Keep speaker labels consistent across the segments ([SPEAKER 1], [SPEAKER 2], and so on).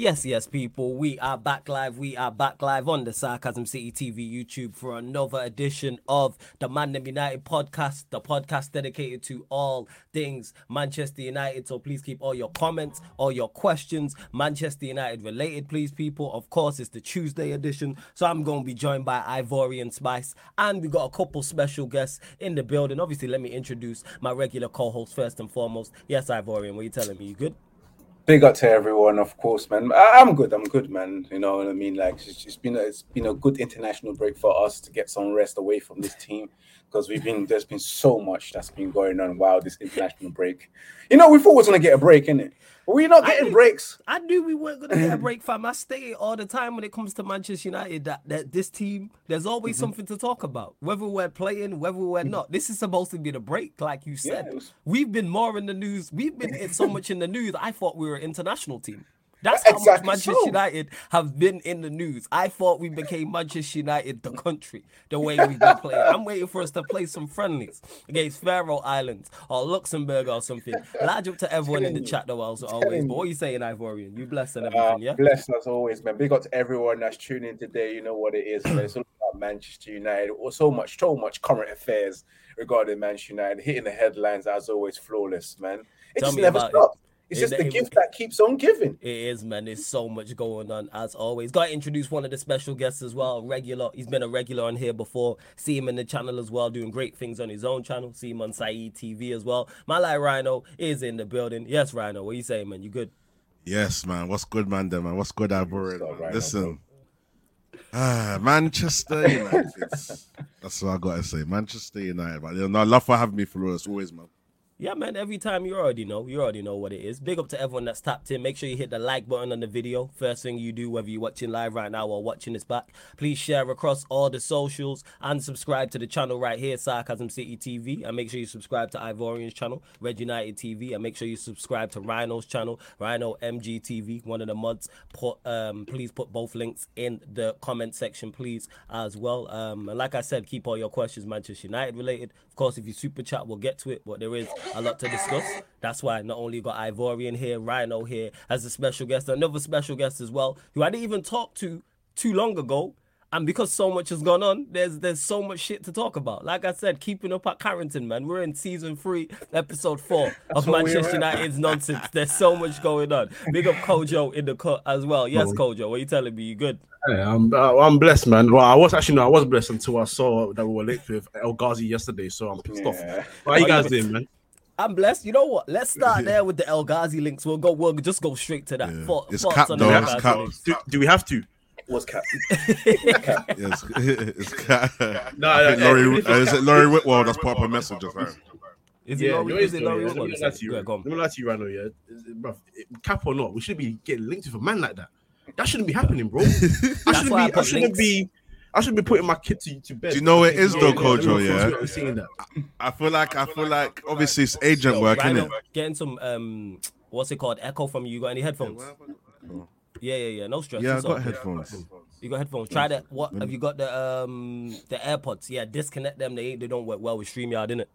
[SPEAKER 1] Yes, yes, people. We are back live. We are back live on the Sarcasm City TV YouTube for another edition of the Man United podcast, the podcast dedicated to all things Manchester United. So please keep all your comments, all your questions, Manchester United related, please, people. Of course, it's the Tuesday edition. So I'm going to be joined by Ivorian Spice, and we got a couple special guests in the building. Obviously, let me introduce my regular co host first and foremost. Yes, Ivorian, what are you telling me? You good?
[SPEAKER 2] Big up to everyone, of course, man. I, am good. I'm good, man. You know what I mean? Like it's, it's been a, it's been a good international break for us to get some rest away from this team because we've been there's been so much that's been going on while this international break. You know, we thought we was gonna get a break, innit? But we're not getting
[SPEAKER 1] I knew,
[SPEAKER 2] breaks.
[SPEAKER 1] I knew we weren't gonna get a break, fam. I stay all the time when it comes to Manchester United. That, that this team, there's always mm-hmm. something to talk about. Whether we're playing, whether we're mm-hmm. not. This is supposed to be the break, like you said. We've been more in the news. We've been so much in the news. I thought we were an international team. That's how exactly much Manchester so. United have been in the news. I thought we became Manchester United, the country, the way we've been playing. I'm waiting for us to play some friendlies against Faroe Islands or Luxembourg or something. Large up to everyone in the chat, though, as always. But what are you saying, Ivorian? You blessed and everything, uh, yeah?
[SPEAKER 2] Blessed as always, man. Big up to everyone that's tuning in today. You know what it is. Man. It's all about Manchester United. Or So much, so much current affairs regarding Manchester United. Hitting the headlines, as always, flawless, man. It Tell just never stops. It. It's just the gift that keeps on giving.
[SPEAKER 1] It is, man. There's so much going on as always. Got to introduce one of the special guests as well. Regular. He's been a regular on here before. See him in the channel as well, doing great things on his own channel. See him on Saeed TV as well. My like Rhino is in the building. Yes, Rhino. What you saying, man? You good?
[SPEAKER 3] Yes, man. What's good, man? There, man. What's good, Ivorian? Listen. Ah, Manchester United. That's what I gotta say. Manchester United. But you know, I love for having me for us always, man.
[SPEAKER 1] Yeah, man. Every time you already know, you already know what it is. Big up to everyone that's tapped in. Make sure you hit the like button on the video. First thing you do, whether you're watching live right now or watching this back, please share across all the socials and subscribe to the channel right here, Sarcasm City TV. And make sure you subscribe to Ivorian's channel, Red United TV, and make sure you subscribe to Rhino's channel, Rhino MG TV. One of the mods. Put um, please put both links in the comment section, please, as well. Um, and like I said, keep all your questions Manchester United related. Of course, if you super chat, we'll get to it. But there is a lot to discuss. That's why not only got Ivorian here, Rhino here as a special guest, another special guest as well, who I didn't even talk to too long ago. And because so much has gone on, there's there's so much shit to talk about. Like I said, keeping up at Carrington, man. We're in season three, episode four of Manchester United's nonsense. There's so much going on. Big up Kojo in the cut as well. Yes, Kojo, what are you telling me? You good?
[SPEAKER 4] Hey, I'm uh, I'm blessed, man. Well, I was actually no, I was blessed until I saw that we were linked with El Ghazi yesterday, so I'm pissed yeah. off. How are you guys doing, man?
[SPEAKER 1] I'm blessed. You know what? Let's start there with the El Ghazi links. We'll go. We'll just go straight to that. Yeah. For,
[SPEAKER 3] it's cap though. It's cap.
[SPEAKER 4] Do, do, we have to?
[SPEAKER 2] Was cap.
[SPEAKER 3] cap. Yes, it's cap. No, no, Laurie, uh, is it Laurie Whitwell that's put up a message of her?
[SPEAKER 1] Is it Laurie? Is it Laurie Whitwell? Let me lie
[SPEAKER 4] to you. Let me lie to you, Rhino. Yeah, bro, cap or not, we should be getting linked with a man like that. That shouldn't be happening, bro. I shouldn't be. I shouldn't be. I should be putting my kid to, to bed.
[SPEAKER 3] Do you know what it is though, Kojo? Yeah, seeing that. I feel like I feel like obviously it's agent work, isn't it?
[SPEAKER 1] Getting some um, what's it called? Echo from you. You got any headphones? Yeah, yeah, yeah. No stress.
[SPEAKER 3] Yeah, I got headphones.
[SPEAKER 1] You got headphones. Try that. What have you got the um the AirPods? Yeah, disconnect them. They they don't work well with Streamyard, innit?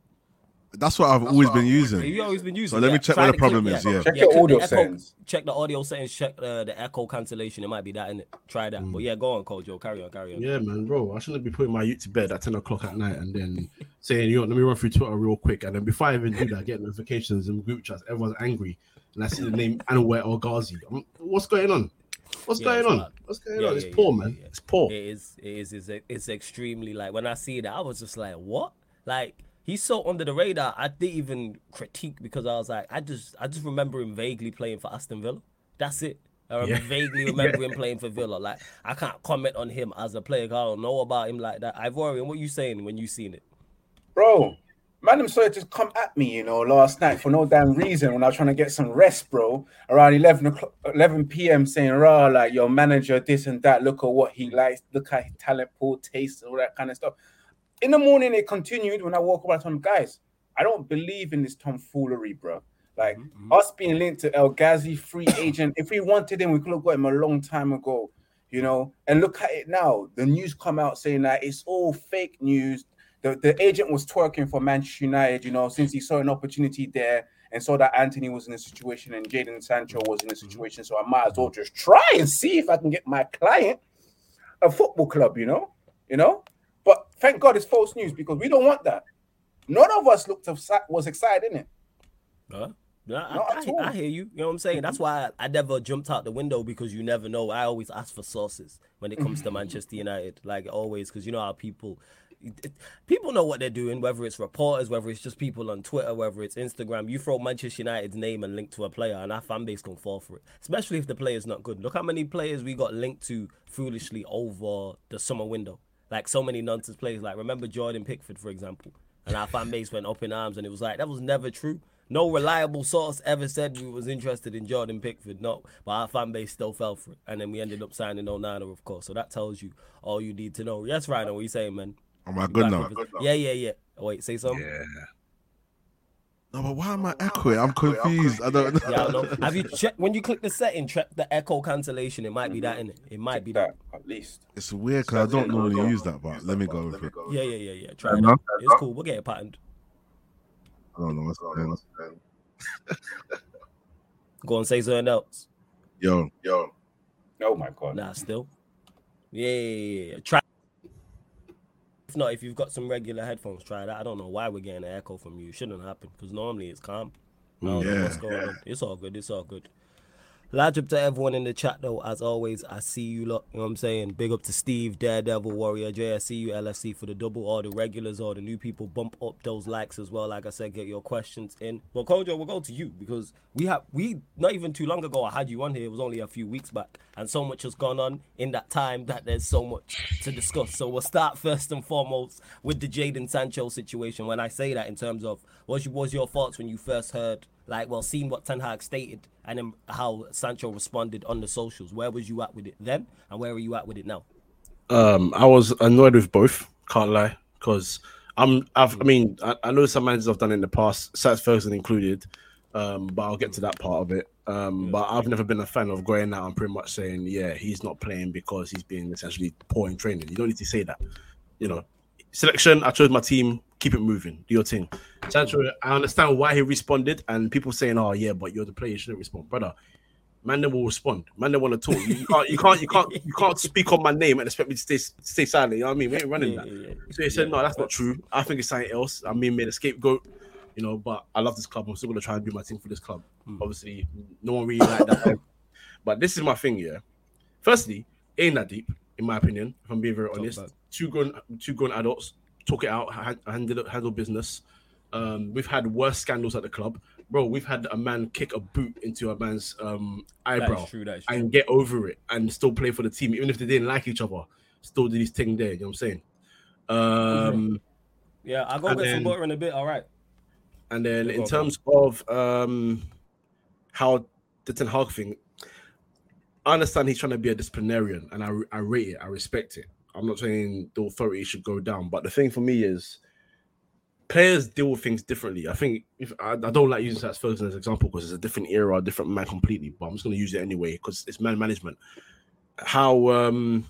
[SPEAKER 3] That's what I've That's always what been using.
[SPEAKER 1] You always been using.
[SPEAKER 3] So let me check what the problem
[SPEAKER 2] clip,
[SPEAKER 3] is. Yeah.
[SPEAKER 2] Check yeah, the audio settings.
[SPEAKER 1] Check the audio settings. Check uh, the echo cancellation. It might be that in it. Try that. Mm. But yeah, go on, Kojo. Carry on. Carry on.
[SPEAKER 4] Yeah, man, bro. I shouldn't be putting my youth to bed at ten o'clock at night and then saying, "You know, let me run through Twitter real quick." And then before I even do that, get notifications and group chats. Everyone's angry, and I see the name Anwar El Ghazi. What's going on? What's yeah, going on? Bad. What's going yeah, on? It's yeah, poor, man. It's poor.
[SPEAKER 1] It is. It is. It's, it's extremely like when I see that, I was just like, what? Like he's so under the radar. I didn't even critique because I was like, I just I just remember him vaguely playing for Aston Villa. That's it. I yeah. vaguely remember yeah. him playing for Villa. Like I can't comment on him as a player. I don't know about him like that. Ivorian, what you saying when you seen it,
[SPEAKER 2] bro? Man, I'm sorry to come at me, you know, last night for no damn reason when I was trying to get some rest, bro. Around 11 o'clock, 11 p.m., saying, "Rah, like your manager, this and that. Look at what he likes. Look at his talent pool, taste, all that kind of stuff." In the morning it continued when I woke up. I told him, guys, I don't believe in this tomfoolery, bro. Like mm-hmm. us being linked to El Ghazi, free agent. if we wanted him, we could have got him a long time ago, you know. And look at it now. The news come out saying that it's all fake news. The, the agent was twerking for Manchester United, you know, since he saw an opportunity there. and saw that Antony was in a situation and Jadon Sancho was in a situation. So I might as well just try and see if I can get my client a football club, you know, you know. But thank God it's false news because we don't want that. None of us looked was excited in it.
[SPEAKER 1] Huh? I, I, I, hear you. You know what I'm saying? That's why I, I, never jumped out the window because you never know. I always ask for sources when it comes to Manchester United, like always, because you know how people people know what they're doing, whether it's reporters, whether it's just people on Twitter, whether it's Instagram. You throw Manchester United's name and link to a player, and our fan base can fall for it. Especially if the player's not good. Look how many players we got linked to foolishly over the summer window. Like so many nonsense players. Like remember Jordan Pickford, for example, and our fan base went up in arms, and it was like that was never true. No reliable source ever said we was interested in Jordan Pickford. No, but our fan base still fell for it, and then we ended up signing Onana, of course. So that tells you all you need to know. Yes, Rhino, what are you saying, man?
[SPEAKER 3] Am I good now?
[SPEAKER 1] Yeah, yeah, yeah. Oh, wait, say something. Yeah.
[SPEAKER 3] No, but why am I echoing? I'm confused. I don't know.
[SPEAKER 1] Yeah, I know. Have you checked when you click the setting, check the echo cancellation? It might be that mm-hmm. in it. It might be that.
[SPEAKER 2] at least.
[SPEAKER 3] It's weird because I don't normally use that, but let me go with it.
[SPEAKER 1] Yeah, yeah, yeah, yeah. Try it. It's cool. We'll get it patterned.
[SPEAKER 3] I don't know what's going on.
[SPEAKER 1] Go and say something else.
[SPEAKER 3] Yo, yo.
[SPEAKER 2] Oh my god.
[SPEAKER 1] Nah, still. Yeah, yeah, yeah. Try if not, if you've got some regular headphones, try that. I don't know why we're getting an echo from you. It shouldn't happen because normally it's calm. yeah. what's going on. It's all good. It's all good. Large up to everyone in the chat though. As always, I see you lot. You know what I'm saying? Big up to Steve, Daredevil, Warrior, JSCU, LFC for the double. All the regulars, all the new people, bump up those likes as well. Like I said, get your questions in. Well, Kojo, we'll go to you because we have we not even too long ago I had you on here. It was only a few weeks back, and so much has gone on in that time that there's so much to discuss. So we'll start first and foremost with the Jadon Sancho situation. When I say that in terms of what was your thoughts when you first heard like, well, seeing what Ten Hag stated and then how Sancho responded on the socials. Where was you at with it then, and where are you at with it now?
[SPEAKER 4] Um, I was annoyed with both. Can't lie, because I'm. I've, I mean, I, I, know some managers have done it in the past, Sats Ferguson included. Um, but I'll get to that part of it. Um, yeah. but I've never been a fan of going out and pretty much saying, yeah, he's not playing because he's being essentially poor in training. You don't need to say that. You know, selection. I chose my team. Keep it moving. Do your thing. Sancho, I understand why he responded, and people saying, "Oh yeah, but you're the player, you shouldn't respond, brother." Man, then will respond. Man, they want to talk. You, can't, you can't, you can't, you can't speak on my name and expect me to stay, stay silent. You know what I mean? We ain't running yeah, that. Yeah, yeah. So he said, "No, that's not true. I think it's something else. I mean, made a scapegoat." You know, but I love this club. I'm still gonna try and do my thing for this club. Mm. Obviously, no one really like that. but this is my thing, yeah. Firstly, ain't that deep, in my opinion. If I'm being very honest, two grown, two grown adults talk it out, handle handle business. Um, we've had worse scandals at the club, bro. We've had a man kick a boot into a man's um, eyebrow true, and get over it and still play for the team, even if they didn't like each other. Still do this thing there. You know what I'm saying? Um,
[SPEAKER 1] yeah, I'll go get then, some butter in a bit. All right.
[SPEAKER 4] And then in terms of um, how the Ten Hag thing, I understand he's trying to be a disciplinarian, and I, I rate it. I respect it. I'm not saying the authority should go down, but the thing for me is players deal with things differently. I think if I, I don't like using that Ferguson as an example because it's a different era, a different man completely. But I'm just going to use it anyway because it's man management. How um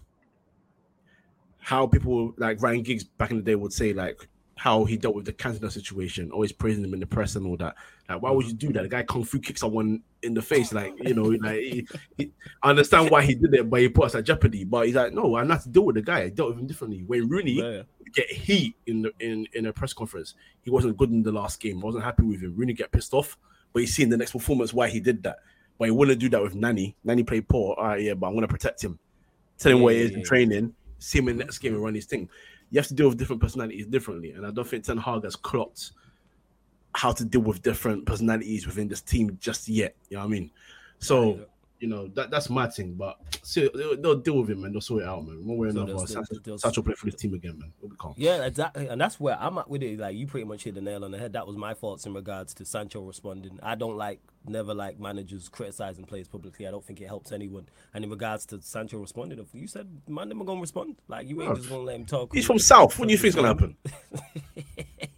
[SPEAKER 4] how people like Ryan Giggs back in the day would say like how he dealt with the Cantona situation, always praising him in the press and all that. Like, why would you do that? The guy kung fu kick someone in the face, like you know, like he, he, I understand why he did it, but he put us at jeopardy. But he's like, no, I'm not to deal with the guy. I dealt with him differently. When Rooney yeah. get heat in the in in a press conference, he wasn't good in the last game. I wasn't happy with him. Rooney get pissed off, but you see in the next performance why he did that. But he wouldn't do that with Nani. Nani played poor. All right, yeah, but I'm gonna protect him. Tell him yeah, where he is in training. See him in the next game and run his thing you have to deal with different personalities differently. And I don't think Ten Hag has clocked how to deal with different personalities within this team just yet. You know what I mean? So you know that that's my thing. But see, they'll, they'll, deal with it, man. They'll sort it out, man. One way or another, Sancho play for this team again, man. We'll be calm.
[SPEAKER 1] Yeah, exactly, and that's where I'm at with it. Like you pretty much hit the nail on the head. That was my thoughts in regards to Sancho responding. I don't like, never like managers criticizing players publicly. I don't think it helps anyone. And in regards to Sancho responding, you said man, them are gonna respond. Like you ain't just gonna let him talk.
[SPEAKER 4] He's from South. What do you think's gonna happen?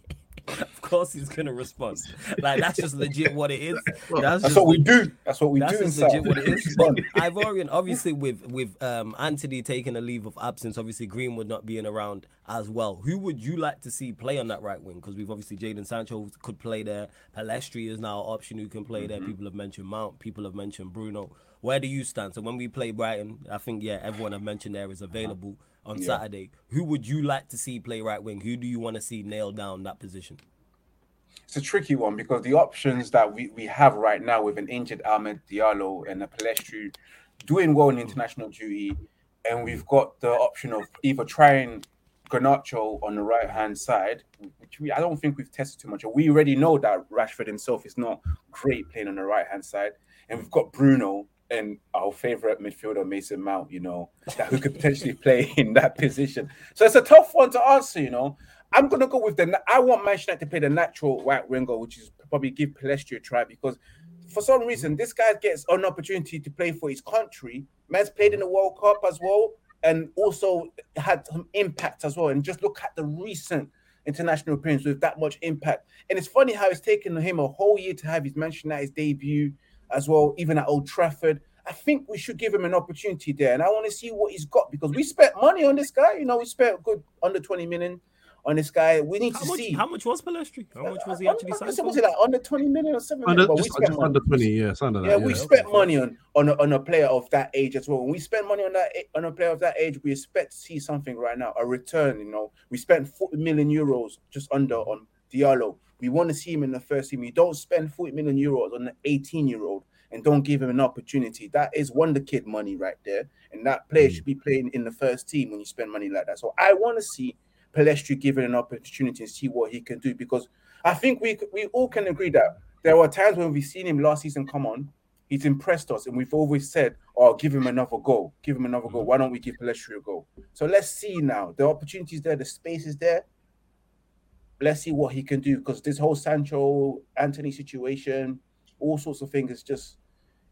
[SPEAKER 1] course he's gonna respond. Like that's just legit what it is.
[SPEAKER 2] That's, that's just, what we do. That's what we that's do. That's legit what it is.
[SPEAKER 1] But Ivorian, obviously, with with um, Antony taking a leave of absence, obviously Greenwood not being around as well. Who would you like to see play on that right wing? Because we've obviously Jadon Sancho could play there. Pellistri is now an option who can play mm-hmm. there. People have mentioned Mount. People have mentioned Bruno. Where do you stand? So when we play Brighton, I think yeah, everyone I've mentioned there is available on yeah. Saturday. Who would you like to see play right wing? Who do you want to see nail down that position?
[SPEAKER 2] It's a tricky one because the options that we, we have right now with an injured Amad Diallo and a Pellistri doing well in international duty, and we've got the option of either trying Garnacho on the right hand side, which we I don't think we've tested too much. We already know that Rashford himself is not great playing on the right hand side, and we've got Bruno and our favorite midfielder Mason Mount, you know, that who could potentially play in that position. So it's a tough one to answer, you know. I'm gonna go with the. I want Manchester United to play the natural right winger, which is probably give Pellistri a try because for some reason this guy gets an opportunity to play for his country. Man's played in the World Cup as well, and also had some impact as well. And just look at the recent international appearance with that much impact. And it's funny how it's taken him a whole year to have his Manchester United debut as well, even at Old Trafford. I think we should give him an opportunity there. And I want to see what he's got because we spent money on this guy. You know, we spent good under 20 million on this guy. We need
[SPEAKER 1] how
[SPEAKER 2] to
[SPEAKER 1] much,
[SPEAKER 2] see
[SPEAKER 1] how much was Pellistri? How much was he actually signed?
[SPEAKER 2] For? Was it like under 20 million or something?
[SPEAKER 4] Under, just, just under 20, yeah, under
[SPEAKER 2] that, yeah, we spent money on on a, on a player of that age as well. When we spend money on that on a player of that age, we expect to see something right now, a return. You know, we spent 40 million euros just under on Diallo. We want to see him in the first team. We don't spend 40 million euros on an 18 year old and don't give him an opportunity. That is wonder kid money right there. And that player mm. should be playing in the first team when you spend money like that. So I want to see Pellistri given an opportunity and see what he can do because I think we we all can agree that there were times when we've seen him last season come on, he's impressed us, and we've always said, "Oh, give him another goal, give him another goal. Why don't we give Pellistri a goal?" So let's see now. The opportunity is there, the space is there. Let's see what he can do because this whole Sancho Antony situation, all sorts of things, is just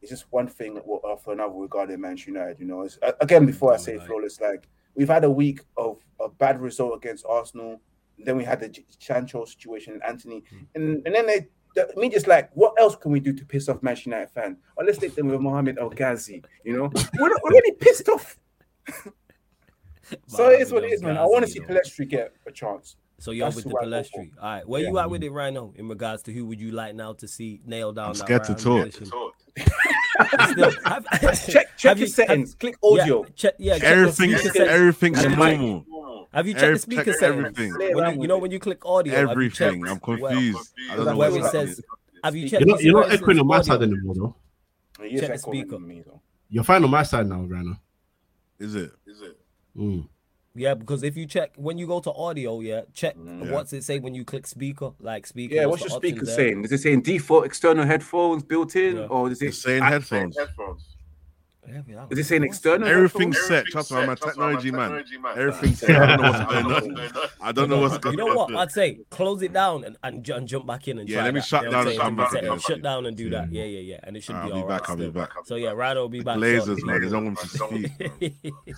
[SPEAKER 2] it's just one thing for another regarding Manchester United. You know, it's, again before I say flawless, like we've had a week of a bad result against Arsenal. Then we had the Sancho situation, Antony, mm. and and then they the media's like, what else can we do to piss off Manchester United fans? Or let's take them with Mohamed El Ghazi. You know, we're already pissed off. so it is what it is, man. I want to see Pellistri get a chance.
[SPEAKER 1] So you're That's with the Pellistri. All right, where yeah. you at with it right now in regards to who would you like now to see nail down?
[SPEAKER 3] I'm scared to talk.
[SPEAKER 2] Still, have, check check your settings. Have, click audio.
[SPEAKER 1] Yeah, check, yeah, check
[SPEAKER 3] everything's everything's normal.
[SPEAKER 1] Have you checked Every, the speaker settings? Everything. When you, you, know when you click audio.
[SPEAKER 3] Everything. I'm confused. Well, I don't know
[SPEAKER 1] where it says. Have you checked?
[SPEAKER 4] You're not, you're not echoing on my side anymore, though.
[SPEAKER 1] Check the speaker.
[SPEAKER 4] You're fine on my side now, Rhino.
[SPEAKER 3] Is it? Is it?
[SPEAKER 4] Mm.
[SPEAKER 1] Yeah, because if you check when you go to audio, yeah, check mm, yeah. what's it say when you click speaker, like speaker.
[SPEAKER 2] Yeah, what's, what's your speaker saying? Is it saying default external headphones built in, yeah. or is it
[SPEAKER 3] it's saying headphones?
[SPEAKER 2] headphones? Is this an external?
[SPEAKER 3] Everything's set. Trust me, I'm a technology man. Everything's set. I don't know what's going on. I don't know what's going
[SPEAKER 1] on. You know what? I'd say close it down and, and, and jump back in and
[SPEAKER 3] yeah. Let me
[SPEAKER 1] that.
[SPEAKER 3] shut down and come back
[SPEAKER 1] again. Shut down and do that. Yeah, yeah, yeah. And it should
[SPEAKER 3] be
[SPEAKER 1] all
[SPEAKER 3] right. I'll be back.
[SPEAKER 1] I'll be So yeah, Rado will be back.
[SPEAKER 3] Lasers, man. There's no one to speak.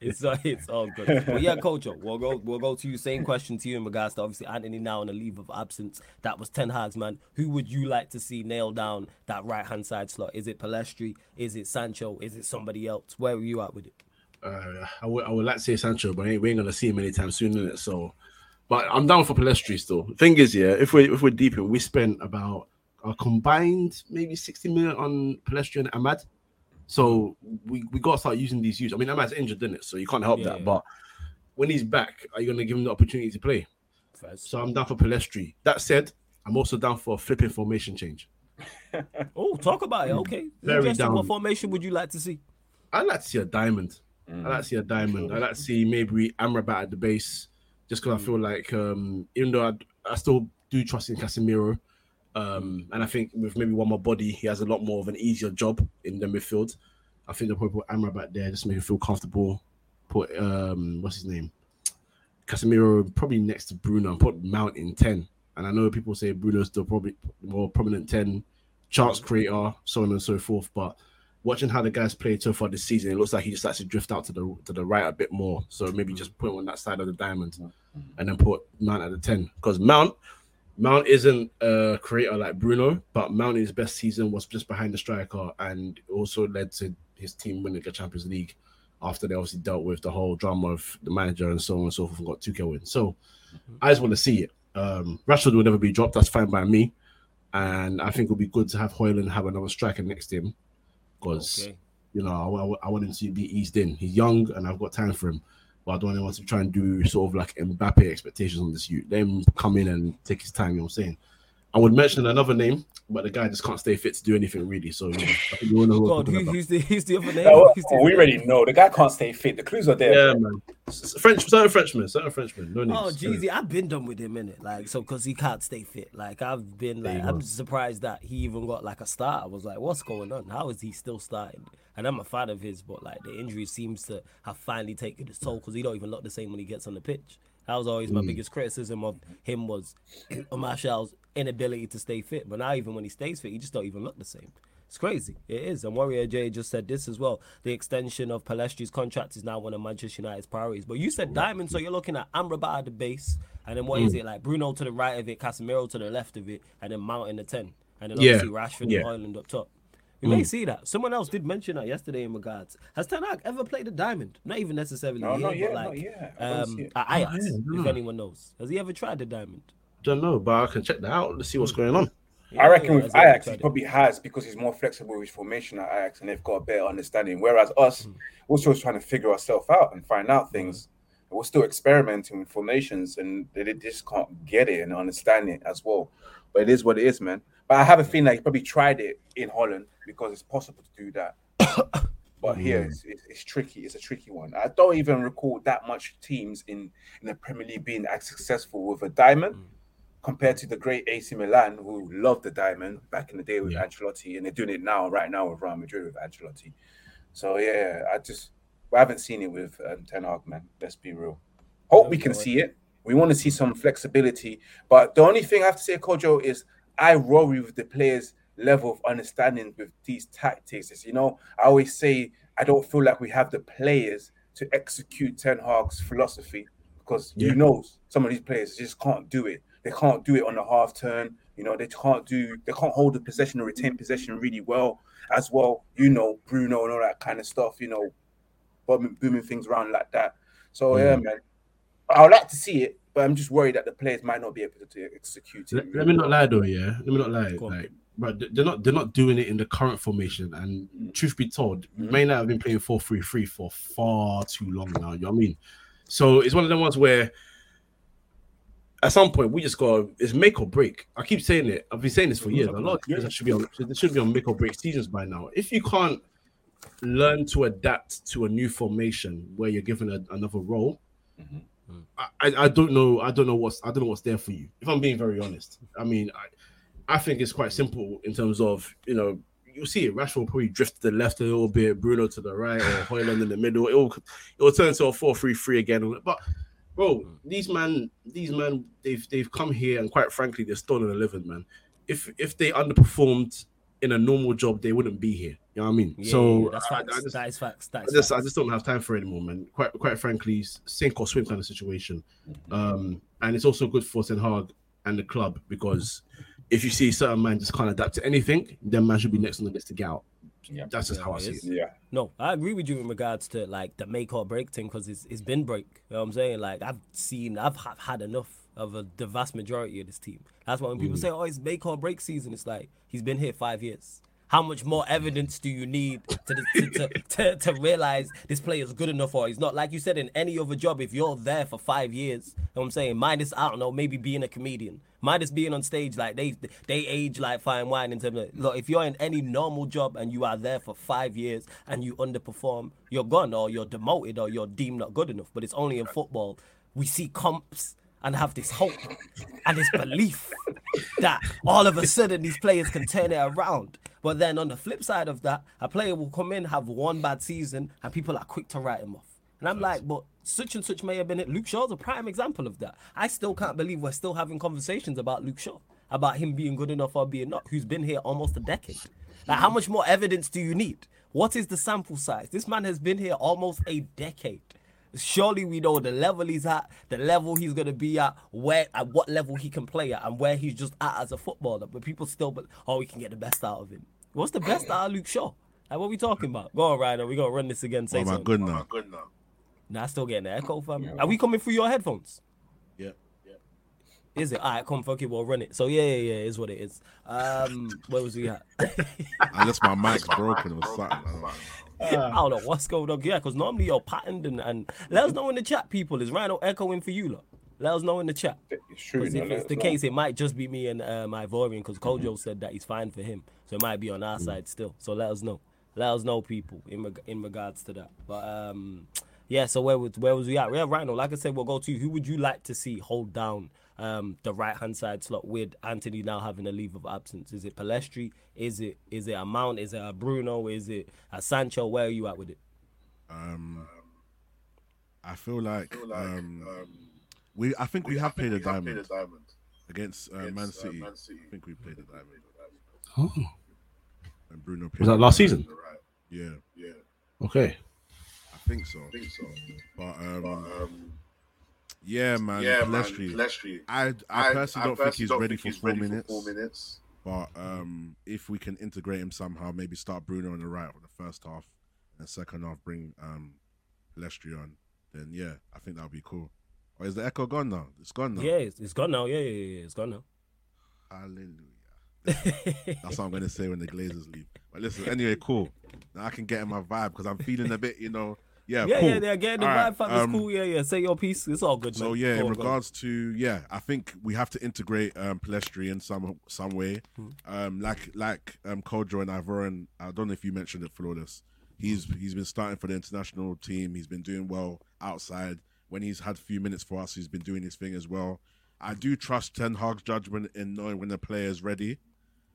[SPEAKER 1] It's it's all good. But yeah, Kojo, we'll go we'll go to you. Same question to you in regards to obviously Antony now on a leave of absence. That was Ten Hag's man. Who would you like to see nail down that right hand side slot? Is it Pellistri? Is it Sancho? Is it somebody else? Where are you at with it?
[SPEAKER 4] Uh, I would I would like to say Sancho, but we ain't gonna see him anytime soon, in it. So, but I'm down for Pellistri still. Thing is, yeah, if we if we're deep in, we spent about a combined maybe 60 million on Pellistri and Amad. So we, we got to start using these use. I mean, Amad's injured, didn't it? So you can't help yeah, that. Yeah. But when he's back, are you going to give him the opportunity to play? First. So I'm down for Pellistri. That said, I'm also down for a flipping formation change.
[SPEAKER 1] oh, talk about it. Okay. Very down. What formation would you like to see?
[SPEAKER 4] I'd like to see a diamond. Mm. I like to see a diamond. I'd like to see maybe Amrabat at the base, just because mm. I feel like um, even though I, I still do trust in Casemiro, um, and I think with maybe one more body, he has a lot more of an easier job in the midfield. I think they'll probably put Amrabat there just to make him feel comfortable. Put um, what's his name, Casemiro probably next to Bruno and put Mount in ten. And I know people say Bruno's still probably more prominent ten, chance creator, so on and so forth, but watching how the guys played so far this season, it looks like he just to drift out to the to the right a bit more. So maybe just put him on that side of the diamond, and then put Mount at the ten because Mount Mount isn't a creator like Bruno, but Mount's best season was just behind the striker and also led to his team winning the Champions League after they obviously dealt with the whole drama of the manager and so on and so forth and got 2K win. So. I just want to see it. Um, Rashford will never be dropped. That's fine by me. And I think it'll be good to have Højlund have another striker next to him because, okay. you know, I, I, want him to be eased in. He's young and I've got time for him. But I don't want to try and do sort of like Mbappe expectations on this youth. Then come in and take his time, you know what I'm saying? I would mention another name, but the guy just can't stay fit to do anything really. So you
[SPEAKER 1] know, know God, who, who's the who's the other name?
[SPEAKER 2] No, the we already know the guy can't stay fit. The clues are there.
[SPEAKER 4] Yeah, man. French, certain Frenchman, certain Frenchman. No
[SPEAKER 1] Oh, Jeezy, I've been done with him in it, like so because he can't stay fit. Like I've been like I'm surprised that he even got like a start. I was like, what's going on? How is he still starting? And I'm a fan of his, but like the injury seems to have finally taken its toll because he don't even look the same when he gets on the pitch. That was always my mm. biggest criticism of him was Martial's inability to stay fit. But now even when he stays fit, he just don't even look the same. It's crazy. It is. And Warrior J just said this as well. The extension of Pellistri's contract is now one of Manchester United's priorities. But you said Diamond, so you're looking at Amrabat at the base, and then what mm. is it like? Bruno to the right of it, Casemiro to the left of it, and then Mount in the ten, and then obviously yeah. Rashford yeah. and Højlund up top. We mm. may see that. Someone else did mention that yesterday in regards. Has Ten Hag ever played a diamond? Not even necessarily
[SPEAKER 2] no,
[SPEAKER 1] here,
[SPEAKER 2] not yet,
[SPEAKER 1] but like
[SPEAKER 2] not yet.
[SPEAKER 1] Um, at Ajax, if anyone knows. Has he ever tried a diamond?
[SPEAKER 4] Don't know, but I can check that out to see what's going on.
[SPEAKER 2] Yeah, I reckon with Ajax, he probably has because he's more flexible with his formation at Ajax and they've got a better understanding. Whereas us, mm. we're still trying to figure ourselves out and find out things. Mm. We're still experimenting with formations and they just can't get it and understand it as well. But it is what it is, man. But I have a feeling that he probably tried it in Holland because it's possible to do that. but mm. here it's, it's, it's, tricky. It's a tricky one. I don't even recall that much teams in, in the Premier League being as successful with a diamond mm. Compared to the great AC Milan who loved the diamond back in the day with yeah. Ancelotti, and they're doing it now, right now with Real Madrid with Ancelotti. So yeah, I just we haven't seen it with um, Ten Hag, man. Let's be real. Hope we can see it. We want to see some flexibility, but the only thing I have to say, Kojo, is I worry with the players' level of understanding with these tactics. Is you know, I always say I don't feel like we have the players to execute Ten Hag's philosophy because yeah. you know some of these players just can't do it. They can't do it on the half turn. You know, they can't do they can't hold the possession or retain possession really well as well. You know, Bruno and all that kind of stuff. You know, booming, booming things around like that. So mm. yeah, man, I would like to see it, but I'm just worried that the players might not be able to execute it.
[SPEAKER 4] Let, let me not lie though, yeah. Let me not lie. Like, but they're not they're not doing it in the current formation. And mm. truth be told, mm-hmm. may not have been playing 4-3-3 for far too long now. You know what I mean? So it's one of the ones where at some point we just got it's make or break. I keep saying it. I've been saying this for years. A lot of players should be on they should be on make or break seasons by now. If you can't learn to adapt to a new formation where you're given a, another role, mm-hmm. I, I don't know. I don't know what's I don't know what's there for you. If I'm being very honest, I mean, I, I think it's quite simple in terms of you know you'll see it. Rashford will probably drift to the left a little bit, Bruno to the right, or Højlund in the middle. It will it will turn to a four three three again. But bro, these man, these man, they've they've come here and quite frankly, they're stolen a living, man. If if they underperformed in a normal job, they wouldn't be here. You know what I mean?
[SPEAKER 1] Yeah, so that's facts. I, I just, that is facts. That is
[SPEAKER 4] I just,
[SPEAKER 1] facts.
[SPEAKER 4] I just don't have time for it anymore, man. Quite, quite frankly, sink or swim kind of situation. Mm-hmm. Um, and it's also good for Ten Hag and the club because if you see certain man just can't adapt to anything, then man should be next on the list to get out. Yeah, that's just yeah, how I see it.
[SPEAKER 2] Yeah.
[SPEAKER 1] No, I agree with you in regards to like the make or break thing because it's it's been break. You know what I'm saying? Like I've seen, I've had enough of a, the vast majority of this team. That's why when people mm. say, "Oh, it's make or break season," it's like he's been here five years. How much more evidence do you need to to, to, to, to realize this player is good enough or he's not? Like you said, in any other job, if you're there for five years, you know what I'm saying, minus I don't know, maybe being a comedian, minus being on stage, like they they age like fine wine in terms of look, if you're in any normal job and you are there for five years and you underperform, you're gone or you're demoted or you're deemed not good enough. But it's only in football we see comps and have this hope and this belief that all of a sudden these players can turn it around. But then on the flip side of that, a player will come in, have one bad season, and people are quick to write him off. And I'm like, but such and such may have been it. Luke Shaw's a prime example of that. I still can't believe we're still having conversations about Luke Shaw, about him being good enough or being not, who's been here almost a decade. Like, how much more evidence do you need? What is the sample size? This man has been here almost a decade. Surely we know the level he's at, the level he's gonna be at, where at what level he can play at, and where he's just at as a footballer. But people still, but oh, we can get the best out of him. What's the best out of Luke Shaw? Like, what are we talking about? Go on, Ryder. We gonna run this again. Say
[SPEAKER 3] Oh my
[SPEAKER 1] something.
[SPEAKER 3] good now.
[SPEAKER 1] Nah, still getting the echo, fam. Are we coming through your headphones?
[SPEAKER 3] Yeah. Yeah.
[SPEAKER 1] Is it? Alright, come fuck it, we'll run it. So yeah, yeah, yeah, it is what it is. Um, where was we at?
[SPEAKER 3] Unless my mic's broken or something. I don't know.
[SPEAKER 1] I don't know what's going on. Yeah, because normally you're patterned and, and let us know in the chat, people. Is Rhino echoing for you, lot? Let us know in the chat.
[SPEAKER 2] It's true.
[SPEAKER 1] If it's the case, it might just be me and um, Ivorian because Kojo said that he's fine for him. So it might be on our side still. So let us know. Let us know, people, in reg- in regards to that. But um, yeah, so where was where was we at? Yeah, Rhino, like I said, we'll go to you. Who would you like to see hold down um, the right hand side slot with Antony now having a leave of absence? Is it Pellistri? Is it is it a Mount? Is it a Bruno? Is it a Sancho? Where are you at with it?
[SPEAKER 3] Um, I feel like um, we. I think we have played a diamond against uh, Man City. I think we played a diamond.
[SPEAKER 4] Oh,
[SPEAKER 3] And Bruno played
[SPEAKER 4] was that last
[SPEAKER 3] diamond.
[SPEAKER 4] season?
[SPEAKER 3] Yeah, yeah,
[SPEAKER 4] Okay.
[SPEAKER 3] I think so. i But um, yeah, man, Pellistri. I I personally don't think he's ready for four minutes. But um, if we can integrate him somehow, maybe start Bruno on the right for the first half, and the second half bring um, Pellistri on, then yeah, I think that would be cool. Or is the echo gone now? It's gone now.
[SPEAKER 1] Yeah, it's, it's gone now. Yeah, yeah, yeah, it's gone now.
[SPEAKER 3] Hallelujah. That's what I'm gonna say when the Glazers leave. But listen, anyway, cool. Now I can get in my vibe because I'm feeling a bit, you know. Yeah,
[SPEAKER 1] Yeah,
[SPEAKER 3] cool.
[SPEAKER 1] yeah, they're getting the vibe,
[SPEAKER 3] right,
[SPEAKER 1] fam. It's
[SPEAKER 3] um,
[SPEAKER 1] cool. Yeah, yeah. Say your piece. It's all good, man.
[SPEAKER 3] So yeah,
[SPEAKER 1] Go
[SPEAKER 3] in
[SPEAKER 1] on, go
[SPEAKER 3] regards to yeah, I think we have to integrate um Pellistri in some some way.
[SPEAKER 1] Hmm.
[SPEAKER 3] Um, like like um Kojo and Ivorian. I don't know if you mentioned it, Flawless. He's he's been starting for the international team. He's been doing well outside. When he's had a few minutes for us, he's been doing his thing as well. I do trust Ten Hag's judgment in knowing when the player is ready.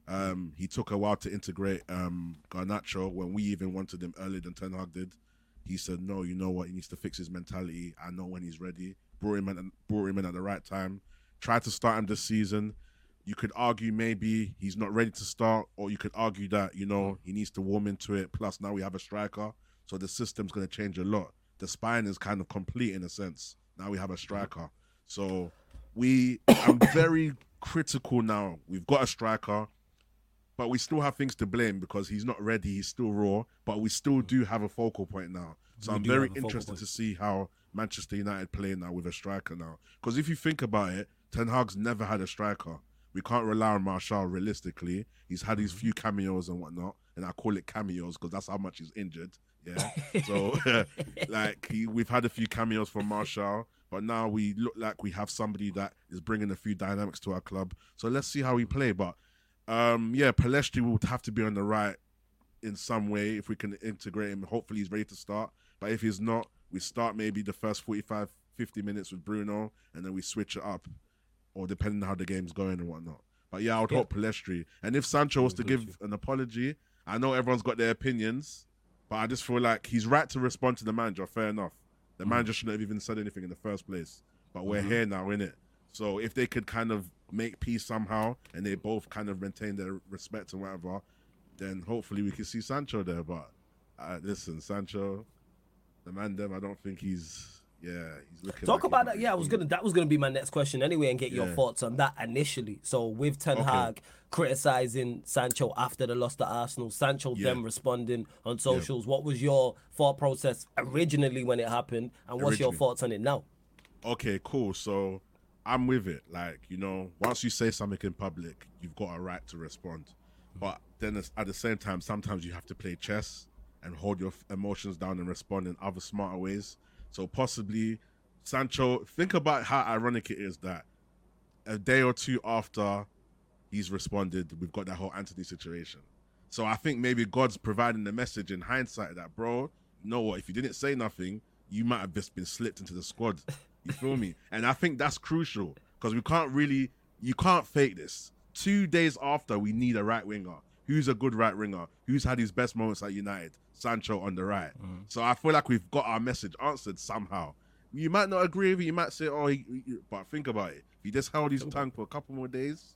[SPEAKER 3] Um, he took a while to integrate um, Garnacho when we even wanted him earlier than Ten Hag did. He said, "No, you know what? He needs to fix his mentality. I know when he's ready." Brought him in, brought him in at the right time. Tried to start him this season. You could argue maybe he's not ready to start, or you could argue that you know he needs to warm into it. Plus, now we have a striker, so the system's going to change a lot. The spine is kind of complete in a sense. Now we have a striker, so we. I'm very critical now. We've got a striker but we still have things to blame because he's not ready. He's still raw, but we still do have a focal point now. So
[SPEAKER 1] We
[SPEAKER 3] I'm very
[SPEAKER 1] have a focal
[SPEAKER 3] interested to see how Manchester United play now with a striker now. Because if you think about it, Ten Hag's never had a striker. We can't rely on Martial realistically. He's had his mm-hmm. few cameos and whatnot, and I call it cameos because that's how much he's injured. Yeah. So, like, he, we've had a few cameos from Martial, but now we look like we have somebody that is bringing a few dynamics to our club. So let's see how we play. But um, yeah, Pellistri would have to be on the right in some way if we can integrate him. Hopefully, he's ready to start. But if he's not, we start maybe the first 45, 50 minutes with Bruno, and then we switch it up, or depending on how the game's going and whatnot. But yeah, I would
[SPEAKER 1] Yeah.
[SPEAKER 3] hope Pellistri. And if Sancho was to give an apology, I know everyone's got their opinions, but I just feel like he's right to respond to the manager. Fair enough. The manager shouldn't have even said anything in the first place. But we're here now, innit? So if they could kind of make peace somehow and they both kind of maintain their respect and whatever, then hopefully we can see Sancho there. But uh, listen, Sancho, the man, them, I don't think he's. Yeah, he's looking.
[SPEAKER 1] Talk
[SPEAKER 3] like
[SPEAKER 1] about that. Yeah, I was gonna. That was gonna be my next question anyway, and get your thoughts on that initially. So with Ten
[SPEAKER 3] Okay.
[SPEAKER 1] Hag criticizing Sancho after the loss to Arsenal, Sancho
[SPEAKER 3] Yeah.
[SPEAKER 1] then responding on socials. What was your thought process originally when it happened, and what's your thoughts on it now?
[SPEAKER 3] okay, cool. So I'm with it. Like, you know, once you say something in public, you've got a right to respond. Mm-hmm. But then at the same time, sometimes you have to play chess and hold your emotions down and respond in other smarter ways. So possibly, Sancho, think about how ironic it is that a day or two after he's responded, we've got that whole Antony situation. So I think maybe God's providing the message in hindsight that, bro, you know what? If you didn't say nothing, you might have just been slipped into the squad. You feel me? And I think that's crucial because we can't really, you can't fake this. Two days after, we need a right winger. Who's a good right winger? Who's had his best moments at United? Sancho on the right. Mm-hmm. So I feel like we've got our message answered somehow. You might not agree with it. You might say, "Oh," he, he- but think about it. If he just held his tongue for a couple more days,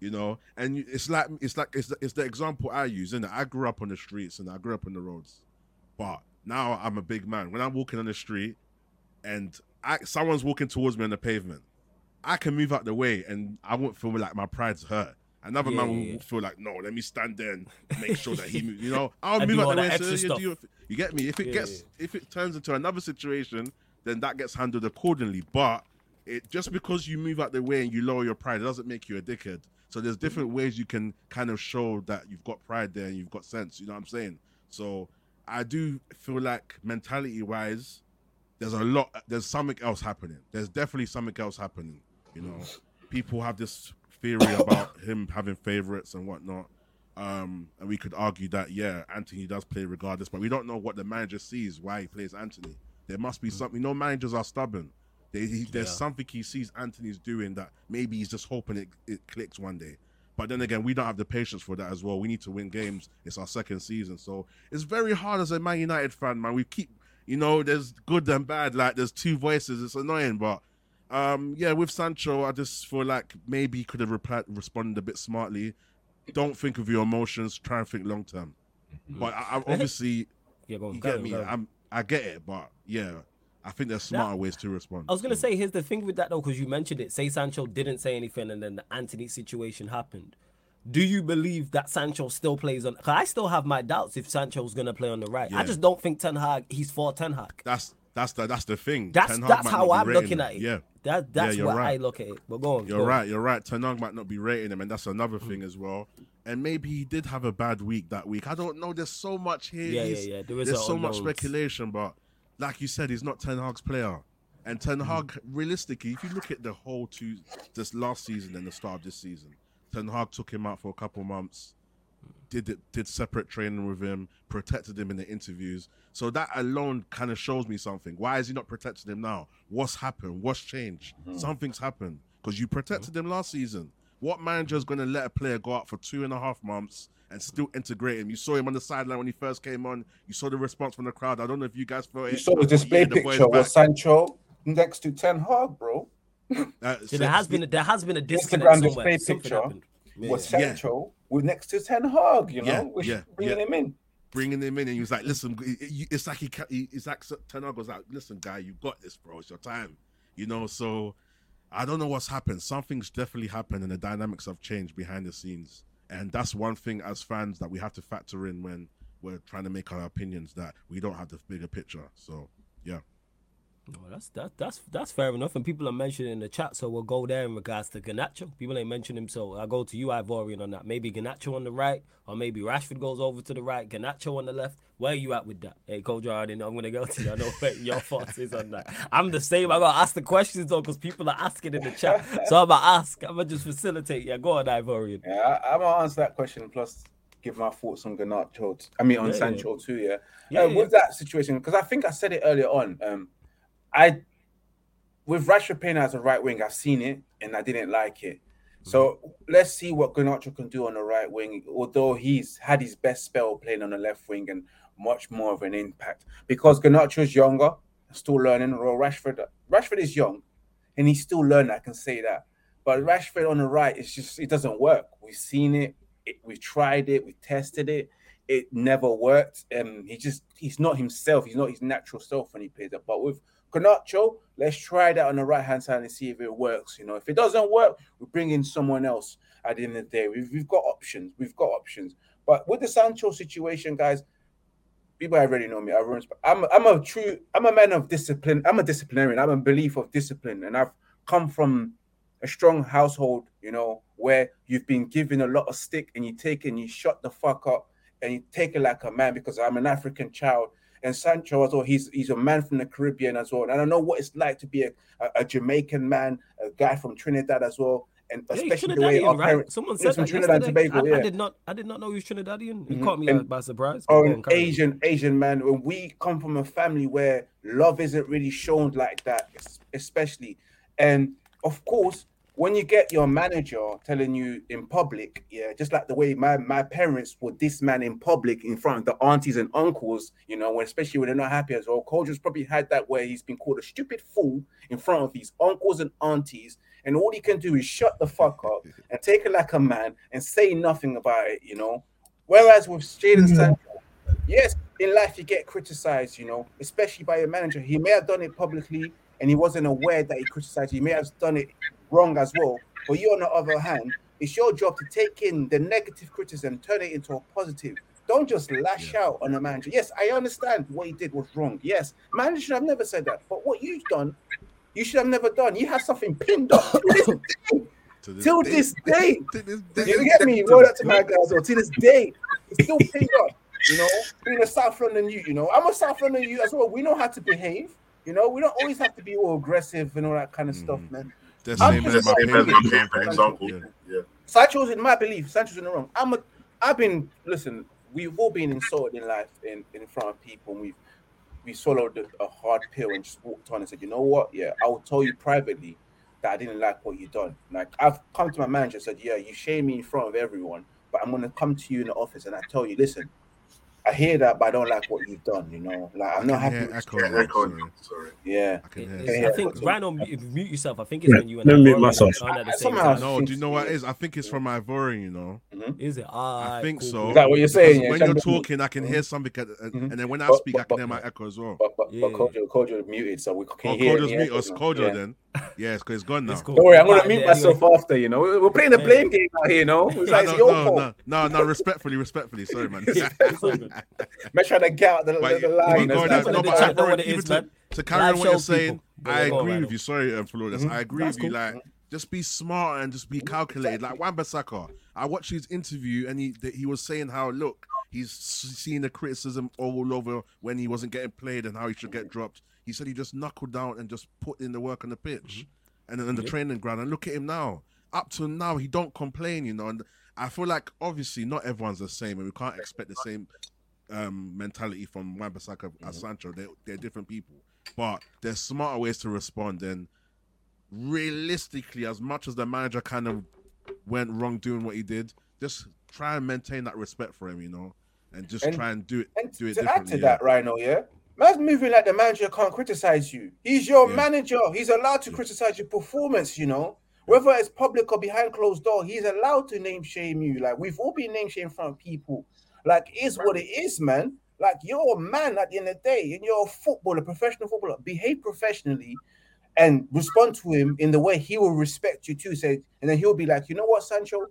[SPEAKER 3] you know. And you- it's like it's like it's the, it's the example I use. And I grew up on the streets and I grew up on the roads, but now I'm a big man. When I'm walking on the street, and I, someone's walking towards me on the pavement, I can move out the way and I won't feel like my pride's hurt. Another
[SPEAKER 1] Yeah,
[SPEAKER 3] man will
[SPEAKER 1] yeah,
[SPEAKER 3] feel like, no, let me stand there and make sure that he moves. You know, I'll move out the way. So you, do your- you get me? If it
[SPEAKER 1] Yeah,
[SPEAKER 3] gets, if it turns into another situation, then that gets handled accordingly. But it just because you move out the way and you lower your pride, it doesn't make you a dickhead. So there's different ways you can kind of show that you've got pride there and you've got sense. You know what I'm saying? So I do feel like mentality wise, there's a lot. There's something else happening. There's definitely something else happening. You know, people have this theory about him having favorites and whatnot. Um, and we could argue that yeah, Antony does play regardless, but we don't know what the manager sees why he plays Antony. There must be something. No managers are stubborn. They, he, there's
[SPEAKER 1] Yeah.
[SPEAKER 3] something he sees Antony's doing that maybe he's just hoping it, it clicks one day. But then again, we don't have the patience for that as well. We need to win games. It's our second season, so it's very hard as a Man United fan, man. We keep, you know, there's good and bad. Like there's two voices. It's annoying, but um, yeah, with Sancho, I just feel like maybe he could have replied, responded a bit smartly. Don't think of your emotions. Try and think long term. But I, I obviously,
[SPEAKER 1] Yeah, go on.
[SPEAKER 3] you get
[SPEAKER 1] on,
[SPEAKER 3] me. I'm, I get it, but yeah, I think there's smarter ways to respond.
[SPEAKER 1] I was gonna
[SPEAKER 3] So-
[SPEAKER 1] say, here's the thing with that though, because you mentioned it. Say Sancho didn't say anything, and then the Antony situation happened. Do you believe that Sancho still plays on? I still have my doubts if Sancho's gonna play on the right. I just don't think Ten Hag. He's for Ten Hag.
[SPEAKER 3] that's that's the that's the thing.
[SPEAKER 1] That's
[SPEAKER 3] Ten Hag
[SPEAKER 1] that's how I'm
[SPEAKER 3] rating
[SPEAKER 1] looking at it.
[SPEAKER 3] Yeah,
[SPEAKER 1] that that's
[SPEAKER 3] you're
[SPEAKER 1] what I look at it. But go on.
[SPEAKER 3] You're
[SPEAKER 1] go on.
[SPEAKER 3] right. You're right. Ten Hag might not be rating him, and that's another thing as well. And maybe he did have a bad week that week. I don't know. There's so much here.
[SPEAKER 1] Yeah, yeah,
[SPEAKER 3] He's-
[SPEAKER 1] yeah. There is
[SPEAKER 3] There's so much speculation, but like you said, he's not Ten Hag's player. And Ten
[SPEAKER 1] Mm.
[SPEAKER 3] Hag, realistically, if you look at the whole two, this last season and the start of this season, Ten Hag took him out for a couple months, did it, did separate training with him, protected him in the interviews. So that alone kind of shows me something. Why is he not protecting him now? What's happened? What's changed? Mm-hmm. Something's happened because you mm-hmm. protected him last season. What manager is going to let a player go out for two and a half months and still integrate him? You saw him on the sideline when he first came on. You saw the response from the crowd. I don't know if you guys felt
[SPEAKER 2] You
[SPEAKER 3] it.
[SPEAKER 2] saw the display
[SPEAKER 3] the
[SPEAKER 2] picture with. Sancho next to Ten Hag, bro.
[SPEAKER 3] Uh,
[SPEAKER 1] So there has been a, there has been a disconnect
[SPEAKER 2] Instagram
[SPEAKER 1] somewhere. Something
[SPEAKER 2] picture
[SPEAKER 1] happened. Yeah,
[SPEAKER 2] was
[SPEAKER 1] yeah.
[SPEAKER 3] Yeah.
[SPEAKER 2] Sancho with next to Ten Hag, you know,
[SPEAKER 3] Yeah,
[SPEAKER 2] which
[SPEAKER 3] yeah,
[SPEAKER 2] bringing
[SPEAKER 3] yeah.
[SPEAKER 2] him in.
[SPEAKER 3] bringing him in, and he was like, "Listen, it- it- it's like he, he it's like Ten Hag was like, listen, guy, you got this, bro. It's your time, you know." So I don't know what's happened. Something's definitely happened, and the dynamics have changed behind the scenes, and that's one thing as fans that we have to factor in when we're trying to make our opinions that we don't have the bigger picture. So yeah,
[SPEAKER 1] No, that's that, that's that's fair enough, and people are mentioning in the chat, so we'll go there in regards to Garnacho. People ain't mentioning him, so I go to you, Ivorian, on that. Maybe Garnacho on the right, or maybe Rashford goes over to the right, Garnacho on the left. Where are you at with that? Hey, Coach Jordan, I'm gonna go to you. I know what your thoughts is on that. I'm the same. I gotta ask the questions though, because people are asking in the chat. So I'm gonna ask. I'm gonna just facilitate. Yeah, go on, Ivorian.
[SPEAKER 2] Yeah, I, I'm gonna answer that question plus give my thoughts on Garnacho. t- I mean on
[SPEAKER 1] Yeah, yeah.
[SPEAKER 2] Sancho too. Yeah,
[SPEAKER 1] Yeah,
[SPEAKER 2] Uh,
[SPEAKER 1] yeah.
[SPEAKER 2] with that situation because I think I said it earlier on. Um, I with Rashford playing as a right wing, I've seen it and I didn't like it. So let's see what Garnacho can do on the right wing. Although he's had his best spell playing on the left wing and much more of an impact because Garnacho's younger, still learning. Well, Rashford, Rashford is young, and he's still learning. I can say that. But Rashford on the right, it's just it doesn't work. We've seen it. it we've tried it. We've tested it. It never worked. Um, he just he's not himself. He's not his natural self when he plays it. But with Garnacho, let's try that on the right hand side and see if it works. You know, if it doesn't work, we bring in someone else. At the end of the day, we've, we've got options. We've got options. But with the Sancho situation, guys, people already know me. I'm I'm a true I'm a man of discipline. I'm a disciplinarian. I'm a belief of discipline, and I've come from a strong household, you know, where you've been given a lot of stick and you take it and you shut the fuck up and you take it like a man because I'm an African child. And Sancho as well, he's he's a man from the Caribbean as well. And I know what it's like to be a, a, a Jamaican man, a guy from Trinidad as well. And
[SPEAKER 1] Yeah,
[SPEAKER 2] especially the way our
[SPEAKER 1] right?
[SPEAKER 2] parents
[SPEAKER 1] Someone said
[SPEAKER 2] from Trinidad and. Tobago,
[SPEAKER 1] I,
[SPEAKER 2] yeah.
[SPEAKER 1] I did not. I did not know he was Trinidadian. He
[SPEAKER 2] Mhm.
[SPEAKER 1] caught me
[SPEAKER 2] And-
[SPEAKER 1] by surprise.
[SPEAKER 2] or an
[SPEAKER 1] on, carry on.
[SPEAKER 2] Asian Asian man when we come from a family where love isn't really shown like that, especially. And of course, when you get your manager telling you in public, yeah, just like the way my, my parents would this man in public in front of the aunties and uncles, you know, when especially when they're not happy as well. Coach's probably had that where he's been called a stupid fool in front of his uncles and aunties, and all he can do is shut the fuck up and take it like a man and say nothing about it, you know. Whereas with Jadon Sancho, yes, in life you get criticized, you know, especially by your manager. He may have done it publicly and he wasn't aware that he criticized. He may have done it wrong as well. But you, on the other hand, it's your job to take in the negative criticism, turn it into a positive. Don't just lash yeah. out on the manager. Yes, I understand what he did was wrong. Yes, manager should have never said that. But what you've done, you should have never done. You have something pinned up to this day. Till this day. this day. You get me? Roll that to my guys. Or to this day, it's still pinned up. You know, being a South London you, you know, I'm a South London you as well. We know how to behave. You know, we don't always have to be all aggressive and all that kind of mm. stuff, man. The same as my example. Yeah. yeah. Sancho's in my belief. Sancho's in the wrong. I'm a. I've been listen. We've all been insulted in life in, in front of people. And we've we swallowed a, a hard pill and just walked on and said, you know what? Yeah, I will tell you privately that I didn't like what you done. Like I've come to my manager and said, yeah, you shame me in front of everyone, but I'm gonna come to you in the office and I tell you, listen, I hear that, but I don't like what you've done. You know, like I'm not happy. With echo,
[SPEAKER 1] sorry. sorry. Yeah, I, I, I think Rhino, mute yourself. I think it's
[SPEAKER 4] yeah,
[SPEAKER 1] when you and I
[SPEAKER 4] mute myself.
[SPEAKER 3] Somehow, no, do you know what it is? I think it's from Ivorian. You know,
[SPEAKER 1] mm-hmm. is it?
[SPEAKER 3] I think cool. so.
[SPEAKER 2] Is that what you're saying?
[SPEAKER 3] Yeah, when you're talking, I can hear something, mm-hmm. and then when I speak, I can hear my echo as well.
[SPEAKER 2] But but, yeah. Kojo, Kojo muted, so we can
[SPEAKER 3] oh,
[SPEAKER 2] hear.
[SPEAKER 3] Kojo's muted. Us, Kojo then. Yes, because it's gone now.
[SPEAKER 2] Don't worry, I'm gonna mute myself after. You know, we're playing the blame game out here. You know, it's your fault.
[SPEAKER 3] No, no, respectfully, respectfully. Sorry, man
[SPEAKER 2] trying to get out the, the, the line. no, but I,
[SPEAKER 3] bro, even to, to carry on what you're saying, I agree with you. Sorry, um, Flawless. Mm-hmm. I agree That's with you. Like, just be smart and just be calculated. Like Wan-Bissaka, I watched his interview and he he was saying how look, he's seen the criticism all over when he wasn't getting played and how he should get dropped. He said he just knuckled down and just put in the work on the pitch mm-hmm. and in the training ground. And look at him now. Up to now, he don't complain, you know. And I feel like obviously not everyone's the same, and we can't expect the same um, mentality from Wan-Bissaka mm-hmm. as Sancho. They're, they're different people, but there's smarter ways to respond. And realistically, as much as the manager kind of went wrong doing what he did, just try and maintain that respect for him, you know, and just and, try and do it. And do it
[SPEAKER 2] to add to yeah. that, Rhino, yeah. Man's moving like the manager can't criticize you. He's your yeah. manager. He's allowed to yeah. criticize your performance, you know. Whether it's public or behind closed door, he's allowed to name shame you. Like we've all been name shame in front of people. Like, is what it is, man. Like, you're a man at the end of the day, and you're a footballer, professional footballer. Behave professionally and respond to him in the way he will respect you too. Say, and then he'll be like, you know what, Sancho,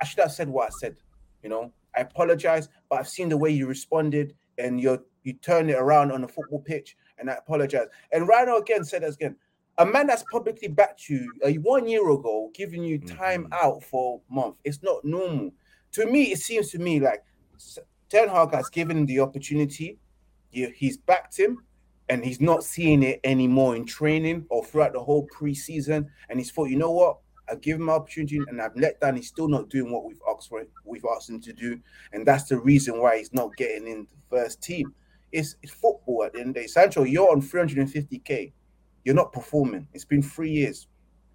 [SPEAKER 2] I should have said what I said. You know, I apologize, but I've seen the way you responded, and you're you turned it around on the football pitch, and I apologize. And Rhino again said as again, a man that's publicly backed you uh, one year ago, giving you time mm-hmm. out for a month, it's not normal. To me, it seems to me like Ten Hag has given him the opportunity. He's backed him, and he's not seeing it anymore in training or throughout the whole preseason. And he's thought, you know what? I give him an opportunity, and I've let down. He's still not doing what we've asked for. We've asked him to do, and that's the reason why he's not getting in the first team. It's, it's football at the end of the day. Sancho, you're on 350k. You're not performing. It's been three years.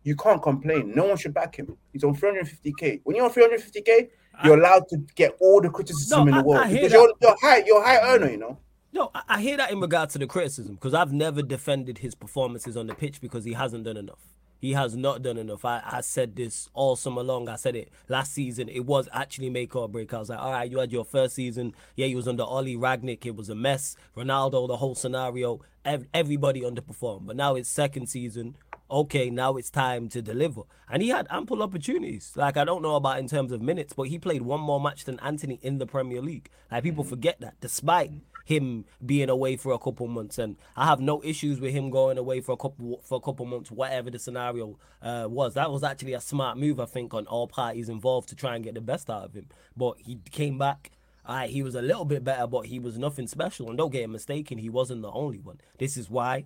[SPEAKER 2] You can't complain. No one should back him. He's on 350k. When you're on 350k, you're allowed to get all the criticism no, in the world because you're, you're high, you're high earner, you know.
[SPEAKER 1] No, I hear that in regard to the criticism because I've never defended his performances on the pitch because he hasn't done enough. He has not done enough. I, I said this all summer long. I said it last season. It was actually make or break. I was like, all right, you had your first season. Yeah, you was under Ole Rangnick. It was a mess. Ronaldo, the whole scenario. Ev- everybody underperformed. But now it's second season okay, now it's time to deliver. And he had ample opportunities. Like, I don't know about in terms of minutes, but he played one more match than Antony in the Premier League. Like, people mm-hmm. forget that, despite him being away for a couple months. And I have no issues with him going away for a couple for a couple months, whatever the scenario uh, was. That was actually a smart move, I think, on all parties involved to try and get the best out of him. But he came back. Right, he was a little bit better, but he was nothing special. And don't get mistaken, he wasn't the only one. This is why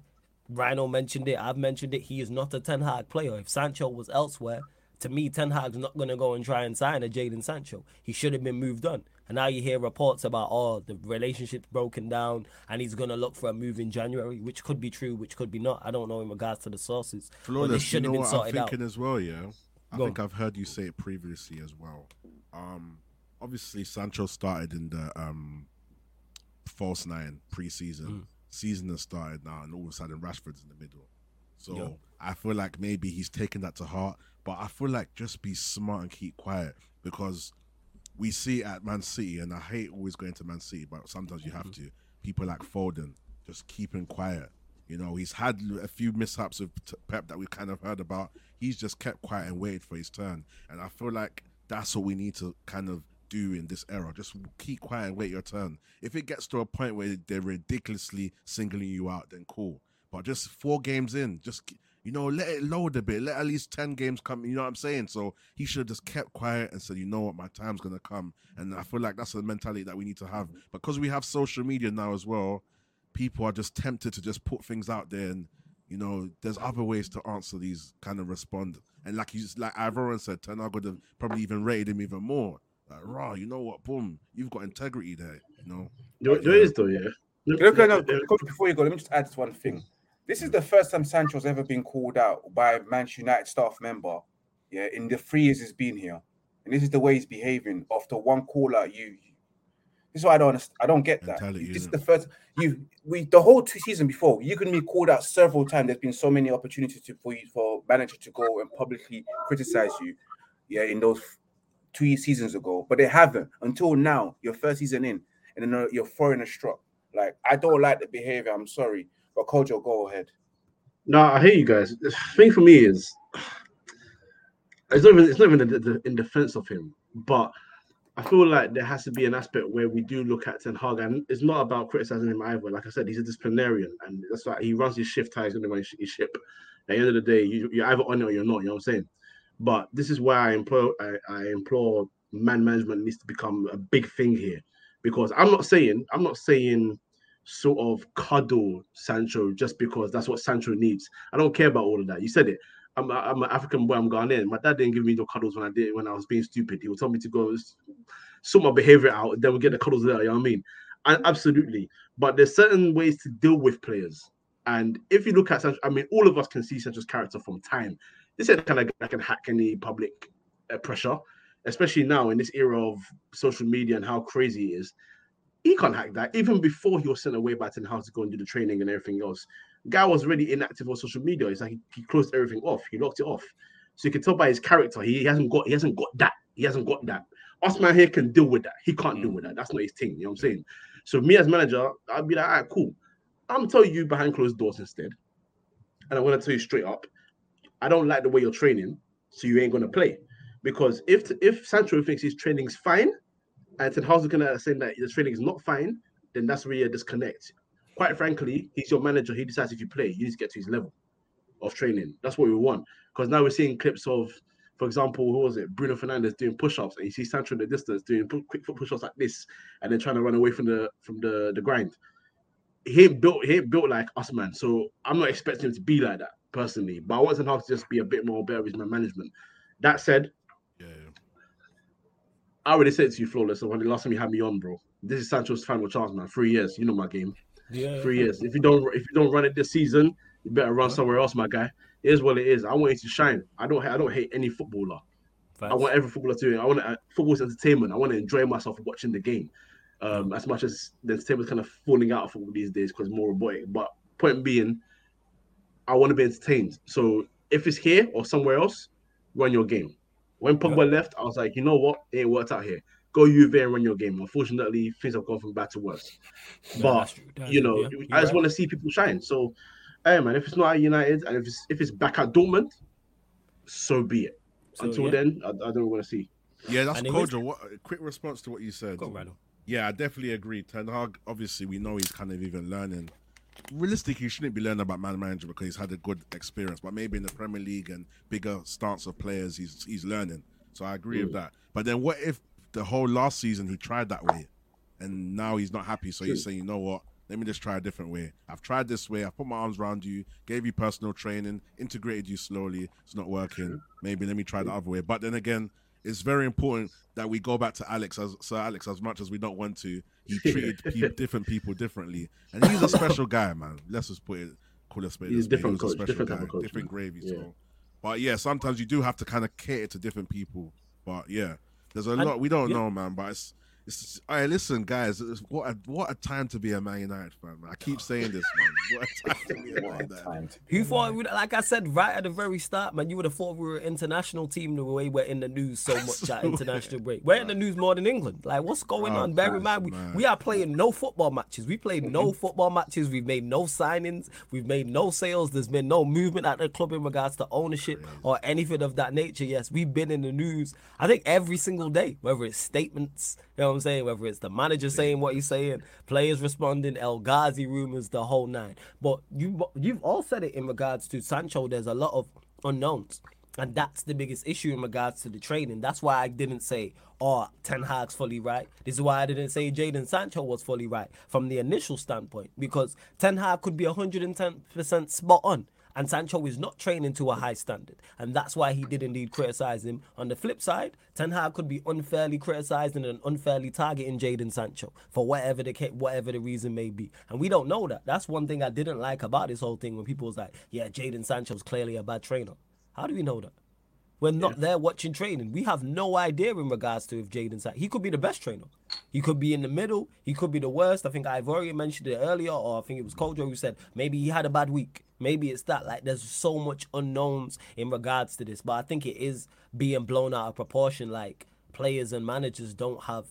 [SPEAKER 1] Rhino mentioned it. I've mentioned it. He is not a Ten Hag player. If Sancho was elsewhere, to me, Ten Hag's not going to go and try and sign a Jadon Sancho. He should have been moved on. And now you hear reports about, oh, the relationship's broken down and he's going to look for a move in January, which could be true, which could be not. I don't know in regards to the sources.
[SPEAKER 3] Flawless, but this should you know have been sorted I'm thinking out. as well, yeah? I go think on. I've heard you say it previously as well. Um, obviously, Sancho started in the um, false nine preseason. Mm season has started now, and all of a sudden Rashford's in the middle. So yeah. I feel like maybe he's taken that to heart. But I feel like just be smart and keep quiet because we see at Man City, and I hate always going to Man City, but sometimes you have
[SPEAKER 1] Mm-hmm.
[SPEAKER 3] to. People like Foden just keeping quiet. You know, he's had a few mishaps with Pep that we've kind of heard about. He's just kept quiet and waited for his turn. And I feel like that's what we need to kind of do in this era. Just keep quiet and wait your turn. If it gets to a point where they're ridiculously singling you out, then cool. But just four games in, just you know, let it load a bit. Let at least ten games come. You know what I'm saying? So he should have just kept quiet and said, you know what, my time's gonna come. And I feel like that's the mentality that we need to have because we have social media now as well. People are just tempted to just put things out there, and you know, there's other ways to answer these kind of respond. And like you, like Ivorian said, Ten Hag would have probably even rated him even more. Like, raw, you know what? Boom, you've got integrity there. You know,
[SPEAKER 4] There, there is though, yeah.
[SPEAKER 2] Look, no, no, Coach, before you go, let me just add this one thing. This is the first time Sancho's ever been called out by a Manchester United staff member. Yeah, in the three years he's been here, and this is the way he's behaving after one call out. You, this is why I don't, understand, I don't get that.
[SPEAKER 3] Mentality,
[SPEAKER 2] this is
[SPEAKER 3] innit?
[SPEAKER 2] the first you we the whole two season before you can be called out several times. There's been so many opportunities to, for you for manager to go and publicly criticize you. Yeah, in those two seasons ago, but they haven't until now. Your first season in, and then uh, you're throwing a strop. Like I don't like the behavior. I'm sorry, but Kojo, go ahead.
[SPEAKER 4] No, I hear you guys. The thing for me is, it's not even, it's not even in, defense of him, but I feel like there has to be an aspect where we do look at Ten Hag, and it's not about criticizing him either. Like I said, he's a disciplinarian, and that's why he runs his shift he's going to run his ship. At the end of the day, you, you're either on it or you're not. You know what I'm saying? But this is why I implore, I, I implore man management needs to become a big thing here, because I'm not saying, I'm not saying sort of cuddle Sancho just because that's what Sancho needs. I don't care about all of that. You said it. I'm, I'm an African boy. I'm Ghanaian. My dad didn't give me no cuddles when I did when I was being stupid. He would tell me to go sort my behavior out. Then we get the cuddles there. You know what I mean? Absolutely. But there's certain ways to deal with players. And if you look at Sancho, I mean, all of us can see Sancho's character from time. This is the kind of guy that can hack any public uh, pressure, especially now in this era of social media and how crazy it is. He can't hack that. Even before he was sent away by Ten Hag to go and do the training and everything else, guy was already inactive on social media. It's like he, he closed everything off. He locked it off. So you can tell by his character, he hasn't got he hasn't got that. He hasn't got that. Us man here can deal with that. He can't deal with that. That's not his thing. You know what I'm saying? So me as manager, I'd be like, all right, cool. I'm telling you behind closed doors instead. And I'm gonna tell you straight up, I don't like the way you're training, so you ain't gonna play. Because if if Sancho thinks his training's fine, and Ten Hag's it saying that the training is not fine, then that's really a disconnect. Quite frankly, he's your manager. He decides if you play, you need to get to his level of training. That's what we want. Because now we're seeing clips of, for example, who was it? Bruno Fernandes doing push-ups, and you see Sancho in the distance doing quick foot push-ups like this, and then trying to run away from the from the the grind. He ain't built. He ain't built like us, man. So I'm not expecting him to be like that personally. But I want Ten Hag to just be a bit more better with man management. That said,
[SPEAKER 3] yeah,
[SPEAKER 4] I already said to you, Flawless, when the last time you had me on, bro. This is Sancho's final chance, man. Three years. You know my game.
[SPEAKER 1] Yeah.
[SPEAKER 4] Three years. If you don't, if you don't run it this season, you better run somewhere else, my guy. It is what it is. I want you to shine. I don't. I don't hate any footballer. I want every footballer to. I want uh, football's entertainment. I want to enjoy myself watching the game. Um, as much as the entertainment's kind of falling out of football these days because more robotic. But point being, I want to be entertained. So if it's here or somewhere else, run your game. When Pogba left, I was like, you know what? It ain't worked out here. Go Juve and run your game. Unfortunately, things have gone from bad to worse.
[SPEAKER 1] No,
[SPEAKER 4] but
[SPEAKER 1] that's true. That's
[SPEAKER 4] you know,
[SPEAKER 1] Yeah,
[SPEAKER 4] I just
[SPEAKER 1] right.
[SPEAKER 4] want to see people shine. So, hey man, if it's not at United and if it's if it's back at Dortmund, so be it.
[SPEAKER 1] So,
[SPEAKER 4] Until
[SPEAKER 1] yeah.
[SPEAKER 4] then, I, I don't want to see.
[SPEAKER 3] yeah. That's
[SPEAKER 1] And was-
[SPEAKER 3] What a quick response to what you said.
[SPEAKER 1] Go on,
[SPEAKER 3] Yeah, I definitely agree. Ten Hag, obviously, we know he's kind of even learning. Realistically, he shouldn't be learning about man management because he's had a good experience. But maybe in the Premier League and bigger stance of players, he's he's learning. So I agree with hmm. that. But then, what if the whole last season he tried that way, and now he's not happy? So he's hmm. saying, you know what? Let me just try a different way. I've tried this way. I've put my arms around you, gave you personal training, integrated you slowly. It's not working. Hmm. Maybe let me try the other way. But then again, it's very important that we go back to Alex as Sir Alex as much as we don't want to. He treated pe- different people differently, and he's a special guy, man. Let's just put it, call it a spade.
[SPEAKER 4] He's a different
[SPEAKER 3] He was
[SPEAKER 4] coach, different
[SPEAKER 3] guy,
[SPEAKER 4] coach,
[SPEAKER 3] different
[SPEAKER 4] man.
[SPEAKER 3] gravy.
[SPEAKER 4] Yeah.
[SPEAKER 3] So, but yeah, sometimes you do have to kind of cater to different people. But yeah, there's a
[SPEAKER 1] And-
[SPEAKER 3] lot we don't
[SPEAKER 1] yeah.
[SPEAKER 3] know, man. But it's It's, all right, listen, guys. What a, what a time to be a Man United fan, man. I keep saying this, man. What a time to be a Man United.
[SPEAKER 1] Who thought, like I said right at the very start, man, you would have thought we were an international team the way we're in the news so much at international break. We're in the news more than England. Like, what's going oh, on? Bear in mind, we, we are playing no football matches. We played no football matches. We've made no signings. We've made no sales. There's been no movement at the club in regards to ownership or anything of that nature. Yes, we've been in the news, I think, every single day, whether it's statements, you know what I'm saying? Whether it's the manager saying what he's saying, players responding, El Ghazi rumors, the whole nine. But you you've all said it in regards to Sancho. There's a lot of unknowns. And that's the biggest issue in regards to the training. That's why I didn't say, oh, Ten Hag's fully right. This is why I didn't say Jadon Sancho was fully right from the initial standpoint. Because Ten Hag could be 110% spot on and Sancho is not training to a high standard. And that's why he did indeed criticize him. On the flip side, Ten Hag could be unfairly criticizing and unfairly targeting Jadon Sancho for whatever the whatever the reason may be. And we don't know that. That's one thing I didn't like about this whole thing when people was like, yeah, Jadon Sancho's clearly a bad trainer. How do we know that? We're not yeah. there watching training. We have no idea in regards to if Jadon Sancho. He could be the best trainer. He could be in the middle. He could be the worst. I think I've already mentioned it earlier, or I think it was Kojo who said maybe he had a bad week. Maybe it's that. Like there's so much unknowns in regards to this, but I think it is being blown out of proportion. Like players and managers don't have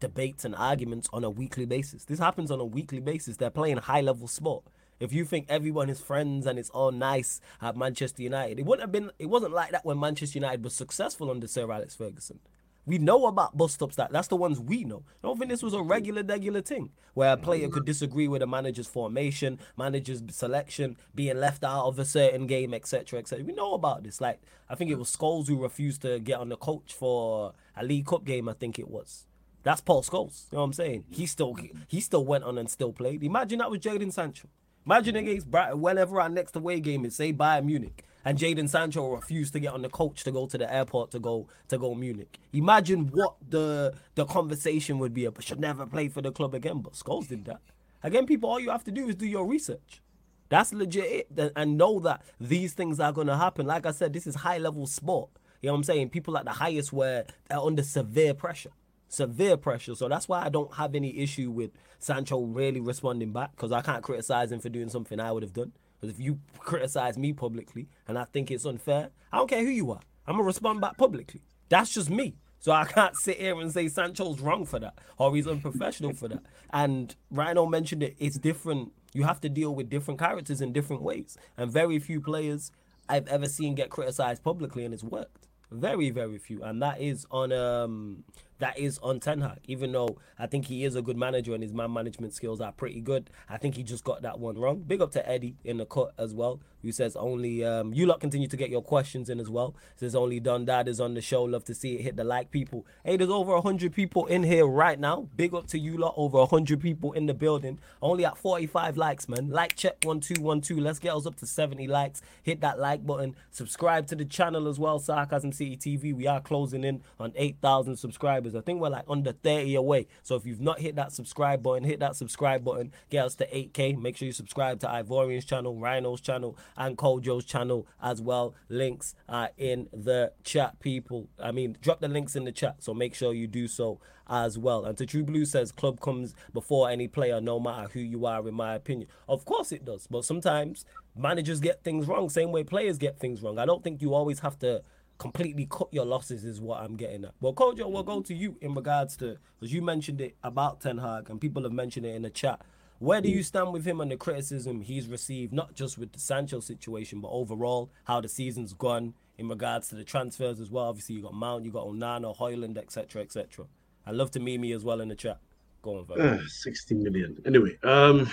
[SPEAKER 1] debates and arguments on a weekly basis. This happens on a weekly basis. They're playing high level sport. If you think everyone is friends and it's all nice at Manchester United, it wouldn't have been. It wasn't like that when Manchester United was successful under Sir Alex Ferguson. We know about bus stops that that's the ones we know. I don't think this was a regular, regular thing where a player could disagree with a manager's formation, manager's selection, being left out of a certain game, etc., etc. We know about this. Like I think it was Scholes who refused to get on the coach for a League Cup game. I think it was. That's Paul Scholes. You know what I'm saying? He still he still went on and still played. Imagine that was Jadon Sancho. Imagine against Brighton, whenever our next away game is, say Bayern Munich, and Jadon Sancho refused to get on the coach to go to the airport to go to go Munich. Imagine what the the conversation would be. Should never play for the club again. But Scholes did that. Again, people, all you have to do is do your research. That's legit, and know that these things are gonna happen. Like I said, this is high level sport. You know what I'm saying? People at the highest where they're under severe pressure severe pressure. So that's why I don't have any issue with Sancho really responding back because I can't criticize him for doing something I would have done. If you criticize me publicly and I think it's unfair, I don't care who you are. I'm gonna respond back publicly. That's just me. So I can't sit here and say Sancho's wrong for that or he's unprofessional for that. And Rhino mentioned it. It's different. You have to deal with different characters in different ways. And very few players I've ever seen get criticized publicly and it's worked. Very, very few. And that is on um that is on Ten Hag. Even though I think he is a good manager and his man management skills are pretty good, I think he just got that one wrong. Big up to Eddie in the cut as well, who says only um, you lot continue to get your questions in as well. Says only Don Dad is on the show. Love to see it hit the like people. Hey, there's over hundred people in here right now. Big up to you lot. Over hundred people in the building. Only at 45 likes, man. Like check one two one two. Let's get us up to 70 likes. Hit that like button. Subscribe to the channel as well. Sarcasm City TV. We are closing in on 8,000 subscribers subscribers. I think we're like under 30 away. So if you've not hit that subscribe button, hit that subscribe button, get us to 8K. Make sure you subscribe to Ivorian's channel, Rhino's channel, and Kojo's channel as well. Links are in the chat, people. I mean, drop the links in the chat. So make sure you do so as well. And to True Blue says, club comes before any player, no matter who you are, in my opinion. Of course it does. But sometimes managers get things wrong, same way players get things wrong. I don't think you always have to completely cut your losses is what I'm getting at. Well, Kojo, we'll go to you in regards to because you mentioned it about Ten Hag and people have mentioned it in the chat. Where do you stand with him and the criticism he's received, not just with the Sancho situation, but overall how the season's gone in regards to the transfers as well? Obviously, you got Mount, you got Onana, Højlund, etc., etc. I love to meet me as well in the chat. Go on,
[SPEAKER 4] uh, 60 million. Anyway, um,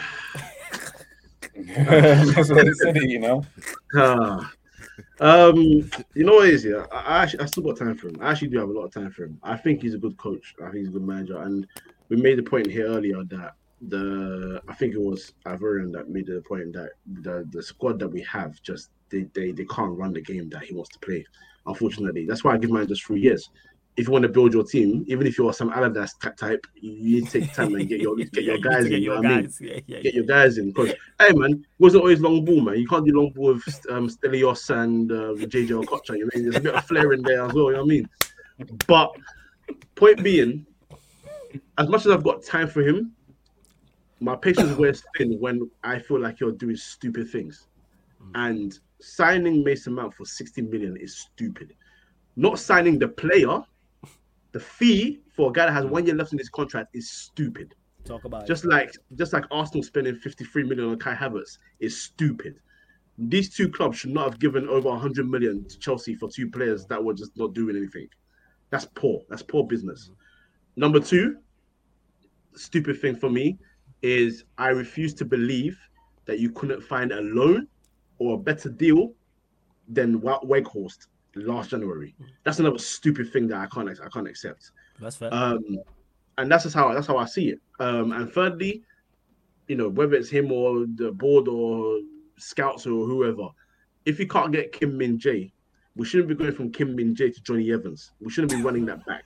[SPEAKER 2] that's what he said, you know.
[SPEAKER 4] Uh, um, you know what it is, yeah. I, I actually I still got time for him. I actually do have a lot of time for him. I think he's a good coach. I think he's a good manager. And we made the point here earlier that the I think it was Ivorian that made the point that the the squad that we have just they, they they can't run the game that he wants to play. Unfortunately, that's why I give managers three years if you want to build your team, even if you're some Allardyce type, you need to take time and get your get your guys in. Your you know guys. I mean? yeah, yeah, get your guys in because hey man, wasn't always long ball, man. You can't do long ball with um, Stelios and uh, JJ Okocha. You mean there's a bit of flair in there as well. You know what I mean? But point being, as much as I've got time for him, my patience wears thin when I feel like you're doing stupid things. Mm. And signing Mason Mount for 60 million is stupid. Not signing the player, the fee for a guy that has mm. one year left in his contract is stupid.
[SPEAKER 1] Talk about
[SPEAKER 4] Just
[SPEAKER 1] it.
[SPEAKER 4] like just like Arsenal spending 53 million on Kai Havertz is stupid. These two clubs should not have given over 100 million to Chelsea for two players that were just not doing anything. That's poor. That's poor business. Mm. Number two, stupid thing for me is I refuse to believe that you couldn't find a loan or a better deal than Wa- Weghorst last January. That's another stupid thing that I can't I can't accept.
[SPEAKER 1] That's fair.
[SPEAKER 4] Um, and that's just how that's how I see it. Um, and thirdly, you know, whether it's him or the board or scouts or whoever, if you can't get Kim Min Jae, we shouldn't be going from Kim Min Jae to Jonny Evans. We shouldn't be running that back.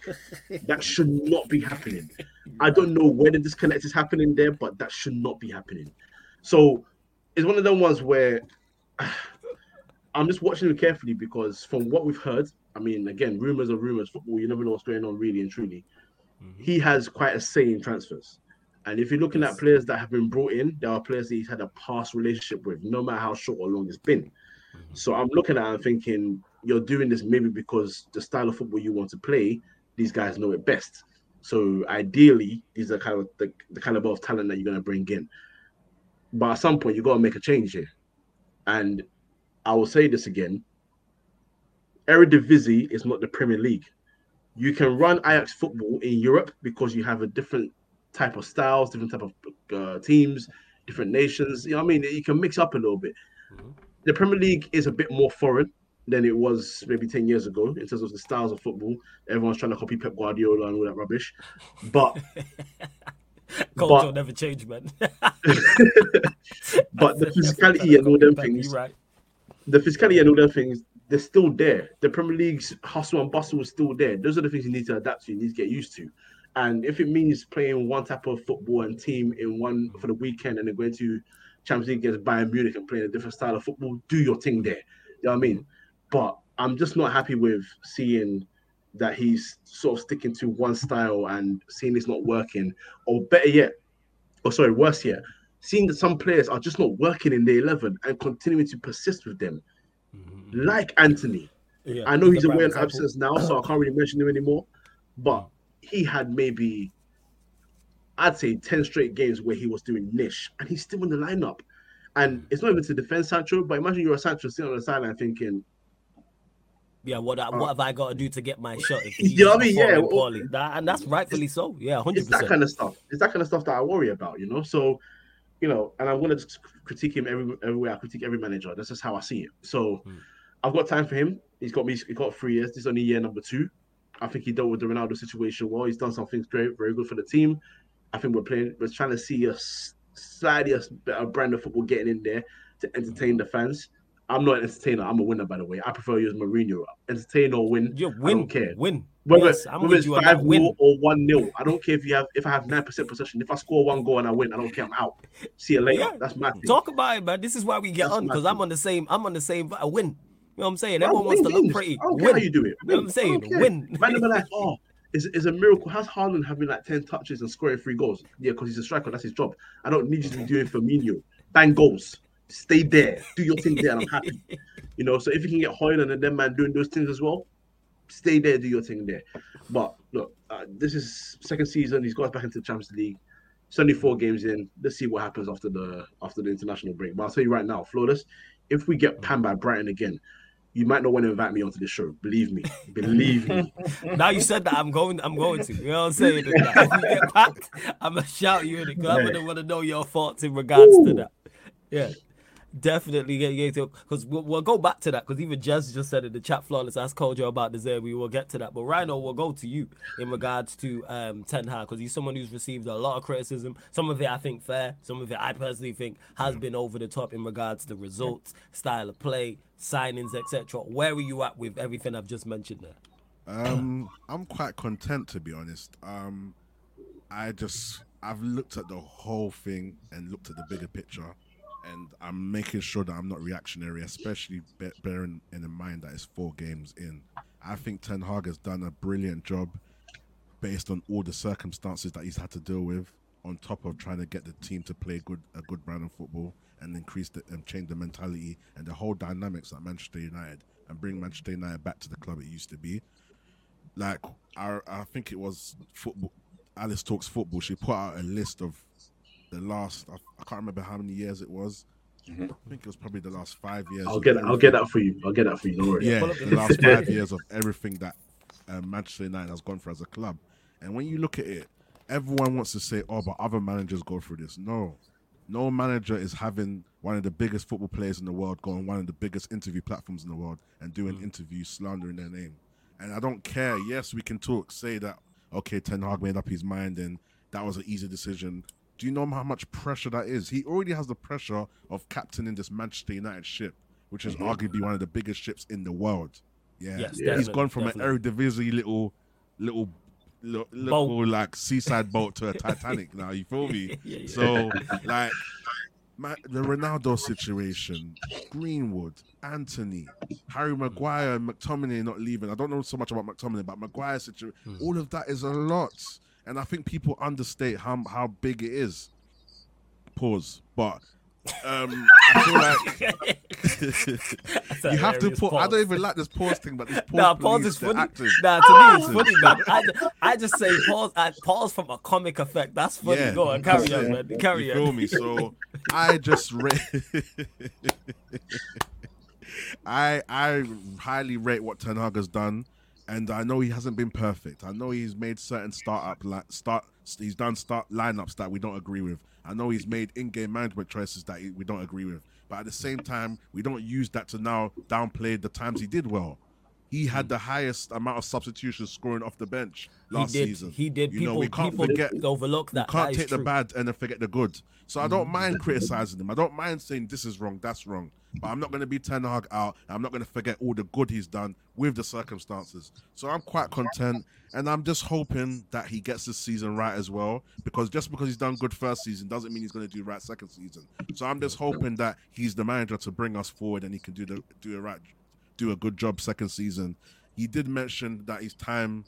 [SPEAKER 4] that should not be happening. I don't know where the disconnect is happening there, but that should not be happening. So it's one of them ones where I'm just watching it carefully because from what we've heard, I mean, again, rumors are rumors. Football, you never know what's going on really and truly. Mm-hmm. He has quite a say in transfers. And if you're looking at players that have been brought in, there are players that he's had a past relationship with, no matter how short or long it's been. Mm-hmm. So I'm looking at it and thinking, you're doing this maybe because the style of football you want to play, these guys know it best. So ideally, these are kind of the, the caliber of talent that you're going to bring in. But at some point, you got to make a change here. And I will say this again Eredivisie is not the Premier League. You can run Ajax football in Europe because you have a different type of styles, different type of uh, teams, different nations. You know what I mean? You can mix up a little bit. The Premier League is a bit more foreign than it was maybe 10 years ago in terms of the styles of football. Everyone's trying to copy Pep Guardiola and all that rubbish. But
[SPEAKER 1] Culture never change, man.
[SPEAKER 4] but the physicality and all them things,
[SPEAKER 1] right.
[SPEAKER 4] the physicality and all them things, they're still there. The Premier League's hustle and bustle is still there. Those are the things you need to adapt to, you need to get used to. And if it means playing one type of football and team in one for the weekend and then going to Champions League against Bayern Munich and playing a different style of football, do your thing there. You know what I mean? But I'm just not happy with seeing that he's sort of sticking to one style and seeing it's not working. Or better yet, or sorry, worse yet, seeing that some players are just not working in the 11 and continuing to persist with them, like Antony.
[SPEAKER 1] Yeah,
[SPEAKER 4] I know he's away on absence now, so I can't really mention him anymore. But he had maybe, I'd say, 10 straight games where he was doing niche and he's still in the lineup. And it's not even to defend Sancho, but imagine you're a Sancho sitting on the sideline thinking,
[SPEAKER 1] Yeah, what I- what have I got to do to get my shot?
[SPEAKER 4] You know what I mean? Yeah,
[SPEAKER 1] poorly? That- and that's rightfully so. Yeah, hundred
[SPEAKER 4] it's that kind of stuff. It's that kind of stuff that I worry about, you know. So, you know, and I'm gonna critique him every everywhere. I critique every manager. That's just how I see it. So,
[SPEAKER 1] Hmm.
[SPEAKER 4] I've got time for him. He's got me. He's got three years. This is only year number two. I think he dealt with the Ronaldo situation well. He's done some things great, very good for the team. I think we're playing. We're trying to see a slightly a better brand of football getting in there to entertain the fans. I'm not an entertainer. I'm a winner, by the way. I prefer you as Mourinho. Entertain or win.
[SPEAKER 1] You
[SPEAKER 4] I
[SPEAKER 1] win,
[SPEAKER 4] don't care.
[SPEAKER 1] win.
[SPEAKER 4] Whether,
[SPEAKER 1] yes, I'm
[SPEAKER 4] whether it's five.
[SPEAKER 1] Win.
[SPEAKER 4] nil or one nil, I don't care if you have if I have nine percent possession. If I score one goal and I win, I don't care. I'm out. See you later.
[SPEAKER 1] Yeah.
[SPEAKER 4] That's my thing.
[SPEAKER 1] Talk about it, man. This is why we get
[SPEAKER 4] That's
[SPEAKER 1] on because. I'm on the same. I'm on the same. I win. You know what I'm saying? Everyone wants to
[SPEAKER 4] win
[SPEAKER 1] look pretty.
[SPEAKER 4] I don't care how you do it.
[SPEAKER 1] You know what I'm saying? Win.
[SPEAKER 4] Man, like, oh, it's, it's a miracle. How's Haaland having like 10 touches and scoring three goals? Yeah, because he's a striker. That's his job. I don't need you to be doing Firmino. Bang goals. Stay there. Do your thing there, and I'm happy. You know, so if you can get Højlund and them man doing those things as well, stay there, do your thing there. But look, uh, this is second season. He's got us back into the Champions League. It's only four games in. Let's see what happens after the after the international break. But I'll tell you right now, flawless. If we get panned by Brighton again, you might not want to invite me onto the show. Believe me. Believe me.
[SPEAKER 1] now you said that I'm going. I'm going to. You know what I'm saying? If you get packed, I'm gonna shout you in it because I'm gonna want to know your thoughts in regards to that. Yeah. Definitely get get because we'll, we'll go back to that because even Jez just said in the chat flawless. Ask Kojo about De Zerbi. We'll get to that, but Rhino we'll go to you in regards to um Ten Hag because he's someone who's received a lot of criticism. Some of it I think fair. Some of it I personally think has been over the top in regards to the results, style of play, signings, etc. Where are you at with everything I've just mentioned there?
[SPEAKER 3] Um, I'm quite content to be honest. Um, I just I've looked at the whole thing and looked at the bigger picture, and I'm making sure that I'm not reactionary, especially be- bearing in mind that it's four games in. I think Ten Hag has done a brilliant job based on all the circumstances that he's had to deal with, on top of trying to get the team to play good a good brand of football and increase the and change the mentality and the whole dynamics at Manchester United and bring Manchester United back to the club it used to be. Like I, I think it was football. Alice talks football. She put out a list of the last. I, I can't remember how many years it was.
[SPEAKER 2] Mhm.
[SPEAKER 3] I think it was probably the last five years.
[SPEAKER 4] I'll
[SPEAKER 3] of
[SPEAKER 4] get I'll get that for you. I'll get that for you. Don't worry.
[SPEAKER 3] yeah,
[SPEAKER 1] the
[SPEAKER 3] the last five years of everything that um, Manchester United has gone for as a club. And when you look at it, everyone wants to say, "Oh, but other managers go through this." No, no manager is having one of the biggest football players in the world go on one of the biggest interview platforms in the world and doing interviews slandering their name. And I don't care. Yes, we can talk, say that okay, Ten Hag made up his mind and that was an easy decision. Do you know how much pressure that is? He already has the pressure of captaining this Manchester United ship, which is arguably one of the biggest ships in the world. Yeah,
[SPEAKER 1] Yes,
[SPEAKER 3] he's
[SPEAKER 1] definitely,
[SPEAKER 3] gone from
[SPEAKER 1] definitely.
[SPEAKER 3] an Eredivisie little, little, little, little like seaside boat to a Titanic. Now you feel me?
[SPEAKER 1] Yeah, yeah.
[SPEAKER 3] So like, my, the Ronaldo situation, Greenwood, Antony, Harry Maguire, and McTominay not leaving. I don't know so much about McTominay, but Maguire situation,
[SPEAKER 1] Hmm.
[SPEAKER 3] all of that is a lot, and I think people understate how how big it is. Pause, but. Um, I feel like you have to put. I don't even like this pause thing, but this pause.
[SPEAKER 1] Nah, pause is funny.
[SPEAKER 3] actors.
[SPEAKER 1] Nah, to me it's funny, man. I, I just say pause. I pause from a comic effect. That's funny.
[SPEAKER 3] Yeah.
[SPEAKER 1] Go on, carry on, man. Carry
[SPEAKER 3] you
[SPEAKER 1] on.
[SPEAKER 3] feel me? So I just rate. I I highly rate what Ten Hag has done, and I know he hasn't been perfect. I know he's made certain startup like start. He's done start lineups that we don't agree with. I know he's made in-game management choices that we don't agree with. But at the same time, we don't use that to now downplay the times he did well. He had mm. the highest amount of substitutions scoring off the bench
[SPEAKER 1] He
[SPEAKER 3] last
[SPEAKER 1] did.
[SPEAKER 3] season.
[SPEAKER 1] He did.
[SPEAKER 3] You
[SPEAKER 1] People,
[SPEAKER 3] know, we can't
[SPEAKER 1] people
[SPEAKER 3] forget
[SPEAKER 1] overlook that.
[SPEAKER 3] We can't
[SPEAKER 1] that
[SPEAKER 3] take the bad and then forget the good. So I don't mm. mind criticizing him. I don't mind saying this is wrong, that's wrong. But I'm not going to be Ten Hag out. I'm not going to forget all the good he's done with the circumstances. So I'm quite content, and I'm just hoping that he gets this season right as well. Because just because he's done good first season doesn't mean he's going to do right second season. So I'm just hoping that he's the manager to bring us forward, and he can do the do a right, do a good job second season. He did mention that his time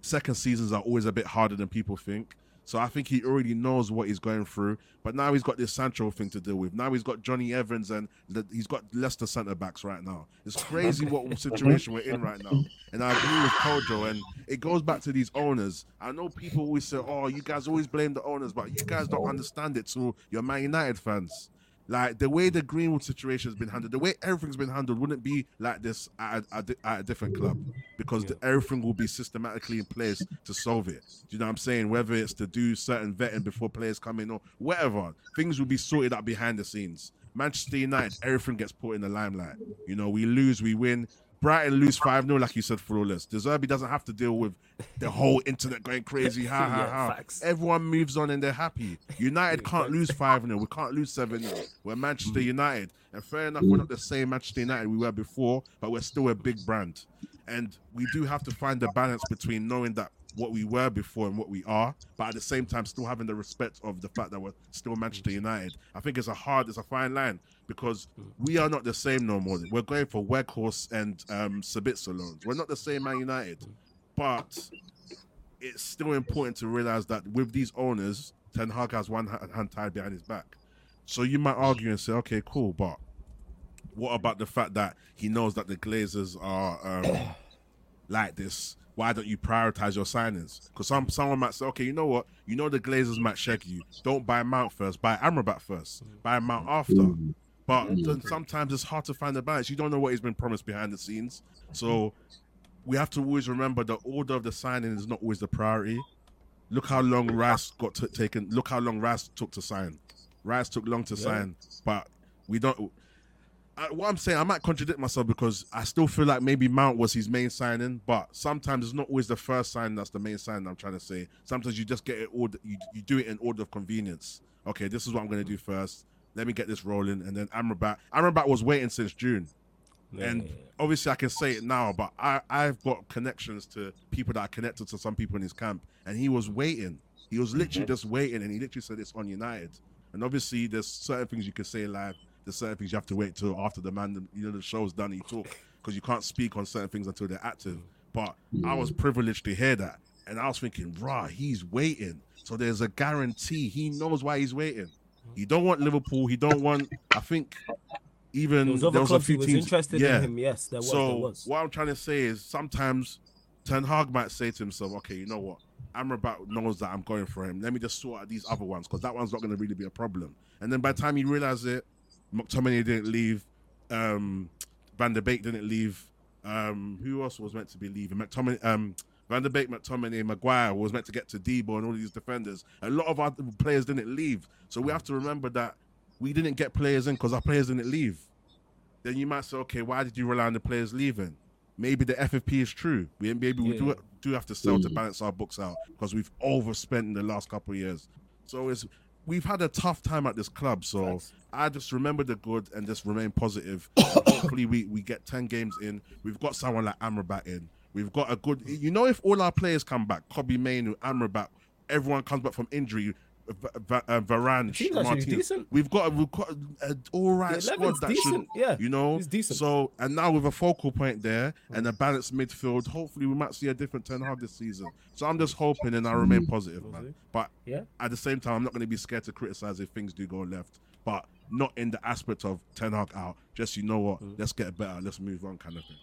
[SPEAKER 3] second seasons are always a bit harder than people think. So I think he already knows what he's going through. But now he's got this Sancho thing to deal with. Now he's got Jonny Evans and the, he's got Leicester centre backs right now. It's crazy what situation we're in right now. And I agree with Kojo. And it goes back to these owners. I know people always say, "Oh, you guys always blame the owners," but you guys don't understand it. So you're Man United fans. Like the way the Greenwood situation has been handled, the way everything's been handled wouldn't be like this at a, at a- at a different club because the, everything will be systematically in place to solve it. Do you know what I'm saying? Whether it's to do certain vetting before players come in or whatever, things will be sorted out behind the scenes. Manchester United, everything gets put in the limelight. You know, we lose, we win. Brighton lose 5 0, like you said, flawless. De Zerbi doesn't have to deal with the whole internet going crazy. Ha ha ha.
[SPEAKER 1] facts.
[SPEAKER 3] Everyone moves on and they're happy. United can't lose 5 0. We can't lose 7 0. We're Manchester mm. United. And fair enough, we're not the same Manchester United we were before, but we're still a big brand. And we do have to find the balance between knowing that what we were before and what we are, but at the same time still having the respect of the fact that we're still Manchester United. I think it's a hard, it's a fine line because we are not the same no more. We're going for Weghorst and um, Sabitzer loans. We're not the same Man United, but it's still important to realize that with these owners, Ten Hag has one hand tied behind his back. So you might argue and say, okay, cool, but what about the fact that he knows that the Glazers are um, like this? Why don't you prioritize your signings? Because some someone might say, okay, you know what? You know the Glazers might check you. Don't buy Mount first. Buy Amrabat first. Buy Mount after. But mm-hmm. then sometimes it's hard to find the balance. You don't know what he's been promised behind the scenes. So we have to always remember the order of the signing is not always the priority. Look how long Rice got to, taken. Look how long Rice took to sign. Rice took long to sign, but we don't. I, what I'm saying, I might contradict myself because I still feel like maybe Mount was his main signing, but sometimes it's not always the first sign that's the main sign. I'm trying to say. Sometimes you just get it order. You, you do it in order of convenience. Okay, this is what I'm going to do first. Let me get this rolling, and then Amrabat. Amrabat was waiting since June. And obviously, I can say it now, but I, I've got connections to people that are connected to some people in his camp, and he was waiting. He was literally mm-hmm. just waiting, and he literally said it's on United. And obviously, there's certain things you can say live. There's certain things you have to wait till after the man, you know, the show's done. He talk because you can't speak on certain things until they're active. But I was privileged to hear that, And I was thinking, rah, he's waiting. So there's a guarantee. He knows why he's waiting. He don't want Liverpool. He don't want. I think even
[SPEAKER 1] There was
[SPEAKER 3] there was a few teams.
[SPEAKER 1] interested
[SPEAKER 3] yeah.
[SPEAKER 1] in him. Yes, there was.
[SPEAKER 3] so
[SPEAKER 1] there was.
[SPEAKER 3] what I'm trying to say is sometimes Ten Hag might say to himself, "Okay, you know what? Amrabat knows that I'm going for him. Let me just sort out these other ones because that one's not going to really be a problem." And then by the time he realize it, McTominay didn't leave, um, Van der Beek didn't leave. Um, who else was meant to be leaving? McTominay, um, Van der Beek, McTominay, Maguire was meant to get to Debo and all these defenders. A lot of our players didn't leave, so we have to remember that we didn't get players in because our players didn't leave then you might say, okay, why did you rely on the players leaving? Maybe the FFP is true. We maybe we do do have to sell to mm. balance our books out because we've overspent in the last couple of years. So it's we've had a tough time at this club. So. I just remember the good and just remain positive. Hopefully we, we get ten games in. We've got someone like Amrabat in. We've got a good. You know, if all our players come back, Kobbie Mainoo, Amrabat, everyone comes back from injury. V- V- uh, Varane, Martinez. We've got a, we've got an all right squad that
[SPEAKER 1] decent,
[SPEAKER 3] should,
[SPEAKER 1] yeah.
[SPEAKER 3] you know,
[SPEAKER 1] It's decent.
[SPEAKER 3] So and now with a focal point there and a balanced midfield, hopefully we might see a different Ten Hag this season. So I'm just hoping and I remain positive, man. But
[SPEAKER 1] Yeah.
[SPEAKER 3] at the same time, I'm not going to be scared to criticize if things do go left, but not in the aspect of Ten Hag out. Just you know what, let's get better, let's move on, kind of thing.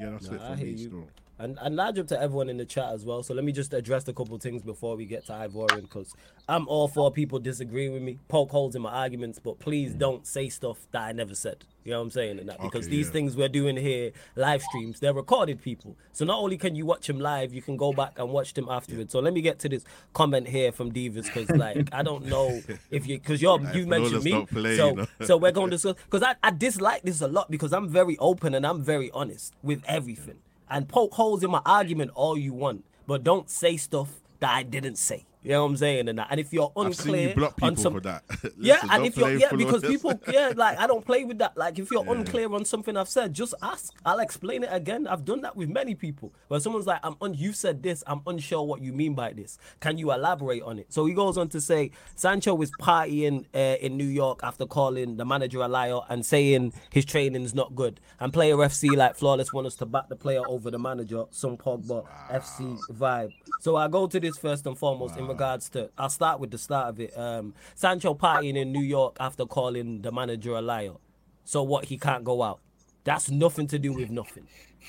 [SPEAKER 3] Yeah, that's it for
[SPEAKER 1] I
[SPEAKER 3] me. Still.
[SPEAKER 1] And and large up to everyone in the chat as well. So let me just address a couple things before we get to Ivorian because I'm all for people disagreeing with me, poke holes in my arguments, but please mm. don't say stuff that I never said. You know what I'm saying? And that because
[SPEAKER 3] Okay,
[SPEAKER 1] these
[SPEAKER 3] yeah.
[SPEAKER 1] things we're doing here, live streams, they're recorded people. So not only can you watch them live, you can go back and watch them afterwards. So let me get to this comment here from Divas because like I don't know if you because you're you mentioned me.
[SPEAKER 3] playing,
[SPEAKER 1] so
[SPEAKER 3] you know.
[SPEAKER 1] so we're going to discuss because I, I dislike this a lot because I'm very open and I'm very honest with everything. And poke holes in my argument all you want, but don't say stuff that I didn't say. You know what I'm saying? And, that. and if you're unclear
[SPEAKER 3] you
[SPEAKER 1] on some,
[SPEAKER 3] for that.
[SPEAKER 1] yeah, and if you're yeah, because people yeah, like I don't play with that. Like if you're unclear on something I've said, just ask. I'll explain it again. I've done that with many people. Where someone's like, "I'm un- you said this. I'm unsure what you mean by this. Can you elaborate on it?" So he goes on to say, Sancho was partying uh, in New York after calling the manager a liar and saying his training's not good. And player FC like flawless want us to back the player over the manager. Some Pogba FC vibe. So I go to this first and foremost in regards to. I'll start with the start of it. Um, Sancho partying in New York after calling the manager a liar. So what? He can't go out. That's nothing to do with nothing.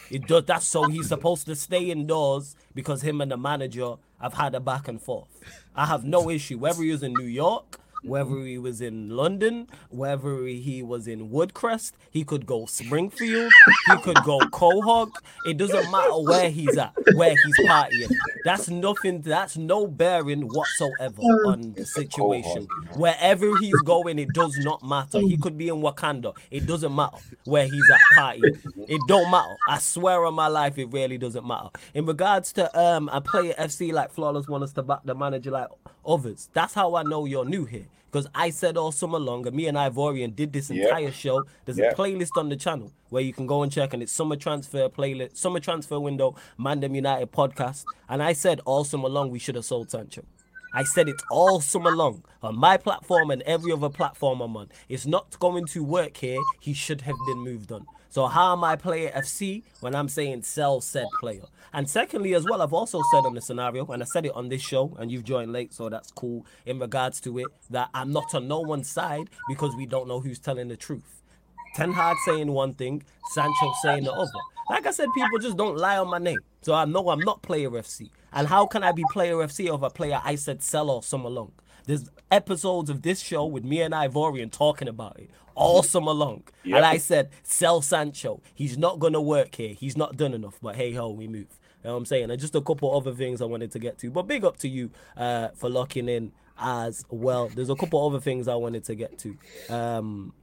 [SPEAKER 1] It does. That's so he's supposed to stay indoors because him and the manager have had a back and forth. I have no issue whether he was in New York, whether he was in London, whether he was in Woodcrest. He could go Springfield. He could go Quahog. It doesn't matter where he's at, where he's partying. That's nothing. That's no bearing whatsoever on the situation. Wherever he's going, it does not matter. He could be in Wakanda. It doesn't matter where he's at partying. It don't matter. I swear on my life, it really doesn't matter. In regards to um, a player FC like Flawless want us to back the manager like others. That's how I know you're new here. Because I said all summer long, and me and Ivorian did this entire show. There's a playlist on the channel where you can go and check, and it's summer transfer playlist, summer transfer window, Mandem United podcast. And I said all summer long we should have sold Sancho. I said it all summer long on my platform and every other platform I'm on. It's not going to work here. He should have been moved on. So how am I player FC when I'm saying sell said player? And secondly, as well, I've also said on the scenario, and I said it on this show, and you've joined late, so that's cool in regards to it, that I'm not on no one's side because we don't know who's telling the truth. Ten Hag saying one thing, Sancho saying the other. Like I said, people just don't lie on my name. So I know I'm not player FC. And how can I be player FC of a player I said sell all summer long? There's episodes of this show with me and Ivorian talking about it all summer long. And I said, sell Sancho. He's not going to work here. He's not done enough. But hey ho, we move. You know what I'm saying? And just a couple other things I wanted to get to. But big up to you uh, for locking in as well. There's a couple other things I wanted to get to. Um,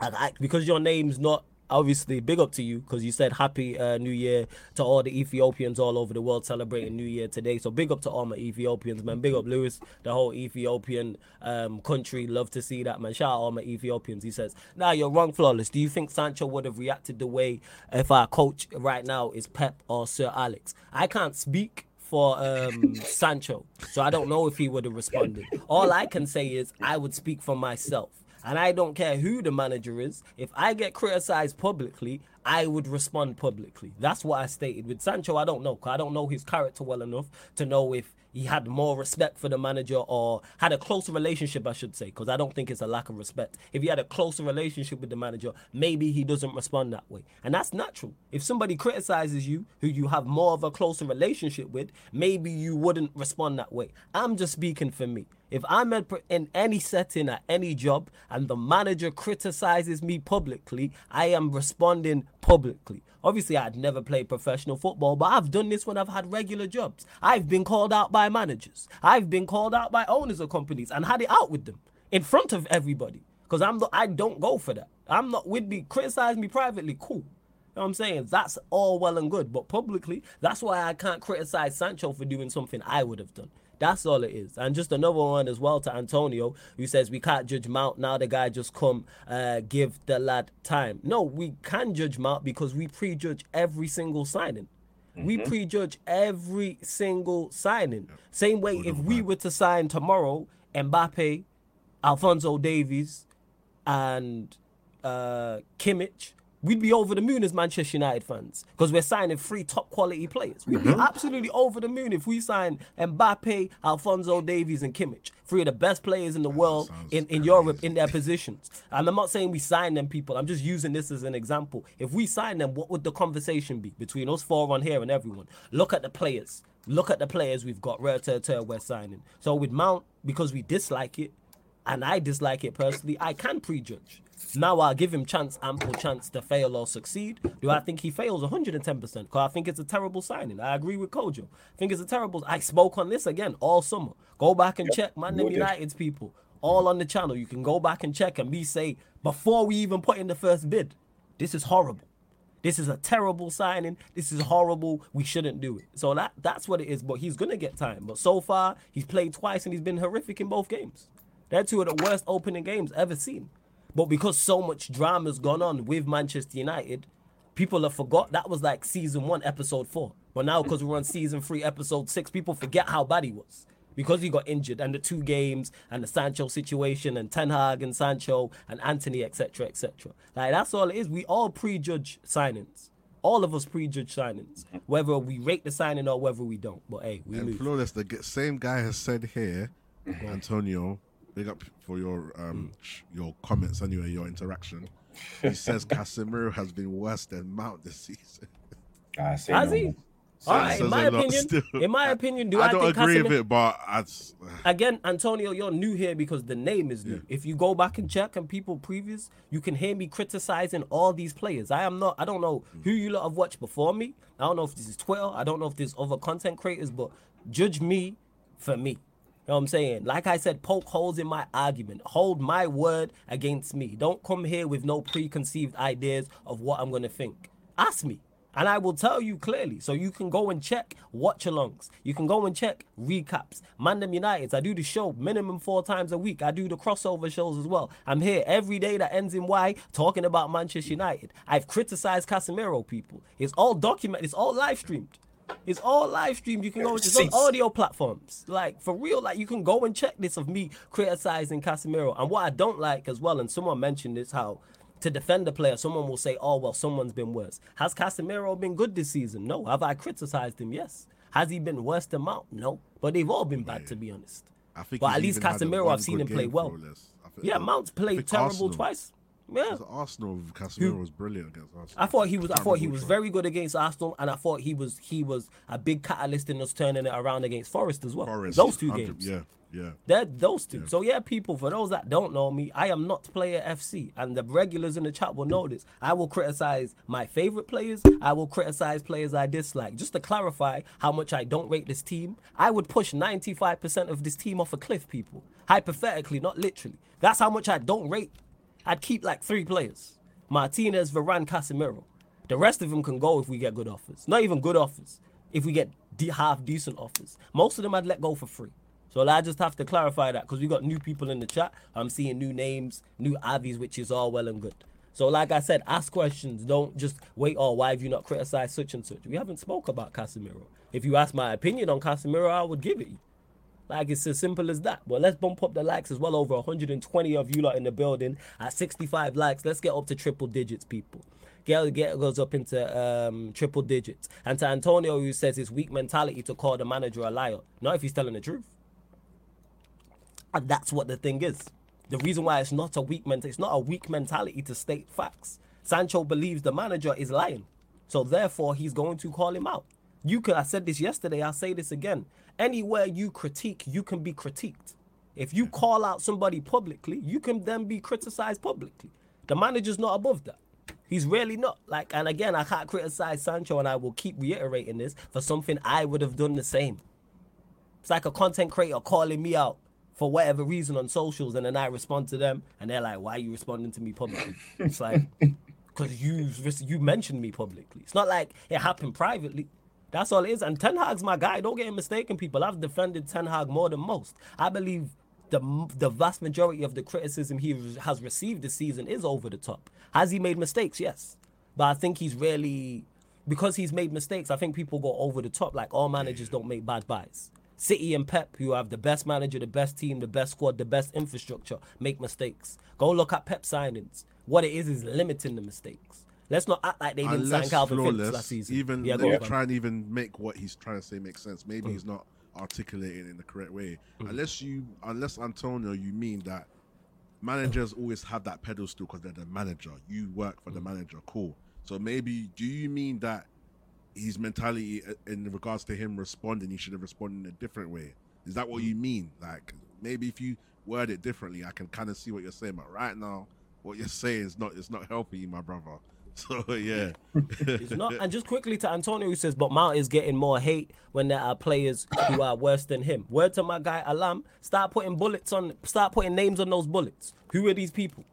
[SPEAKER 1] I, because your name's not obviously big up to you because you said happy uh, new year to all the ethiopians all over the world celebrating new year today. So big up to all my ethiopians man. Big up lewis the whole ethiopian um, country. Love to see that man. Shout out all my ethiopians. He says now you're wrong flawless. Do you think sancho would have reacted the way if our coach right now is pep or sir alex? I can't speak for um, Sancho, so I don't know if he would have responded. All I can say is I would speak for myself. And I don't care who the manager is. If I get criticized publicly, I would respond publicly. That's what I stated. With Sancho, I don't know. I don't know his character well enough to know if he had more respect for the manager or had a closer relationship, I should say, because I don't think it's a lack of respect. If he had a closer relationship with the manager, maybe he doesn't respond that way. And that's natural. If somebody criticizes you who you have more of a closer relationship with, maybe you wouldn't respond that way. I'm just speaking for me. If I'm in any setting at any job and the manager criticizes me publicly, I am responding publicly. Obviously, I'd never played professional football, but I've done this when I've had regular jobs. I've been called out by managers. I've been called out by owners of companies and had it out with them in front of everybody. Because I'm the, I don't go for that. I'm not with me. Criticize me privately, cool. You know what I'm saying? That's all well and good. But publicly, that's why I can't criticize Sancho for doing something I would have done. That's all it is. And just another one as well to Antonio, who says we can't judge Mount. Now the guy just come uh, give the lad time. No, we can judge Mount because we prejudge every single signing. Mm-hmm. We prejudge every single signing. Same way, if we were to sign tomorrow Mbappe, Alphonso Davies, and uh, Kimmich, we'd be over the moon as Manchester United fans because we're signing three top quality players. We'd be mm-hmm. absolutely over the moon if we sign Mbappe, Alphonso Davies, and Kimmich, three of the best players in the world in, in Europe in their positions. And I'm not saying we sign them people. I'm just using this as an example. If we sign them, what would the conversation be between us four on here and everyone? Look at the players. Look at the players we've got. Rare to we're signing. So with Mount, because we dislike it, and I dislike it personally, I can prejudge. Now I'll give him chance, ample chance to fail or succeed. Do I think he fails 110%? Because I think it's a terrible signing. I agree with Kojo. I think it's a terrible. I spoke on this again all summer. Go back and yep. check Man United's people all on the channel. You can go back and check and me say before we even put in the first bid, this is horrible. This is a terrible signing. This is horrible. We shouldn't do it. So that that's what it is. But he's gonna get time. But so far, he's played twice and he's been horrific in both games. They're two of the worst opening games ever seen. But because so much drama's gone on with Manchester United, people have forgot that was like season one, episode four. But now because we're on season three, episode six, people forget how bad he was. Because he got injured and the two games and the Sancho situation and Ten Hag and Sancho and Antony, etc., etc. Like that's all it is. We all prejudge signings. All of us prejudge signings, whether we rate the signing or whether we don't. But hey, we
[SPEAKER 3] and
[SPEAKER 1] lose.
[SPEAKER 3] Flawless, the same guy has said here, Antonio, big up for your um mm. your comments anyway, your interaction. He says Casemiro has been worse than Mount this season.
[SPEAKER 1] Has no. he? All right, in my opinion, in my opinion, do I,
[SPEAKER 3] I don't
[SPEAKER 1] think
[SPEAKER 3] agree
[SPEAKER 1] Casemiro...
[SPEAKER 3] with it, but I...
[SPEAKER 1] Uh, again, Antonio, you're new here because the name is new. Yeah. If you go back and check and people previous, you can hear me criticizing all these players. I am not. I don't know mm. who you lot have watched before me. I don't know if this is Twitter. I don't know if there's other content creators, but judge me for me know what I'm saying? Like I said, poke holes in my argument. Hold my word against me. Don't come here with no preconceived ideas of what I'm going to think. Ask me. And I will tell you clearly. So you can go and check watch alongs. You can go and check recaps. Mandem United. I do the show minimum four times a week. I do the crossover shows as well. I'm here every day that ends in Y talking about Manchester United. I've criticized Casemiro people. It's all documented. It's all live streamed. It's all live streamed. You can go. It's on audio platforms. Like for real. Like you can go and check this of me criticizing Casemiro. And what I don't like as well, and someone mentioned this, how to defend the player, someone will say, "Oh well, someone's been worse." Has Casemiro been good this season? No. Have I criticized him? Yes. Has he been worse than Mount? No. But they've all been bad, yeah. to be honest. I think but at least Casemiro, I've seen him play well. Yeah, Mount's played terrible Arsenal. twice. Yeah.
[SPEAKER 3] Arsenal, Casemiro was brilliant against Arsenal.
[SPEAKER 1] I thought he was. I, thought he was very good against Arsenal, and I thought he was. He was a big catalyst in us turning it around against Forest as well. Forest, those two games.
[SPEAKER 3] Yeah, yeah.
[SPEAKER 1] They're those two. Yeah. So yeah, people. For those that don't know me, I am not player FC, and the regulars in the chat will know this. I will criticize my favorite players. I will criticize players I dislike. Just to clarify how much I don't rate this team, I would push 95% of this team off a cliff. People, hypothetically, not literally. That's how much I don't rate I'd keep like three players Martinez, Varane, Casemiro. The rest of them can go if we get good offers. Not even good offers. If we get de- half decent offers. Most of them I'd let go for free. So I just have to clarify that because we got new people in the chat. I'm seeing new names, new avies, which is all well and good. So like I said, ask questions. Don't just wait. Oh, why have you not criticized such and such? We haven't spoke about Casemiro. If you ask my opinion on Casemiro, I would give it you. Like it's as simple as that. Well, let's bump up the likes as well. Over 120 of you lot in the building at 65 likes. Let's get up to triple digits, people. Get, get goes up into um, triple digits. And to Antonio, who says it's weak mentality to call the manager a liar. Not if he's telling the truth. And that's what the thing is. The reason why it's not a weak mentality, it's not a weak mentality to state facts. Sancho believes the manager is lying. So therefore, he's going to call him out. You could, I said this yesterday, I'll say this again. Anywhere you critique, you can be critiqued. If you call out somebody publicly, you can then be criticized publicly. The manager's not above that. He's really not. Like, and again, I can't criticize Sancho, and I will keep reiterating this for something I would have done the same. It's like a content creator calling me out for whatever reason on socials, and then I respond to them, and they're like, "Why are you responding to me publicly?" It's like, because you you mentioned me publicly. It's not like it happened privately. That's all it is. And Ten Hag's my guy. Don't get mistaken, people. I've defended Ten Hag more than most. I believe the the vast majority of the criticism he has received this season is over the top. Has he made mistakes? Yes, but I think he's really because he's made mistakes. I think people go over the top. Like all managers don't make bad buys. City and Pep, who have the best manager, the best team, the best squad, the best infrastructure, make mistakes. Go look at Pep signings. What it is is limiting the mistakes. Let's not act like they didn't sign Kalvin
[SPEAKER 3] flawless,
[SPEAKER 1] Phillips last season.
[SPEAKER 3] Even
[SPEAKER 1] yeah,
[SPEAKER 3] let me
[SPEAKER 1] on.
[SPEAKER 3] try and even make what he's trying to say make sense. Maybe mm. he's not articulating in the correct way. Mm. Unless you, unless Antonio, you mean that managers always have that pedestal because they're the manager. You work for the mm. manager. Cool. So maybe do you mean that his mentality uh, in regards to him responding, he should have responded in a different way? Is that what you mean? Like maybe if you word it differently, I can kind of see what you're saying. But right now, what you're saying is not it's not helping you, my brother. So yeah,
[SPEAKER 1] It's not. And just quickly to Antonio, who says, but Mount is getting more hate when there are players who are worse than him. Word to my guy Alam, start putting bullets on, start putting names on those bullets. Who are these people?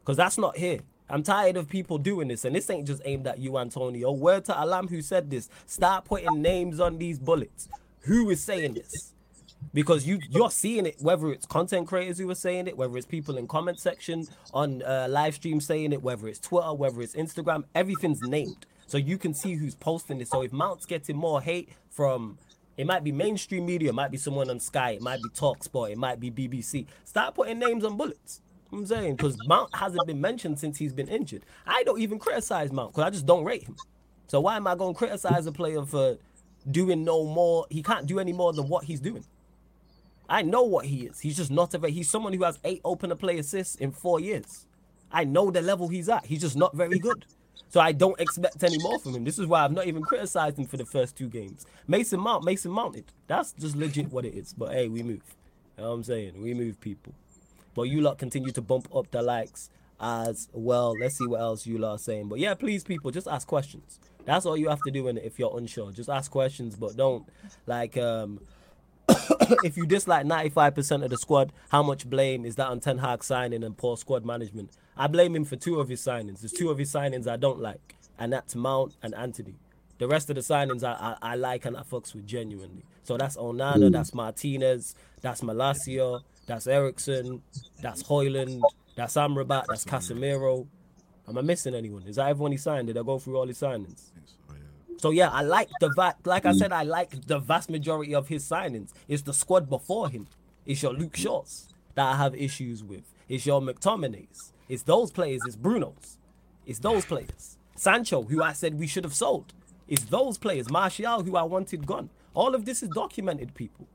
[SPEAKER 1] Because that's not here. I'm tired of people doing this, and this ain't just aimed at you, Antonio. Word to Alam, who said this. Start putting names on these bullets. Who is saying this? Because you you're seeing it whether it's content creators who are saying it whether it's people in comment section on uh, live stream saying it whether it's twitter whether it's instagram everything's named so you can see who's posting it so if mount's getting more hate from it might be mainstream media it might be someone on sky it might be talksport it might be bbc start putting names on bullets I'm saying because Mount hasn't been mentioned since he's been injured. I don't even criticize Mount because I just don't rate him. So why am I going to criticize a player for doing no more? He can't do any more than what he's doing. I know what he is. He's just not a very, he's someone who has eight opener play assists in four years. I know the level he's at. He's just not very good. So I don't expect any more from him. This is why I've not even criticized him for the first two games. Mason Mount, Mason mounted. That's just legit what it is. But hey, we move. You know what I'm saying? We move people. But you lot continue to bump up the likes as well. Let's see what else you lot are saying. But yeah, please, people, just ask questions. That's all you have to do in if you're unsure. Just ask questions, but don't like um if you dislike 95% of the squad, how much blame is that on Ten Hag signing and poor squad management? I blame him for two of his signings. There's two of his signings I don't like, and that's Mount and Antony. The rest of the signings I, I, I like and I fucks with genuinely. So that's Onana, mm. that's Martinez, that's Malacia, that's Eriksen, that's Højlund, that's Amrabat, that's Casemiro. Am I missing anyone? Is that everyone he signed? Did I go through all his signings? So yeah, I like the va- like I mm. said, I like the vast majority of his signings. It's the squad before him. It's your Luke Shaws that I have issues with. It's your McTominays. It's those players. It's Bruno's. It's those players. Sancho, who I said we should have sold. It's those players. Martial, who I wanted gone. All of this is documented, people.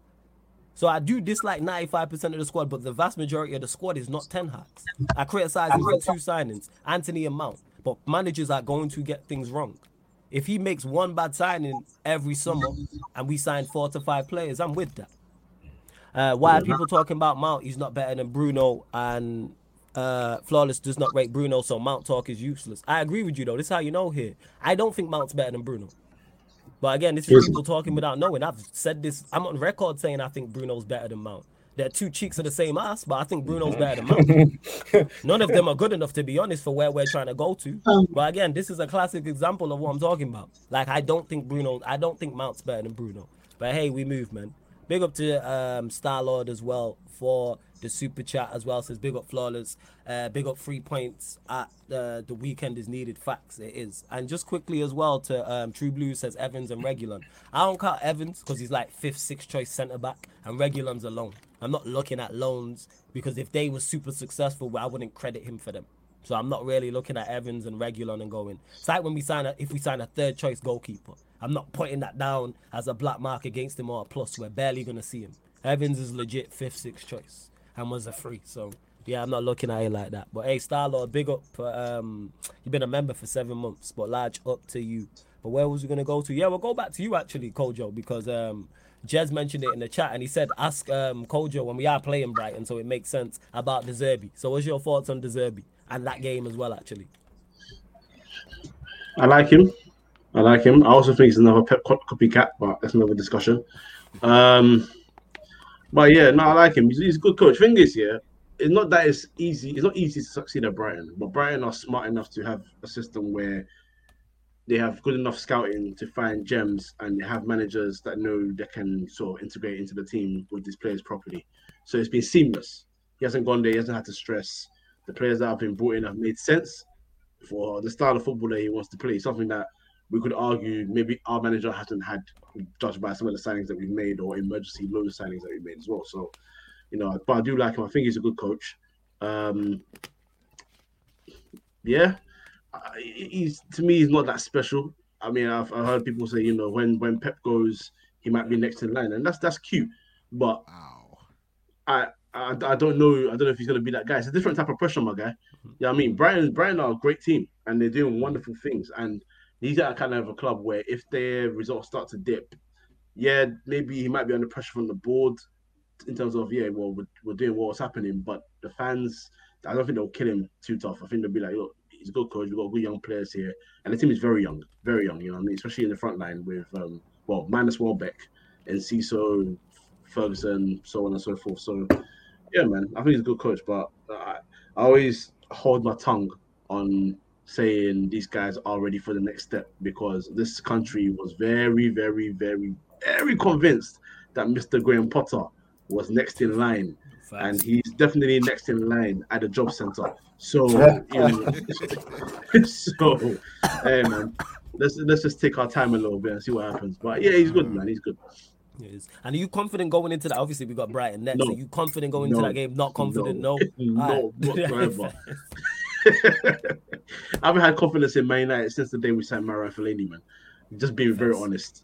[SPEAKER 1] So I do dislike 95% of the squad, but the vast majority of the squad is not Ten Hag's. I criticize him for two signings, Antony and Mount. But managers are going to get things wrong. If he makes one bad signing every summer and we sign four to five players, I'm with that. Uh, why are people talking about Mount? He's not better than Bruno and uh, Flawless does not rate Bruno, so Mount talk is useless. I agree with you though. This is how you know here. I don't think Mount's better than Bruno. But again, this is people talking without knowing. I've said this. I'm on record saying I think Bruno's better than Mount. They're two cheeks of the same ass, but I think Bruno's better than Mount. None of them are good enough to be honest for where we're trying to go to. But again, this is a classic example of what I'm talking about. Like I don't think Bruno, I don't think Mount's better than Bruno. But hey, we move, man. Big up to um, Star Lord as well for the super chat as well. Says big up flawless, uh, big up three points at uh, the weekend is needed. Facts, it is. And just quickly as well to um, True Blue says Evans and Reguilón. I don't count Evans because he's like fifth, sixth choice centre back, and Reguilón's alone. I'm not looking at loans because if they were super successful, I wouldn't credit him for them. So I'm not really looking at Evans and Reguilón and going. It's like when we sign a, if we sign a third choice goalkeeper. I'm not putting that down as a black mark against him or a plus. We're barely gonna see him. Evans is legit fifth, sixth choice and was a free. So yeah, I'm not looking at it like that. But hey, Star Starlord, big up. Um, you've been a member for seven months, but large up to you. But where was we gonna go to? Yeah, we'll go back to you actually, Kojo, because um, Jez mentioned it in the chat and he said ask um Kojo when we are playing Brighton, so it makes sense about De Zerbi. So what's your thoughts on De Zerbi and that game as well, actually?
[SPEAKER 4] I like him. I like him. I also think he's another Pep copycat, but that's another discussion. Um, but yeah, no, I like him. He's, he's a good coach. Thing is, yeah, it's not that it's easy. It's not easy to succeed at Brighton, but Brighton are smart enough to have a system where they have good enough scouting to find gems, and they have managers that know they can sort of integrate into the team with these players properly. So it's been seamless. He hasn't gone there. He hasn't had to stress. The players that have been brought in have made sense for the style of football that he wants to play. Something that we could argue maybe our manager hasn't had, judged by some of the signings that we've made or emergency loan signings that we've made as well. So, you know, but I do like him. I think he's a good coach. Um, yeah, he's to me he's not that special. I mean, I've, I've heard people say, you know, when when Pep goes, he might be next in line, and that's that's cute. But wow. I, I I don't know. I don't know if he's gonna be that guy. It's a different type of pressure, my guy. Mm-hmm. Yeah, I mean, Brighton Brighton are a great team, and they're doing wonderful things. And these are kind of a club where if their results start to dip, yeah, maybe he might be under pressure from the board in terms of yeah, well, we're, we're doing what's happening, but the fans, I don't think they'll kill him too tough. I think they'll be like, look, he's a good coach. We've got good young players here, and the team is very young, very young. You know, I mean, especially in the front line with um, well, minus Welbeck Enciso, Ferguson, so on and so forth. So, yeah, man, I think he's a good coach, but I, I always hold my tongue on saying these guys are ready for the next step because this country was very, very, very, very convinced that Mr. Graham Potter was next in line. Facts. And he's definitely next in line at the job center. So, you know, so, hey man, let's let's just take our time a little bit and see what happens. But yeah, he's good, man. He's good.
[SPEAKER 1] Yes. And are you confident going into that? Obviously, we got Brighton next. No. Are you confident going no. into that game? Not confident? No.
[SPEAKER 4] No, no whatsoever. I haven't had confidence in Man United since the day we signed Marouane Fellaini, man. Just being very honest.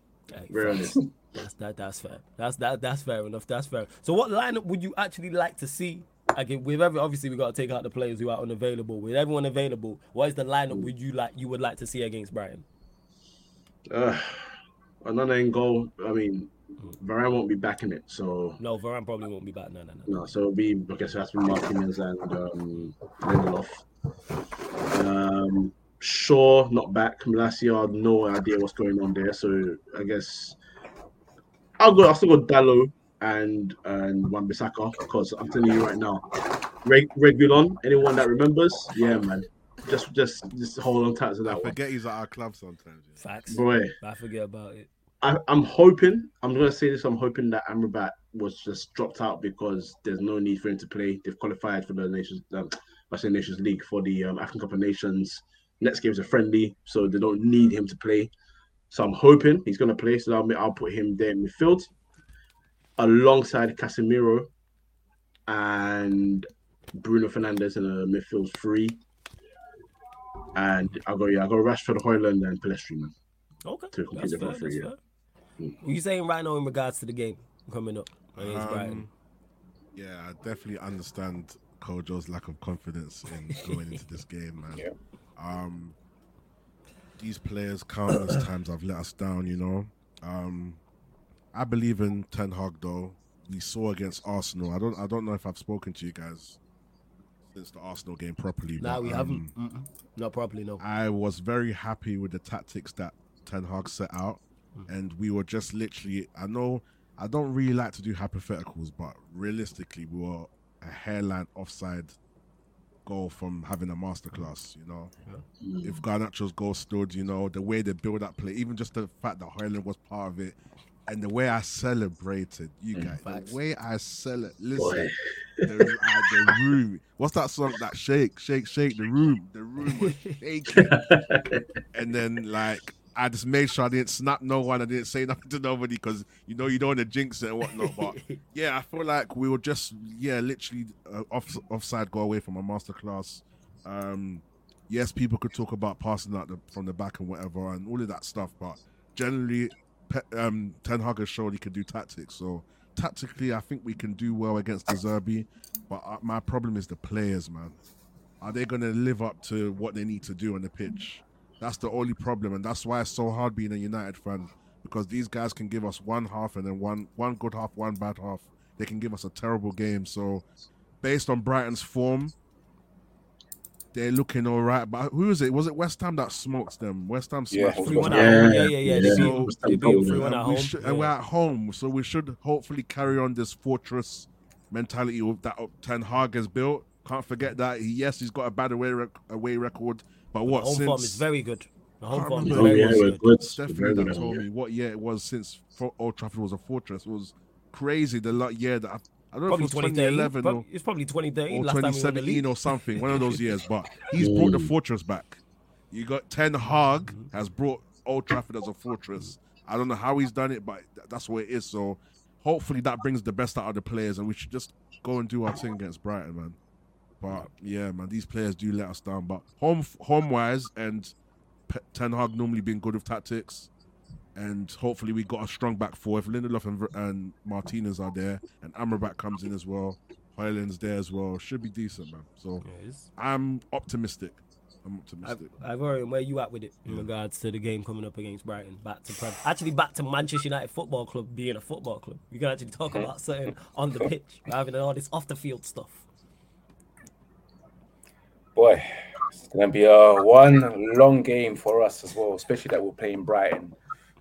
[SPEAKER 4] Very honest.
[SPEAKER 1] That's that. That's fair. That's that. That's fair enough. That's fair. So, what lineup would you actually like to see? Again, with every obviously we got to take out the players who are unavailable. With everyone available, what is the lineup would you like? You would like to see against Brighton?
[SPEAKER 4] Uh, another end goal. I mean, Varane won't be back in it, so
[SPEAKER 1] no, Varane probably won't be back. No, no, no.
[SPEAKER 4] No, so it'll be I guess it has to be Martinez and um, Lindelof. Um, Shaw not back. Malacia, no idea what's going on there. So I guess I'll go. I'll still go Dalot and and Wan Bissaka because I'm telling you right now, Reg- Reguilón. Anyone that remembers, yeah, man. Just just just hold on tight to that I
[SPEAKER 3] one. Forget he's at our club sometimes.
[SPEAKER 1] Yeah. Facts,
[SPEAKER 4] boy.
[SPEAKER 1] I forget about it.
[SPEAKER 4] I, am hoping. I'm gonna say this. I'm hoping that Amrabat was just dropped out because there's no need for him to play. They've qualified for the nations. Um, Western Nations League for the um, African Cup of Nations. Next games are friendly, so they don't need him to play. So I'm hoping he's going to play. So I'll, I'll put him there in midfield alongside Casemiro and Bruno Fernandes in a midfield three. And I'll go, yeah, I'll go Rashford, Højlund, and Pellistri, man.
[SPEAKER 1] Okay. To complete the three, yeah. Mm. What are you saying right now in regards to the game coming up against um, Brighton?
[SPEAKER 3] Yeah, I definitely understand Kojo's lack of confidence in going into this game, man. Yeah. Um, these players countless times have let us down, you know. Um, I believe in Ten Hag though. We saw against Arsenal. I don't I don't know if I've spoken to you guys since the Arsenal game properly.
[SPEAKER 1] No, we um, haven't. Mm-mm. Not properly, no.
[SPEAKER 3] I was very happy with the tactics that Ten Hag set out, mm. and we were just literally. I know I don't really like to do hypotheticals, but realistically, we were a hairline offside goal from having a masterclass, you know. Yeah. Mm. If Garnacho's goal stood, you know, the way they build that play, even just the fact that Højlund was part of it, and the way I celebrated, you
[SPEAKER 2] Mm.
[SPEAKER 3] guys,
[SPEAKER 1] Facts.
[SPEAKER 3] the way I celebrate,
[SPEAKER 5] Boy.
[SPEAKER 3] listen, the, uh, the room. What's that song? That shake, shake, shake. The room, the room was shaking. and then like I just made sure I didn't snap no one. I didn't say nothing to nobody because you know you don't want to jinx it and whatnot. But yeah, I feel like we were just yeah, literally uh, off offside go away from a masterclass. Um, yes, people could talk about passing out the, from the back and whatever and all of that stuff, but generally, Pe- um, Ten Hag has shown he can do tactics. So tactically, I think we can do well against De Zerbi. But uh, my problem is the players, man. Are they going to live up to what they need to do on the pitch? That's the only problem, and that's why it's so hard being a United fan because these guys can give us one half and then one one good half, one bad half. They can give us a terrible game. So, based on Brighton's form, they're looking all right. But who is it? Was it West Ham that smoked them? West Ham
[SPEAKER 2] Yeah,
[SPEAKER 1] Three one
[SPEAKER 3] them.
[SPEAKER 1] at
[SPEAKER 5] Yeah,
[SPEAKER 1] home. Yeah, yeah, yeah.
[SPEAKER 5] yeah.
[SPEAKER 3] So-
[SPEAKER 1] they beat three one at
[SPEAKER 3] And, we
[SPEAKER 1] home.
[SPEAKER 3] should,
[SPEAKER 1] Yeah.
[SPEAKER 3] and we're at home, so we should hopefully carry on this fortress mentality that Ten Hag has built. Can't forget that. Yes, he's got a bad away rec- away record, but what
[SPEAKER 1] home
[SPEAKER 3] since
[SPEAKER 1] form is very good. The home
[SPEAKER 3] Can't
[SPEAKER 1] form is
[SPEAKER 3] remember.
[SPEAKER 5] Oh
[SPEAKER 1] very,
[SPEAKER 5] yeah,
[SPEAKER 1] very good.
[SPEAKER 5] good.
[SPEAKER 3] Stephanie that told me what year it was since Fo- Old Trafford was a fortress. It was crazy. The lot year that I, I don't know
[SPEAKER 1] Probably
[SPEAKER 3] if it was
[SPEAKER 1] 2013.
[SPEAKER 3] 2011
[SPEAKER 1] Prob-
[SPEAKER 3] or,
[SPEAKER 1] It's probably 2013.
[SPEAKER 3] or
[SPEAKER 1] last time we won
[SPEAKER 3] 2017 or something. One of those years, but he's brought the fortress back. You got Ten Hag mm-hmm. has brought Old Trafford as a fortress. I don't know how he's done it, but that's what it is. So hopefully that brings the best out of the players, and we should just go and do our thing against Brighton, man. But yeah, man, these players do let us down. But home home wise, and Ten Hag normally being good with tactics, and hopefully we got a strong back four. If Lindelof and, and Martinez are there, and Amrabat comes in as well, Højlund's there as well, should be decent, man. So
[SPEAKER 1] Yeah, it's-
[SPEAKER 3] I'm optimistic. I'm optimistic.
[SPEAKER 1] I've already where you at with it in regards to the game coming up against Brighton. Back to Prem. Actually, back to Manchester United Football Club being a football club. You can actually talk about something on the pitch rather than all this off the field stuff.
[SPEAKER 2] Boy, it's gonna be a one long game for us as well, especially that we're playing Brighton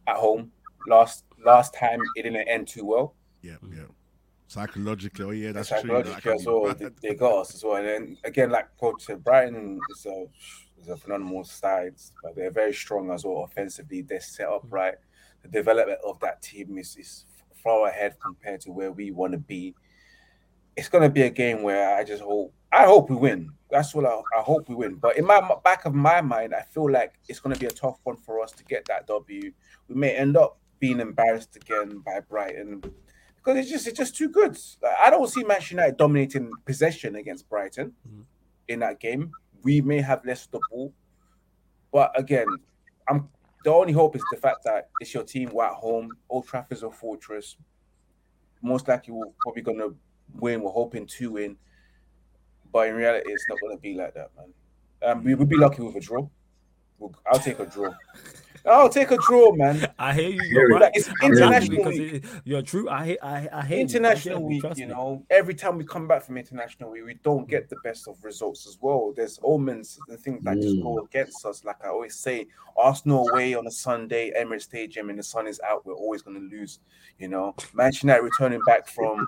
[SPEAKER 2] at home. Last last time it didn't end too well.
[SPEAKER 3] Yeah, yeah. Psychologically, oh yeah, that's
[SPEAKER 2] Psychologically
[SPEAKER 3] true.
[SPEAKER 2] as well, they, they got us as well. And then again, like Coach said, Brighton is a is a phenomenal side, but they're very strong as well offensively. They're set up mm. right. The development of that team is, is far ahead compared to where we want to be. It's gonna be a game where I just hope I hope we win. That's what I, I hope we win. But in my back of my mind, I feel like it's gonna be a tough one for us to get that W. We may end up being embarrassed again by Brighton because it's just it's just too good. I don't see Manchester United dominating possession against Brighton
[SPEAKER 1] Mhm.
[SPEAKER 2] in that game. We may have less of the ball, but again, I'm the only hope is the fact that it's your team. We're at home. Old Trafford's a fortress. Most likely, we're probably gonna win. We're hoping to win, but in reality, it's not gonna be like that, man. Um, we would be lucky with a draw. We'll, I'll take a draw. I'll take a draw, man.
[SPEAKER 1] I hear you. You're right.
[SPEAKER 2] Like, it's international week.
[SPEAKER 1] it- you're true. I hear. I, I hear
[SPEAKER 2] international
[SPEAKER 1] you,
[SPEAKER 2] week,
[SPEAKER 1] trust
[SPEAKER 2] you
[SPEAKER 1] me.
[SPEAKER 2] know, every time we come back from international week, we don't get the best of results as well. There's omens and things that just go against us. Like I always say, Arsenal away on a Sunday, Emirates Stadium, and the sun is out, we're always going to lose. You know, Manchester United returning back from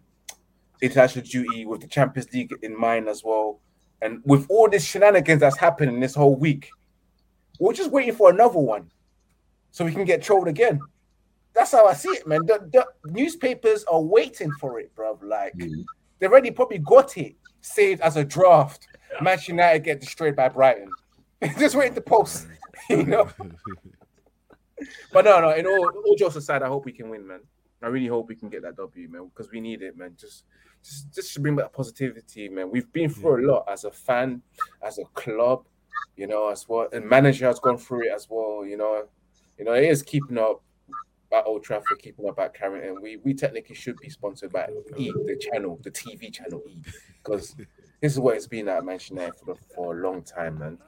[SPEAKER 2] international duty with the Champions League in mind as well, and with all this shenanigans that's happening this whole week, we're just waiting for another one, so we can get trolled again. That's how I see it, man. The, the newspapers are waiting for it, bro. Like
[SPEAKER 5] Mm.
[SPEAKER 2] they already probably got it saved as a draft. Manchester United get destroyed by Brighton. Just waiting to post, you know. But no, no. In all, all jokes aside, I hope we can win, man. I really hope we can get that W, man, because we need it, man. Just, just, just to bring back positivity, man. We've been through a lot as a fan, as a club, you know, as well. And manager has gone through it as well, you know. You know, it is keeping up at Old Trafford, keeping up at Carrington. We we technically should be sponsored by E, the channel, the TV channel E, because this is what it's been at Manchester United for, for a long time, man.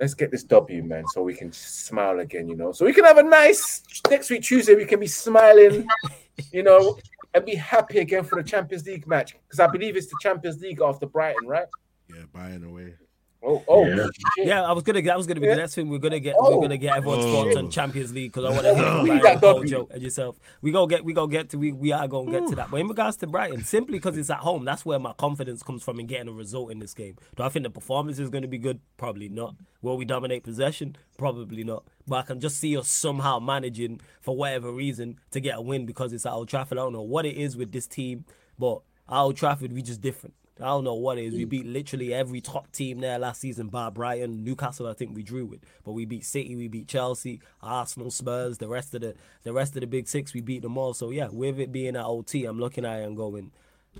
[SPEAKER 2] Let's get this W, man, so we can smile again, you know. So we can have a nice next week Tuesday. We can be smiling, you know, and be happy again for the Champions League match because I believe it's the Champions League after Brighton, right?
[SPEAKER 3] Yeah, Bayern away.
[SPEAKER 2] Oh, oh,
[SPEAKER 4] Yeah.
[SPEAKER 1] Yeah, I was gonna. That was gonna be
[SPEAKER 2] Yeah.
[SPEAKER 1] the next thing. We're gonna get.
[SPEAKER 2] Oh.
[SPEAKER 1] We're gonna get everyone's
[SPEAKER 3] Oh.
[SPEAKER 1] thoughts on Champions League because I want to hear from
[SPEAKER 2] Leave
[SPEAKER 1] Ryan,
[SPEAKER 2] that
[SPEAKER 1] and yourself. We go get. We go get to. We we are gonna get to that. But in regards to Brighton, simply because it's at home, that's where my confidence comes from in getting a result in this game. Do I think the performance is gonna be good? Probably not. Will we dominate possession? Probably not. But I can just see us somehow managing for whatever reason to get a win because it's at Old Trafford. I don't know what it is with this team, but at Old Trafford we just different. I don't know what it is. We mm. beat literally every top team there last season, bar Brighton, Newcastle. I think we drew with, but we beat City, we beat Chelsea, Arsenal, Spurs, the rest of the the rest of the big six. We beat them all. So yeah, with it being at OT, I'm looking at it and going,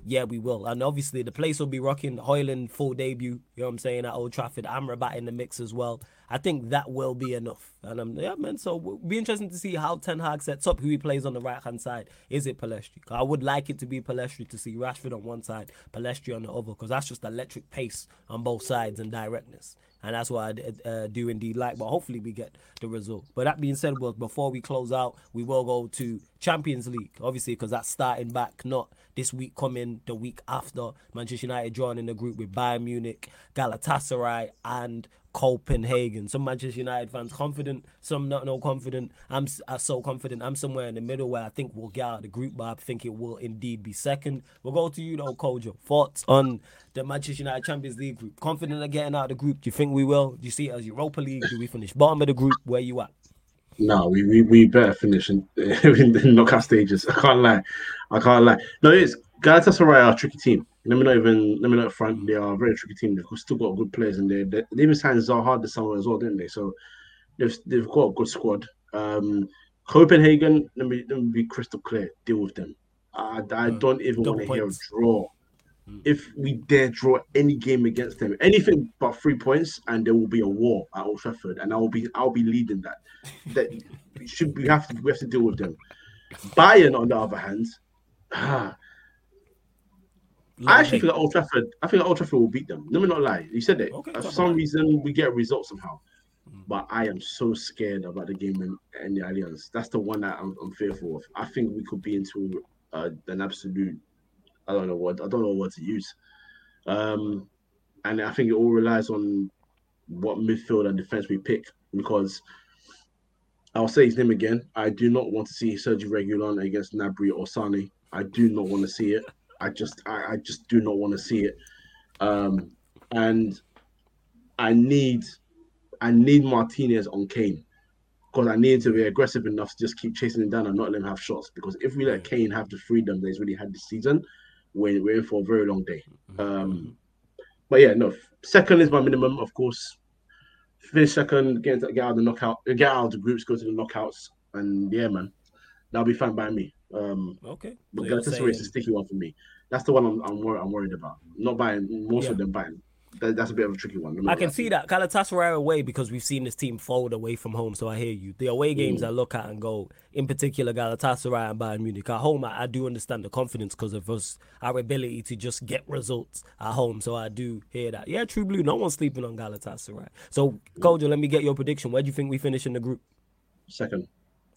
[SPEAKER 1] yeah, we will. And obviously the place will be rocking. Højlund full debut. You know what I'm saying at Old Trafford. Amrabat in the mix as well. I think that will be enough. And um, yeah, man. So it'll be interesting to see how Ten Hag sets up who he plays on the right hand side. Is it Pellistri? I would like it to be Pellistri to see Rashford on one side, Pellistri on the other, because that's just electric pace on both sides and directness. And that's what I uh, do indeed like. But hopefully we get the result. But that being said, well, before we close out, we will go to Champions League, obviously, because that's starting back not this week coming, the week after. Manchester United drawing in the group with Bayern Munich, Galatasaray, and Copenhagen. Some Manchester United fans confident, some not no confident. I'm uh, so confident. I'm somewhere in the middle where I think we'll get out of the group, but I think it will indeed be second. We'll go to you though, Kojo. Thoughts on the Manchester United Champions League group? Confident of getting out of the group? Do you think we will? Do you see it as Europa League? Do we finish bottom of the group? Where you at?
[SPEAKER 4] No, we, we, we better finish in, in the knockout stages. I can't lie. I can't lie. No, it's Galatasaray are a tricky team. Let me not even let me not front. They are a very tricky team. They've still got good players in there. They, they even signed Zaha this summer as well, didn't they? So they've they've got a good squad. Um, Copenhagen, let me let me be crystal clear. Deal with them. I, I don't even want to hear a draw. If we dare draw any game against them, anything but three points, and there will be a war at Old Trafford, and I will be I'll be leading that. That should we have to we have to deal with them. Bayern, on the other hand, ah, I actually think Old Trafford. I think Old Trafford will beat them. Let me not lie. You said it.
[SPEAKER 1] Okay,
[SPEAKER 4] For some reason, we get a result somehow. But I am so scared about the game in, in the Allianz. That's the one that I'm, I'm fearful of. I think we could be into uh, an absolute. I don't know what. I don't know what to use. Um, and I think it all relies on what midfield and defense we pick because I'll say his name again. I do not want to see Sergio Reguilón against Gnabry or Sane. I do not want to see it. I just I, I just do not want to see it. Um, and I need I need Martinez on Kane because I need to be aggressive enough to just keep chasing him down and not let him have shots. Because if we let Kane have the freedom that he's really had this season, we're, we're in for a very long day. Um, but yeah, no. Second is my minimum, of course. Finish second, get, get out of the knockout, get out of the groups, go to the knockouts, and yeah, man, that'll be fine by me. Um,
[SPEAKER 1] Okay.
[SPEAKER 4] but
[SPEAKER 1] So
[SPEAKER 4] Galatasaray
[SPEAKER 1] saying-
[SPEAKER 4] is a sticky one for me. That's the one I'm I'm, worried, I'm worried about. Not buying most
[SPEAKER 1] Yeah.
[SPEAKER 4] than buying. That, that's a bit of a tricky one.
[SPEAKER 1] I can see that Galatasaray away because we've seen this team fold away from home. So I hear you. The away games mm. I look at and go, in particular Galatasaray and Bayern Munich. At home, I, I do understand the confidence because of us, our ability to just get results at home. So I do hear that. Yeah, True Blue. No one's sleeping on Galatasaray. So Kojo, let me get your prediction. Where do you think we finish in the group?
[SPEAKER 4] second.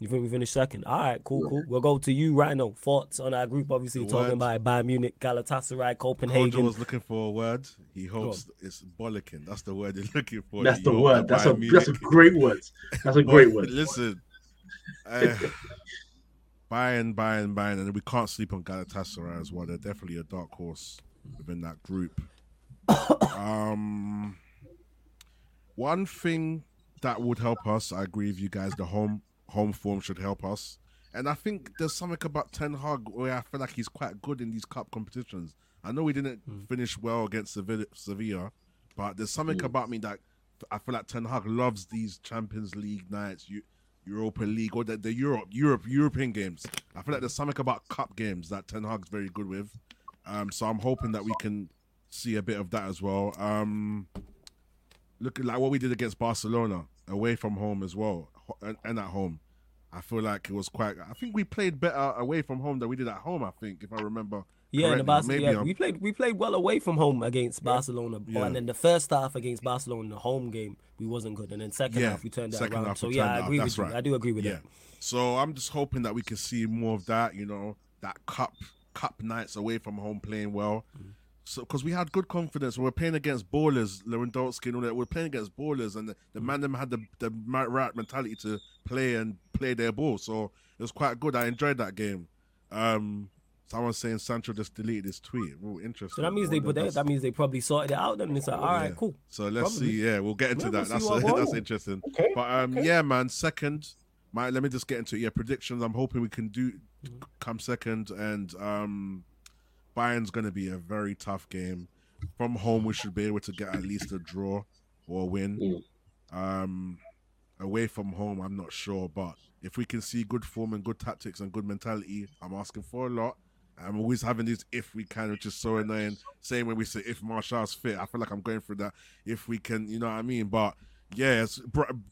[SPEAKER 1] You think we finish second? All right, cool, cool. We'll go to you right now. Thoughts on our group? Obviously, talking
[SPEAKER 3] Word.
[SPEAKER 1] about Bayern Munich, Galatasaray,
[SPEAKER 3] Kojo
[SPEAKER 1] Copenhagen.
[SPEAKER 3] was looking for a word. He hopes it's bollocking. That's the word he's looking for.
[SPEAKER 4] That's
[SPEAKER 3] He
[SPEAKER 4] the word.
[SPEAKER 3] that
[SPEAKER 4] That's a
[SPEAKER 3] Bayern
[SPEAKER 4] that's a great word. That's a great word.
[SPEAKER 3] Listen, uh, Bayern, Bayern, Bayern, and we can't sleep on Galatasaray as well. They're definitely a dark horse within that group. um, one thing that would help us, I agree with you guys. The home home form should help us, and I think there's something about Ten Hag where I feel like he's quite good in these cup competitions. I know we didn't finish well against Sevilla, Sevilla, but there's something about me that I feel like Ten Hag loves these Champions League nights, Eu- Europa League, or the, the Europe, Europe, European games. I feel like there's something about cup games that Ten Hag's very good with. Um, so I'm hoping that we can see a bit of that as well. Um, looking like what we did against Barcelona away from home as well, ho- and, at home. I feel like it was quite. I think we played better away from home than we did at home. I think, if I remember.
[SPEAKER 1] Yeah, in the
[SPEAKER 3] Maybe
[SPEAKER 1] yeah,
[SPEAKER 3] I'm-
[SPEAKER 1] we played we played well away from home against Barcelona,
[SPEAKER 3] Yeah.
[SPEAKER 1] and then the first half against Barcelona, the home game, we wasn't good, and then second
[SPEAKER 3] Yeah,
[SPEAKER 1] half we turned that around. So yeah, I agree with you. I do agree with
[SPEAKER 3] Yeah.
[SPEAKER 1] that.
[SPEAKER 3] So I'm just hoping that we can see more of that, you know, that cup cup nights away from home playing well. Mm. So because we had good confidence. We were playing against ballers, Lewandowski and all that. We are playing against ballers, and the, the man them had the the right mentality to play and play their ball. So it was quite good. I enjoyed that game. Um, someone saying Sancho just deleted his tweet. Oh, interesting.
[SPEAKER 1] So that means they, but they, that means they probably sorted it out. Then it's like, all right, yeah. cool.
[SPEAKER 3] So let's probably. see. Yeah, we'll get into yeah, that. We'll that's that's interesting. Okay. But um, okay. yeah, man. Second, my let me just get into it. Yeah, predictions. I'm hoping we can do come second, and um, Bayern's going to be a very tough game. From home, we should be able to get at least a draw or a win. Mm. Um, away from home, I'm not sure, but if we can see good form and good tactics and good mentality, I'm asking for a lot. I'm always having these if we can, which is so annoying. Same when we say if Martial's fit, I feel like I'm going through that. If we can, you know what I mean? But yeah,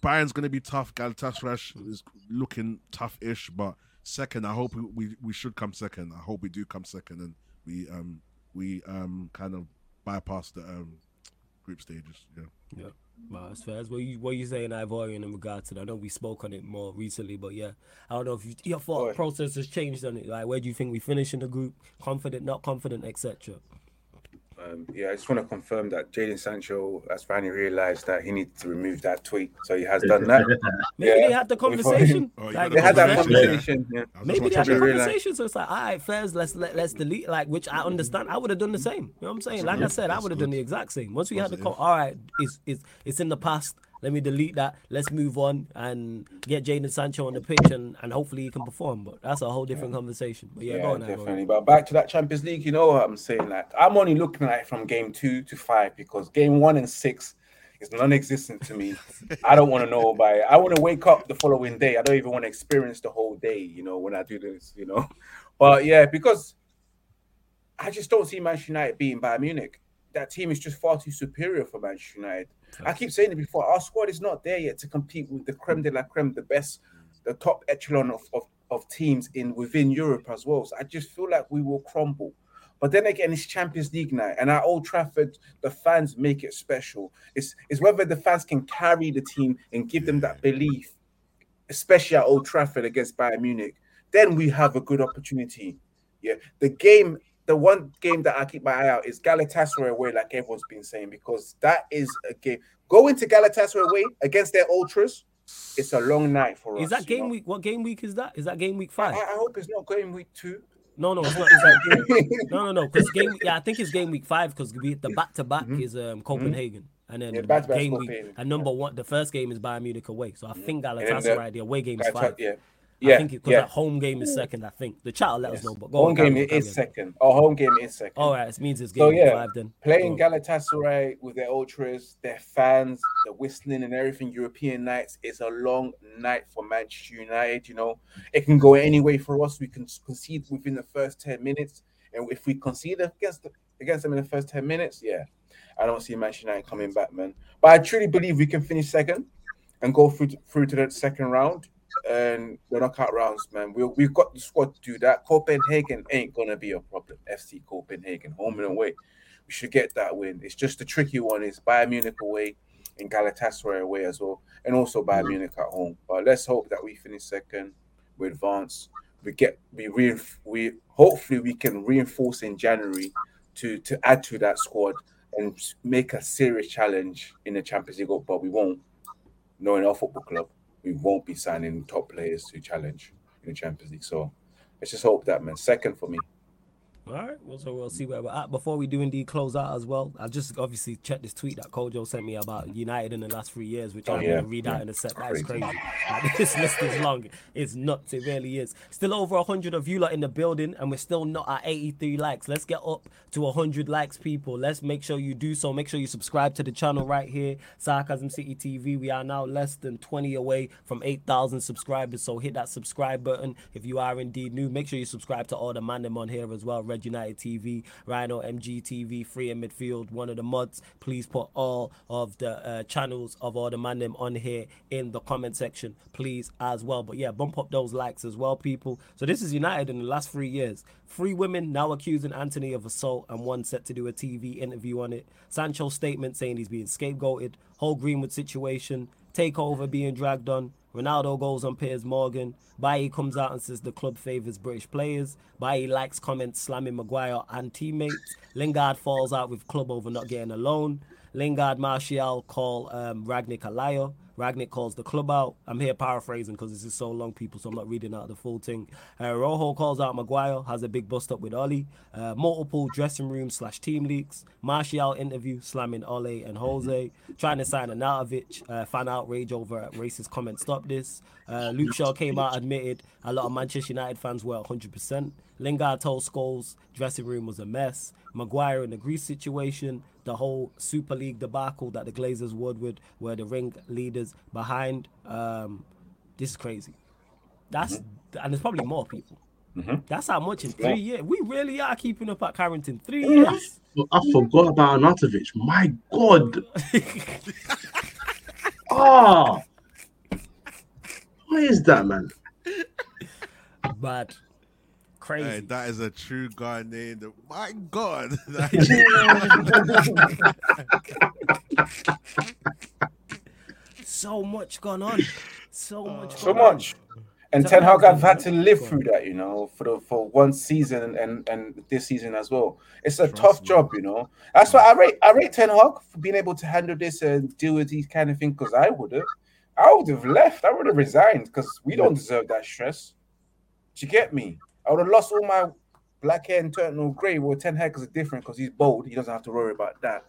[SPEAKER 3] Bayern's going to be tough. Galatasaray is looking tough-ish, but second, I hope we we should come second. I hope we do come second and we um we um kind of bypass the um group stages. Yeah.
[SPEAKER 1] Yeah. Well, as far as what you what you saying, Ivorian, in regard to that, I know we spoke on it more recently, but yeah, I don't know if you, your thought process has changed on it. Like, where do you think we finish in the group? Confident, not confident, etc.
[SPEAKER 2] Um, yeah, I just want to confirm that Jadon Sancho has finally realized that he needs to remove that tweet. So he has done that.
[SPEAKER 1] Maybe yeah. they had the conversation.
[SPEAKER 2] Oh, like, they had that conversation. Yeah.
[SPEAKER 1] Maybe they had the conversation. So it's like, all right, first, let's let, let's delete. Like, which I understand. I would have done the same. You know what I'm saying? Like I said, I would have done the exact same. Once we had the call, all right, it's it's it's in the past. Let me delete that. Let's move on and get Jadon Sancho on the pitch and, and hopefully he can perform. But that's a whole different yeah. conversation. But yeah, yeah on,
[SPEAKER 2] definitely. But back to that Champions League, you know what I'm saying? Like I'm only looking at it from game two to five because game one and six is non-existent to me. I don't want to know about it. I want to wake up the following day. I don't even want to experience the whole day, you know, when I do this, you know. But yeah, because I just don't see Manchester United being Bayern Munich. That team is just far too superior for Manchester United. I keep saying it before. Our squad is not there yet to compete with the creme de la creme, the best, the top echelon of, of, of teams in within Europe as well. So I just feel like we will crumble. But then again, it's Champions League night, and at Old Trafford, the fans make it special. It's, it's whether the fans can carry the team and give them that belief, especially at Old Trafford against Bayern Munich. Then we have a good opportunity. Yeah, the game the one game that I keep my eye out is Galatasaray away, like everyone's been saying, because that is a game. Going to Galatasaray away against their ultras, it's a long night for
[SPEAKER 1] is
[SPEAKER 2] us.
[SPEAKER 1] Is that game know? week? What game week is that? Is that game week five? I,
[SPEAKER 2] I hope it's not game week two.
[SPEAKER 1] No, no, it's not. It's like, no, no, no. Because game, yeah, I think it's game week five because the back to back is um, mm-hmm. Copenhagen, mm-hmm. and then yeah, the game week and number one, the first game is Bayern Munich away. So I mm-hmm. think Galatasaray, the, the away game is five.
[SPEAKER 2] Yeah,
[SPEAKER 1] yeah, I think because yeah. that home game is second. I think the chat will let yes. us know. But
[SPEAKER 2] home on, game is second. Oh, home game is second.
[SPEAKER 1] All right, it means it's game so, yeah, five then.
[SPEAKER 2] Playing Galatasaray with their ultras, their fans, the whistling and everything. European nights It's a long night for Manchester United. You know, it can go any way for us. We can concede within the first ten minutes, and if we concede against the, against them in the first ten minutes, yeah, I don't see Manchester United coming back, man. But I truly believe we can finish second and go through to, through to the second round and the knockout rounds, man. We we've got the squad to do that. Copenhagen ain't gonna be a problem. FC Copenhagen, home and away. We should get that win. It's just the tricky one is Bayern Munich away and Galatasaray away as well, and also Bayern mm-hmm. Munich at home. But let's hope that we finish second, we advance, we get we re we hopefully we can reinforce in January to to add to that squad and make a serious challenge in the Champions League. But we won't, knowing our football club we won't be signing top players to challenge in the Champions League. So let's just hope that, man. Second for me.
[SPEAKER 1] All right, well, so we'll see where we're at. Before we do indeed close out as well, I just obviously checked this tweet that Kojo sent me about United in the last three years, which oh, I'm yeah. gonna read out in a sec. That's crazy. crazy. Like, this list is long. It's nuts. It really is. Still over hundred of you lot in the building, and we're still not at 83 likes. Let's get up to 100 likes, people. Let's make sure you do so. Make sure you subscribe to the channel right here, Sarcasm City TV. We are now less than 20 away from 8,000 subscribers, so hit that subscribe button if you are indeed new. Make sure you subscribe to all the man them on here as well. Red United TV, Rhino MGTV, Free in Midfield, one of the mods. Please put all of the uh, channels of all the man them on here in the comment section, please, as well. But yeah, bump up those likes as well, people. So this is United in the last three years. Three women now accusing Antony of assault and one set to do a TV interview on it. Sancho's statement saying he's being scapegoated. Whole Greenwood situation. Takeover being dragged on. Ronaldo goes on Piers Morgan. Bailly comes out and says the club favours British players. Bailly likes comments slamming Maguire and teammates. Lingard falls out with club over not getting a loan. Lingard, Martial call um, Rangnick a liar. Rangnick calls the club out. I'm here paraphrasing because this is so long, people, so I'm not reading out the full thing. Uh, Rojo calls out Maguire, has a big bust up with Ole. Uh, multiple dressing room slash team leaks. Martial interview slamming Ole and Jose. Trying to sign Arnautovic. Uh, fan outrage over racist comment. Stop this. Uh, Luke Shaw came out, admitted a lot of Manchester United fans were 100%. Lingard told Scholes dressing room was a mess. Maguire in the Greece situation, the whole Super League debacle that the Glazers would with, were the ring leaders behind. Um, this is crazy. That's mm-hmm. and there's probably more people. Mm-hmm. That's how much in three years. We really are keeping up at Carrington. Three years.
[SPEAKER 4] I forgot about Arnautovic. My God. oh. What is that, man?
[SPEAKER 1] But crazy. Hey,
[SPEAKER 3] that is a true guy named. My God.
[SPEAKER 1] so much gone on. So uh, much.
[SPEAKER 2] So much. And Ten Hag I've had to live through that, you know, for the, for one season and and this season as well. It's a Trust tough me. job, you know. That's why I rate I rate Ten Hag for being able to handle this and deal with these kind of things. Because I would have, I would have left. I would have resigned because we don't deserve that stress. Do you get me? I would have lost all my black hair and turned all grey. Well, Ten Hag is different because he's bold. He doesn't have to worry about that.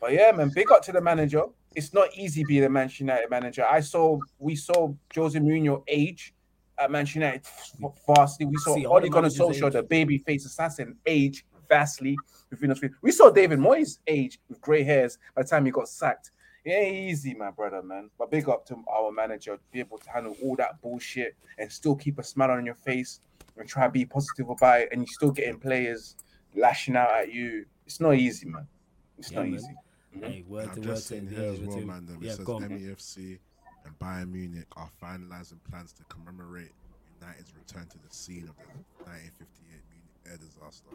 [SPEAKER 2] But yeah, man, big up to the manager. It's not easy being a Manchester United manager. I saw we saw Jose Mourinho age at Manchester United vastly. We saw Ole Gunnar Solskjaer, the baby face assassin, age vastly within us. We saw David Moyes age with grey hairs by the time he got sacked. It ain't easy, my brother, man. But big up to our manager, to be able to handle all that bullshit and still keep a smile on your face and try to be positive about it, and you're still getting players lashing out at you. It's not easy, man. It's yeah, not man. easy.
[SPEAKER 1] Mm-hmm. Hey, word to word to here as well,
[SPEAKER 3] man. It yeah, says on, MEFC and Bayern Munich are finalizing plans to commemorate United's return to the scene of the 1958 Munich air disaster.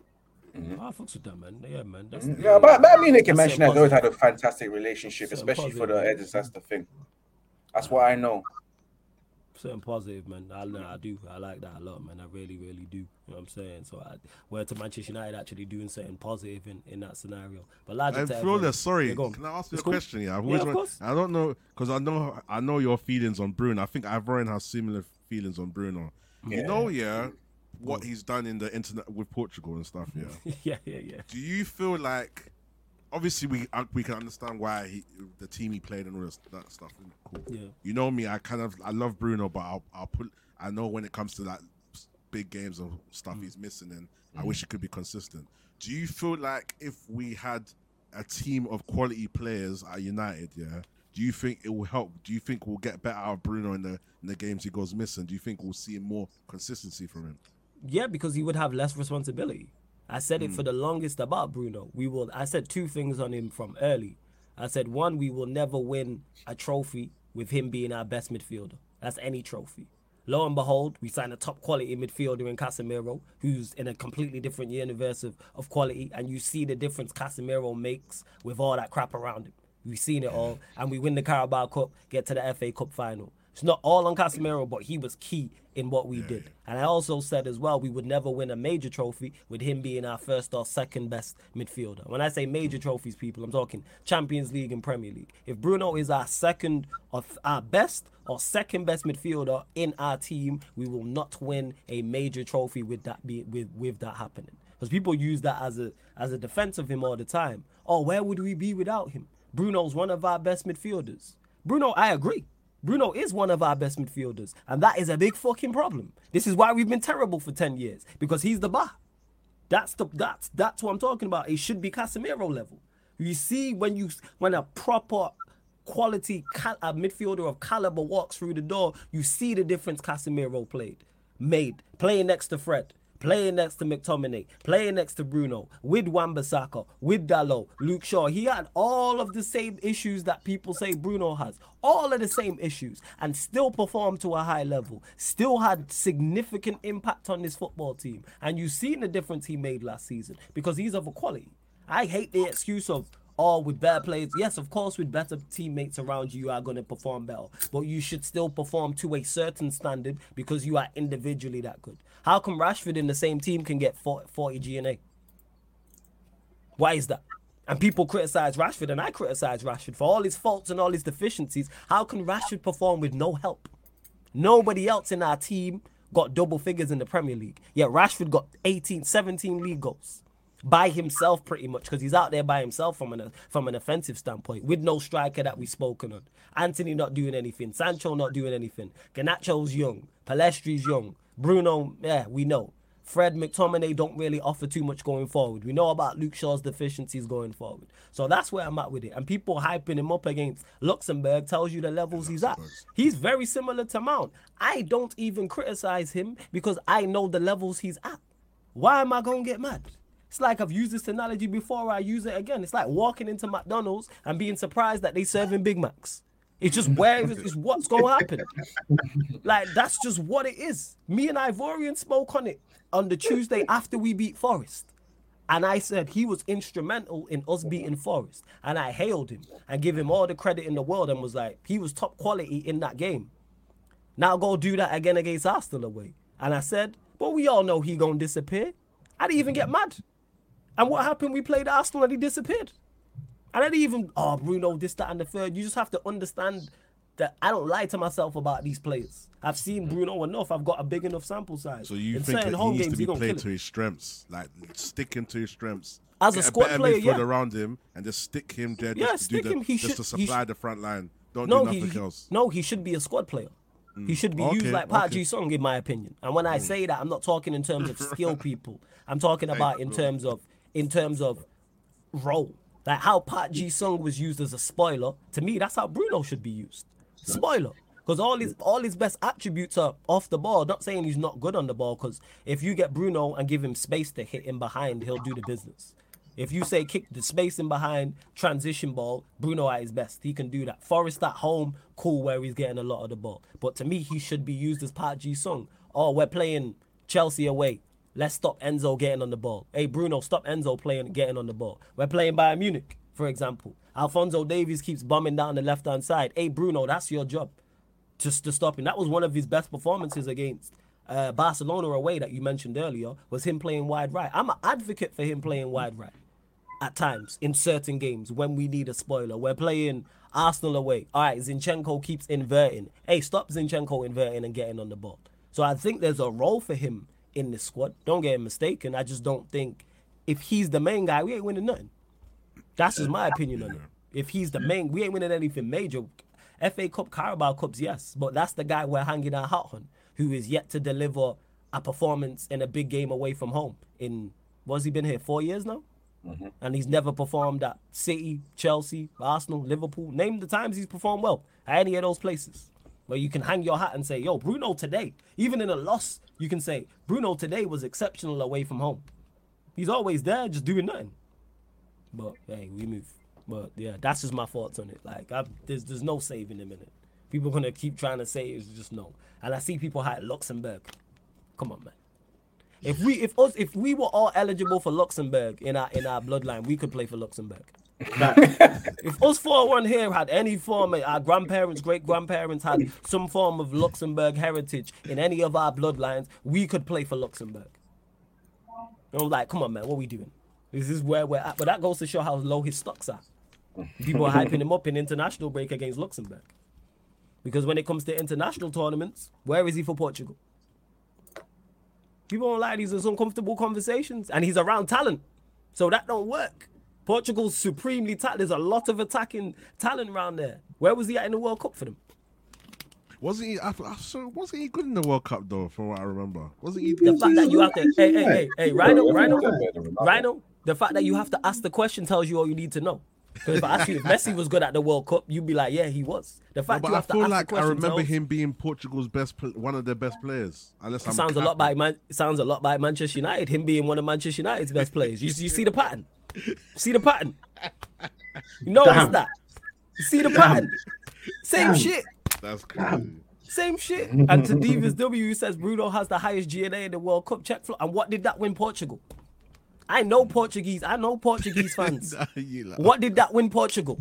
[SPEAKER 1] Mm-hmm. I fucks with that, man. Yeah, man.
[SPEAKER 2] That's mm-hmm. yeah, but Bayern Munich and Manchester United always had a fantastic relationship, especially for the air disaster thing. That's what I know
[SPEAKER 1] something positive, man. I, know I mm. do. I like that a lot, man. I really, really do. You know what I'm saying? So I went to Manchester United actually doing something positive in, in that scenario. But
[SPEAKER 3] larger I feel that. Sorry, yeah, can I ask you a cool. question? Yeah, I've always yeah, of course. I don't know because I know I know your feelings on Bruno. I think Ivorian has similar feelings on Bruno. Yeah. You know, yeah, what he's done in the internet with Portugal and stuff.
[SPEAKER 1] Yeah, yeah, yeah, yeah.
[SPEAKER 3] Do you feel like? Obviously we uh, we can understand why he, the team he played and all this, that stuff. Cool. Yeah. You know me, I kind of I love Bruno, but I'll, I'll put I know when it comes to that big games of stuff mm. he's missing, and mm. I wish he could be consistent. Do you feel like if we had a team of quality players at United, yeah? Do you think it will help? Do you think we'll get better out of Bruno in the in the games he goes missing? Do you think we'll see more consistency from him?
[SPEAKER 1] Yeah, because he would have less responsibility. I said it mm. for the longest about Bruno. We will. I said two things on him from early. I said one, we will never win a trophy with him being our best midfielder. That's any trophy. Lo and behold, we signed a top quality midfielder in Casemiro, who's in a completely different universe of, of quality, and you see the difference Casemiro makes with all that crap around him. We've seen it all, and we win the Carabao Cup, get to the FA Cup final. It's not all on Casemiro, but he was key in what we yeah, did. Yeah. And I also said as well, we would never win a major trophy with him being our first or second best midfielder. When I say major trophies, people, I'm talking Champions League and Premier League. If Bruno is our second or our best or second best midfielder in our team, we will not win a major trophy with that be, with with that happening. Because people use that as a as a defense of him all the time. Oh, where would we be without him? Bruno's one of our best midfielders. Bruno, I agree. Bruno is one of our best midfielders, and that is a big fucking problem. This is why we've been terrible for 10 years because he's the bar. That's the that's that's what I'm talking about. It should be Casemiro level. You see when you when a proper quality cal- a midfielder of caliber walks through the door, you see the difference Casemiro played, made playing next to Fred, playing next to McTominay, playing next to Bruno, with Wan-Bissaka, with Dalot, Luke Shaw. He had all of the same issues that people say Bruno has. All of the same issues and still performed to a high level. Still had significant impact on this football team. And you've seen the difference he made last season because he's of a quality. I hate the excuse of or with better players. Yes, of course, with better teammates around you, you are going to perform better. But you should still perform to a certain standard because you are individually that good. How come Rashford in the same team can get 40 GNA? Why is that? And people criticize Rashford, and I criticize Rashford for all his faults and all his deficiencies. How can Rashford perform with no help? Nobody else in our team got double figures in the Premier League. Yet Rashford got 18, 17 league goals by himself pretty much because he's out there by himself from an from an offensive standpoint with no striker that we've spoken on. Antony not doing anything, Sancho not doing anything, Garnacho's young, Pellistri's young, Bruno, yeah, we know. Fred McTominay don't really offer too much going forward. We know about Luke Shaw's deficiencies going forward. So that's where I'm at with it. And people hyping him up against Luxembourg tells you the levels he's at. He's very similar to Mount. I don't even criticize him because I know the levels he's at. Why am I going to get mad? It's like I've used this analogy before, I use it again. It's like walking into McDonald's and being surprised that they serving Big Macs. It's just where it's what's gonna happen. like that's just what it is. Me and Ivorian spoke on it on the Tuesday after we beat Forest. And I said he was instrumental in us beating Forest. And I hailed him and give him all the credit in the world and was like, he was top quality in that game. Now go do that again against Arsenal away. And I said, but we all know he gonna disappear. I didn't even get mad. And what happened? We played Arsenal and he disappeared. And I didn't even, oh, Bruno, this, that, and the third. You just have to understand that I don't lie to myself about these players. I've seen Bruno enough. I've got a big enough sample size.
[SPEAKER 3] So you In think that he needs games, to be played to his strengths, like sticking to his strengths.
[SPEAKER 1] As a squad a player, yeah.
[SPEAKER 3] around him and just stick him there. Yeah, just stick to him. The, he just should, to supply the front line. Don't no, do nothing
[SPEAKER 1] he,
[SPEAKER 3] else.
[SPEAKER 1] No, he should be a squad player. Mm. He should be okay, used like Park okay. Ji Sung, in my opinion. And when I mm. say that, I'm not talking in terms of skill people. I'm talking about in terms of in terms of role. Like how Park Ji Sung was used as a spoiler. To me, that's how Bruno should be used. Spoiler. Because all his all his best attributes are off the ball. Not saying he's not good on the ball. Because if you get Bruno and give him space to hit him behind, he'll do the business. If you say kick the space in behind, transition ball, Bruno at his best. He can do that. Forest at home, cool, where he's getting a lot of the ball. But to me, he should be used as Park Ji Sung. Oh, we're playing Chelsea away. Let's stop Enzo getting on the ball. Hey, Bruno, stop Enzo playing getting on the ball. We're playing Bayern Munich, for example. Alphonso Davies keeps bombing down the left hand side. Hey, Bruno, that's your job. Just to stop him. That was one of his best performances against uh, Barcelona away that you mentioned earlier, was him playing wide right. I'm an advocate for him playing wide right at times in certain games when we need a spoiler. We're playing Arsenal away. All right, Zinchenko keeps inverting. Hey, stop Zinchenko inverting and getting on the ball. So I think there's a role for him in this squad. Don't get mistaken. I just don't think if he's the main guy, we ain't winning nothing. That's just my opinion on it. If he's the main, we ain't winning anything major. FA Cup, Carabao Cups, yes, but that's the guy we're hanging our hat on, who is yet to deliver a performance in a big game away from home. In was he been here four years now? Mm-hmm. And he's never performed at City, Chelsea, Arsenal, Liverpool. Name the times he's performed well at any of those places where you can hang your hat and say, yo, Bruno today, even in a loss, you can say, Bruno today was exceptional away from home. He's always there, just doing nothing. But hey, we move. But yeah, that's just my thoughts on it. Like, I've, there's there's no saving him in it. People gonna keep trying to say it's just no. And I see people hype Luxembourg. Come on, man. If we if us if we were all eligible for Luxembourg in our in our bloodline, we could play for Luxembourg. if us four one here had any form of our grandparents, great grandparents had some form of Luxembourg heritage in any of our bloodlines, we could play for Luxembourg. And I'm like, come on, man, what are we doing? This is where we're at. But that goes to show how low his stocks are. People are hyping him up in international break against Luxembourg. Because when it comes to international tournaments, where is he for Portugal? People don't like these uncomfortable conversations, and he's around talent, so that don't work. Portugal's supremely talented. There's a lot of attacking talent around there. Where was he at in the World Cup for them?
[SPEAKER 3] Wasn't he? I, I, so wasn't he good in the World Cup though? From what I remember, wasn't he?
[SPEAKER 1] The fact that you have to, hey, hey, hey, hey, Rhino, Rhino, Rhino. The fact that you have to ask the question tells you all you need to know. Because if I ask you if Messi was good at the World Cup, you'd be like, yeah, he was. The fact no,
[SPEAKER 3] but
[SPEAKER 1] I
[SPEAKER 3] feel like I remember tells... him being Portugal's best, one of their best players. Unless I'm
[SPEAKER 1] sounds a lot by Man, sounds a lot by Manchester United. Him being one of Manchester United's best players. You, you see the pattern. See the pattern. You notice that. You see the pattern. Same Damn. shit.
[SPEAKER 3] That's crazy.
[SPEAKER 1] Same shit. And to Divas W says Bruno has the highest GNA in the World Cup check flow. And what did that win Portugal? I know Portuguese. I know Portuguese fans.
[SPEAKER 3] Nah, like-
[SPEAKER 1] what did that win Portugal?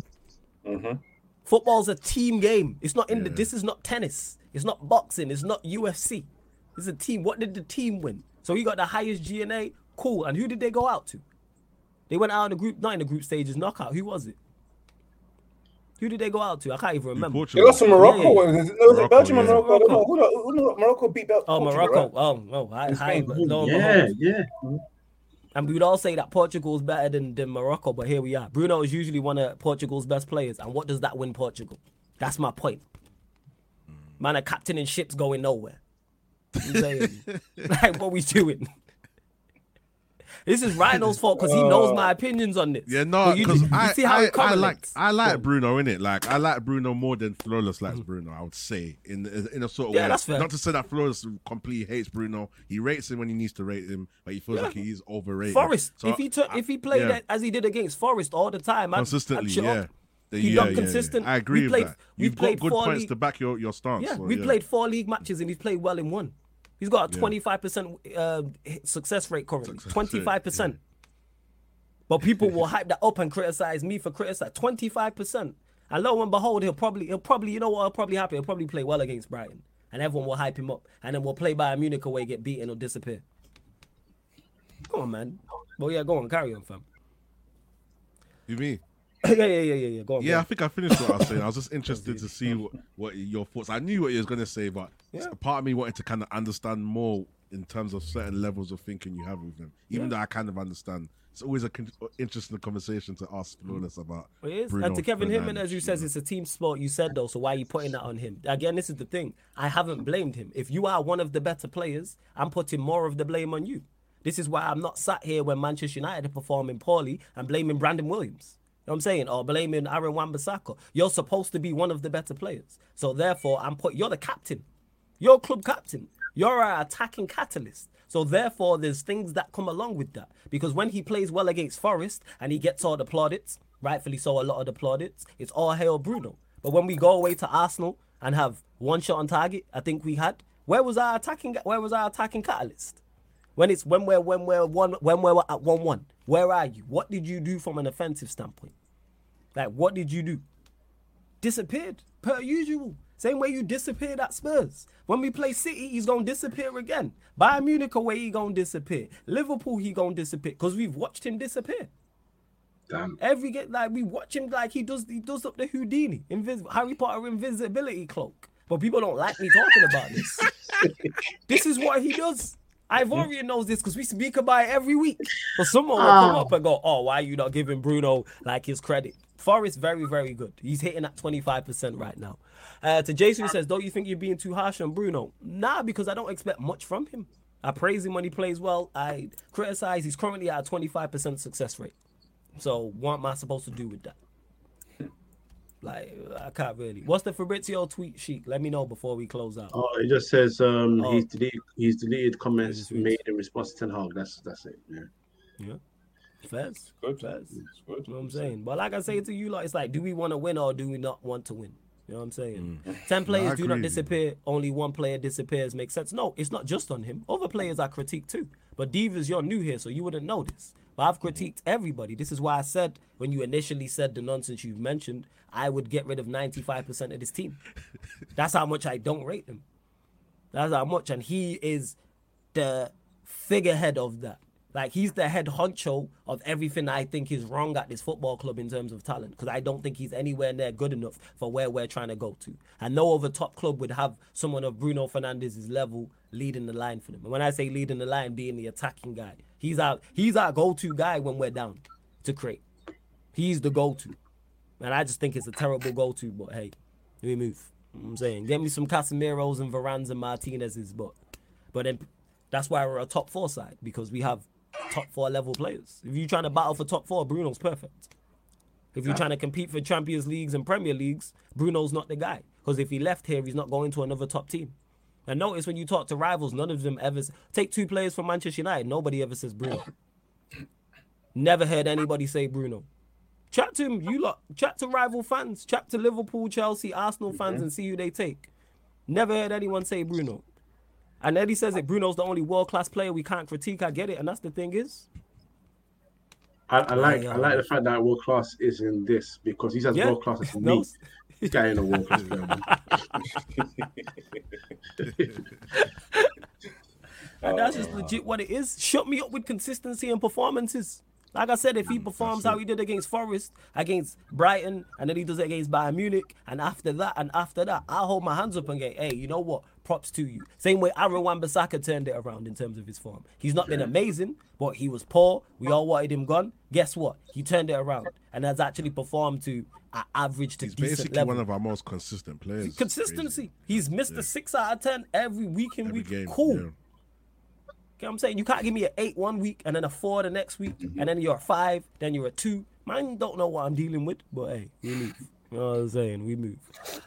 [SPEAKER 2] Mhm.
[SPEAKER 1] Football's a team game. It's not in the. This is not tennis. It's not boxing. It's not UFC. It's a team. What did the team win? So he got the highest GNA. Cool. And who did they go out to? They went out in the group, not in the group stages, knockout. Who was it? Who did they go out to? I can't even remember.
[SPEAKER 2] They
[SPEAKER 3] Portugal.
[SPEAKER 2] lost to Morocco.
[SPEAKER 1] Yeah, yeah.
[SPEAKER 2] Was it, was
[SPEAKER 3] Morocco,
[SPEAKER 2] Belgium or
[SPEAKER 3] yeah.
[SPEAKER 2] Morocco? I don't know.
[SPEAKER 1] Morocco.
[SPEAKER 2] Who, know- who, Morocco beat Bel-
[SPEAKER 1] Oh,
[SPEAKER 2] Portugal,
[SPEAKER 1] Morocco.
[SPEAKER 2] right?
[SPEAKER 1] Oh, oh no. High, high,
[SPEAKER 2] Spain.
[SPEAKER 1] lo and
[SPEAKER 5] yeah, yeah.
[SPEAKER 1] And we'd all say that Portugal's better than, than Morocco, but here we are. Bruno is usually one of Portugal's best players. And what does that win Portugal? That's my point. Man, a captain in ships going nowhere. I'm saying, like, what we doing? This is Rhino's fault because he knows oh. my opinions on this.
[SPEAKER 3] Yeah, no,
[SPEAKER 1] you-
[SPEAKER 3] because I,
[SPEAKER 1] see how
[SPEAKER 3] I, I like? I like Bruno in it. Like I like Bruno more than Flawless likes. Bruno. I would say in in a sort of
[SPEAKER 1] Yeah,
[SPEAKER 3] way.
[SPEAKER 1] that's fair.
[SPEAKER 3] Not to say that Flawless completely hates Bruno. He rates him when he needs to rate him, but he feels like he's overrated.
[SPEAKER 1] Forest.
[SPEAKER 3] So
[SPEAKER 1] if he took, if he played
[SPEAKER 3] yeah.
[SPEAKER 1] as he did against Forest all the time, I'd- I'd
[SPEAKER 3] consistently, yeah.
[SPEAKER 1] up. He
[SPEAKER 3] yeah,
[SPEAKER 1] done
[SPEAKER 3] yeah, yeah. I agree
[SPEAKER 1] We
[SPEAKER 3] with
[SPEAKER 1] played-
[SPEAKER 3] that. You've
[SPEAKER 1] played
[SPEAKER 3] got good
[SPEAKER 1] four
[SPEAKER 3] points
[SPEAKER 1] league-
[SPEAKER 3] to back your, your stance.
[SPEAKER 1] Yeah,
[SPEAKER 3] so,
[SPEAKER 1] we
[SPEAKER 3] yeah.
[SPEAKER 1] played four league matches and he's played well in one. He's got a twenty five percent uh, success rate currently. Twenty five percent. But people will hype that up and criticize me for criticizing twenty five percent. And lo and behold, he'll probably he'll probably you know what will probably happen. He'll probably play well against Brighton, and everyone will hype him up, and then we'll play Bayern Munich away, get beaten or disappear. Come on, man. Well, yeah, go on, carry on, fam.
[SPEAKER 3] You mean?
[SPEAKER 1] yeah, yeah, yeah, yeah, yeah. Go on.
[SPEAKER 3] Yeah,
[SPEAKER 1] go
[SPEAKER 3] I think I finished what I was saying. I was just interested to see what, what your thoughts. I knew what you was gonna say, but
[SPEAKER 1] Yeah.
[SPEAKER 3] a part of me wanted to kind of understand more in terms of certain levels of thinking you have with him. Even though I kind of understand, it's always a con- uh, interesting conversation to ask Flawless about.
[SPEAKER 1] It is.
[SPEAKER 3] Bruno
[SPEAKER 1] and to Kevin Him,
[SPEAKER 3] Fernandes,
[SPEAKER 1] as you
[SPEAKER 3] you
[SPEAKER 1] says, it's a team sport. You said though, so why are you putting that on him? Again, this is the thing. I haven't blamed him. If you are one of the better players, I'm putting more of the blame on you. This is why I'm not sat here when Manchester United are performing poorly and blaming Brandon Williams. You know what I'm saying? Or blaming Aaron Wan-Bissaka. You're supposed to be one of the better players. So therefore, I'm put. You're the captain. You're club captain. You're our attacking catalyst. So therefore, there's things that come along with that. Because when he plays well against Forest and he gets all the plaudits, rightfully so, a lot of the plaudits, it's all hail Bruno. But when we go away to Arsenal and have one shot on target, I think we had. Where was our attacking? Where was our attacking catalyst? When it's when we're when we're one when we're at one one. Where are you? What did you do from an offensive standpoint? Like what did you do? disappeared per usual. Same way you disappeared at Spurs. When we play City, he's gonna disappear again. Bayern Munich away, he gonna disappear. Liverpool, he gonna disappear because we've watched him disappear.
[SPEAKER 5] Damn.
[SPEAKER 1] Every get like we watch him like he does he does up the Houdini, invis- Harry Potter invisibility cloak. But people don't like me talking about this. this is what he does. Ivorian knows this because we speak about it every week. But someone will come
[SPEAKER 5] Ah.
[SPEAKER 1] up and go, "Oh, why are you not giving Bruno like his credit?" Forest very very good. He's hitting at twenty five percent right now. Uh, to Jason who says, "Don't you think you're being too harsh on Bruno?" Nah, because I don't expect much from him. I praise him when he plays well. I criticize. He's currently at a twenty five percent success rate. So what am I supposed to do with that? Like I can't really. What's the Fabrizio tweet sheet? Let me know before we close out.
[SPEAKER 5] Oh, it just says um,
[SPEAKER 1] Oh.
[SPEAKER 5] he's deleted he's deleted comments
[SPEAKER 1] Just
[SPEAKER 5] made in response to Ten Hag. That's that's it. Yeah.
[SPEAKER 1] Fairs.
[SPEAKER 2] Good.
[SPEAKER 1] Fairs.
[SPEAKER 2] It's good.
[SPEAKER 1] You know what I'm saying? But like I say to you, like it's like, do we want to win or do we not want to win? You know what I'm saying? Ten players do
[SPEAKER 3] agree
[SPEAKER 1] not disappear. Only one player disappears. Makes sense. No, it's not just on him. Other players are critiqued too. But Divas, you're new here, so you wouldn't know this. But I've critiqued everybody. This is why I said when you initially said the nonsense you've mentioned, I would get rid of 95% of this team. That's how much I don't rate him. That's how much, and he is the figurehead of that. Like he's the head honcho of everything I think is wrong at this football club in terms of talent. Because I don't think he's anywhere near good enough for where we're trying to go to. And no other top club would have someone of Bruno Fernandes's level leading the line for them. And when I say leading the line, being the attacking guy, he's our he's our go-to guy when we're down to create. He's the go-to. And I just think it's a terrible go-to. But hey, me move. You know I'm saying, get me some Casemiro's and Varans and Martinez's, but but then that's why we're a top four side because we have top four level players. If you're trying to battle for top four, Bruno's perfect. If you're trying to compete for Champions Leagues and Premier Leagues, Bruno's not the guy. Because if he left here, he's not going to another top team. And notice when you talk to rivals, none of them ever take two players from Manchester United. Nobody ever says Bruno. Never heard anybody say Bruno. Chat to him, you lot. Chat to rival fans. Chat to Liverpool, Chelsea, Arsenal fans, and see who they take. Never heard anyone say Bruno. And Eddie says it. Bruno's the only world class player we can't critique. I get it, and that's the thing is,
[SPEAKER 4] I, I like
[SPEAKER 1] Yeah,
[SPEAKER 4] I like the fact that world class is in this because he's as
[SPEAKER 1] Yeah.
[SPEAKER 4] world class as
[SPEAKER 1] No,
[SPEAKER 4] me. This guy a world class
[SPEAKER 1] And that's just legit what it is. Shut me up with consistency and performances. Like I said, if he performs how he did against Forest, against Brighton, and then he does it against Bayern Munich, and after that, and after that, I'll hold my hands up and go, hey, you know what? Props to you. Same way Aaron Wan-Bissaka turned it around in terms of his form. He's not been amazing, but he was poor. We all wanted him gone. Guess what? He turned it around and has actually performed to an average to
[SPEAKER 3] He's
[SPEAKER 1] decent
[SPEAKER 3] basically
[SPEAKER 1] level.
[SPEAKER 3] one of our most consistent players.
[SPEAKER 1] Consistency. He's missed a six out of ten every week in
[SPEAKER 3] Every
[SPEAKER 1] week.
[SPEAKER 3] game.
[SPEAKER 1] cool.
[SPEAKER 3] yeah.
[SPEAKER 1] You know what I'm saying? You can't give me an eight one week and then a four the next week, mm-hmm. and then you're a five, then you're a two. Man, don't know what I'm dealing with, but hey, we move. You know what I'm saying? We move.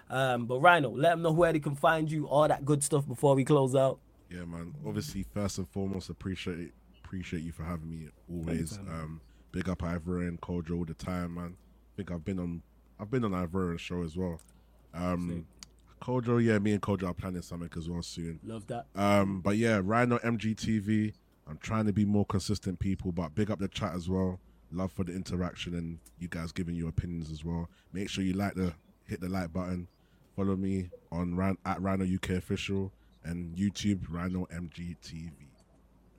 [SPEAKER 1] Um, but Rhino, let them know where they can find you, all that good stuff before we close out.
[SPEAKER 3] Yeah, man. Obviously, first and foremost, appreciate appreciate you for having me always. Um, big up Ivorian Kojo all the time, man. I think I've been on I've been on Ivorian show as well. Um, Kojo, yeah, me and Kojo are planning something as well soon.
[SPEAKER 1] Love that.
[SPEAKER 3] Um, but yeah, Rhino MGTV. I'm trying to be more consistent, people, but big up the chat as well. Love for the interaction and you guys giving your opinions as well. Make sure you like the hit the like button. Follow me on Ran, at Rhino UK official and YouTube Rhino MGTV.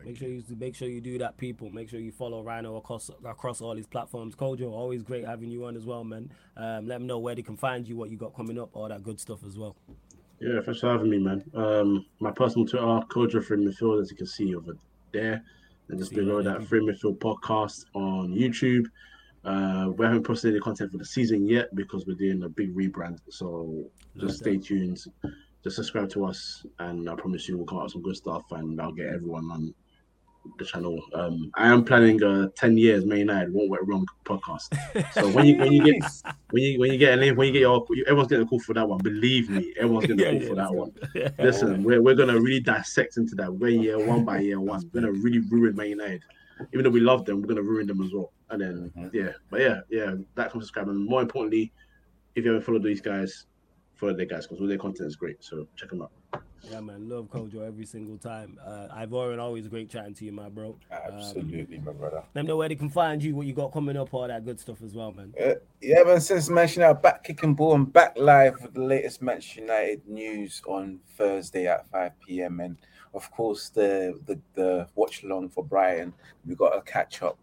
[SPEAKER 1] Make sure you make sure you do that, people. Make sure you follow Rhino across across all these platforms. Kojo, always great having you on as well, man. Um, let them know where they can find you, what you got coming up, all that good stuff as well.
[SPEAKER 4] Yeah, thanks for having me, man. Um, my personal Twitter, Kojo the field, as you can see over there. And just below that. Free Midfield podcast on YouTube. Uh, we haven't posted any content for the season yet because we're doing a big rebrand. So just stay tuned. Just subscribe to us, and I promise you we'll come out with some good stuff, and I'll get everyone on the channel. Um, I am planning a ten years May United won't went wrong podcast. So when you when you get when you when you get a name when you get your everyone's getting a call for that one. Believe me, everyone's getting a
[SPEAKER 1] Yeah,
[SPEAKER 4] call for
[SPEAKER 1] yeah,
[SPEAKER 4] that one. Yeah. Listen, we're, we're gonna really dissect into that. We're year one by year one. We're gonna really ruin Man United. Even though we love them, we're gonna ruin them as well. And then yeah, but yeah, yeah, that comes subscribe. And more importantly, if you haven't followed these guys, follow their guys because all their content is great. So check them out.
[SPEAKER 1] Yeah, man, love Kojo every single time. Uh, Ivorian, always great chatting to you, my bro. Um,
[SPEAKER 2] Absolutely, my brother.
[SPEAKER 1] let them know where they can find you, what you got coming up, all that good stuff as well, man.
[SPEAKER 2] Uh, yeah, man, since Manchester United back kicking ball and back live with the latest Manchester United news on Thursday at 5 p.m. And of course, the the, the watch along for Brighton. We got a catch up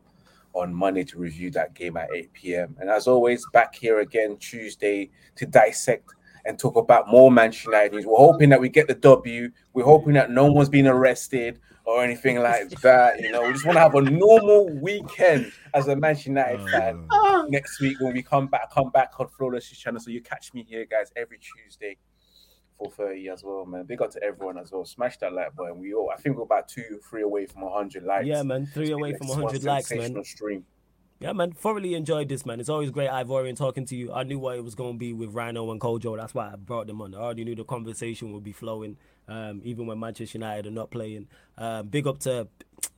[SPEAKER 2] on Monday to review that game at 8 p.m. And as always, back here again Tuesday to dissect and talk about more Manchester United news. We're hoping that we get the W. We're hoping that no one's been arrested or anything like that. You know, we just want to have a normal weekend as a Manchester United fan
[SPEAKER 3] Uh,
[SPEAKER 2] next week when we come back, come back on Flawless channel. So you catch me here, guys, every Tuesday, 4:30 as well, man. Big up to everyone as well. Smash that like button. We all, I think we're about two, three away from 100 likes.
[SPEAKER 1] Yeah, man, three away from
[SPEAKER 2] It's
[SPEAKER 1] 100 likes, man.
[SPEAKER 2] sensational Stream.
[SPEAKER 1] Yeah, man, thoroughly enjoyed this, man. It's always great, Ivorian, talking to you. I knew what it was going to be with Rhino and Kojo. That's why I brought them on. I already knew the conversation would be flowing, um, even when Manchester United are not playing. Um, big up to,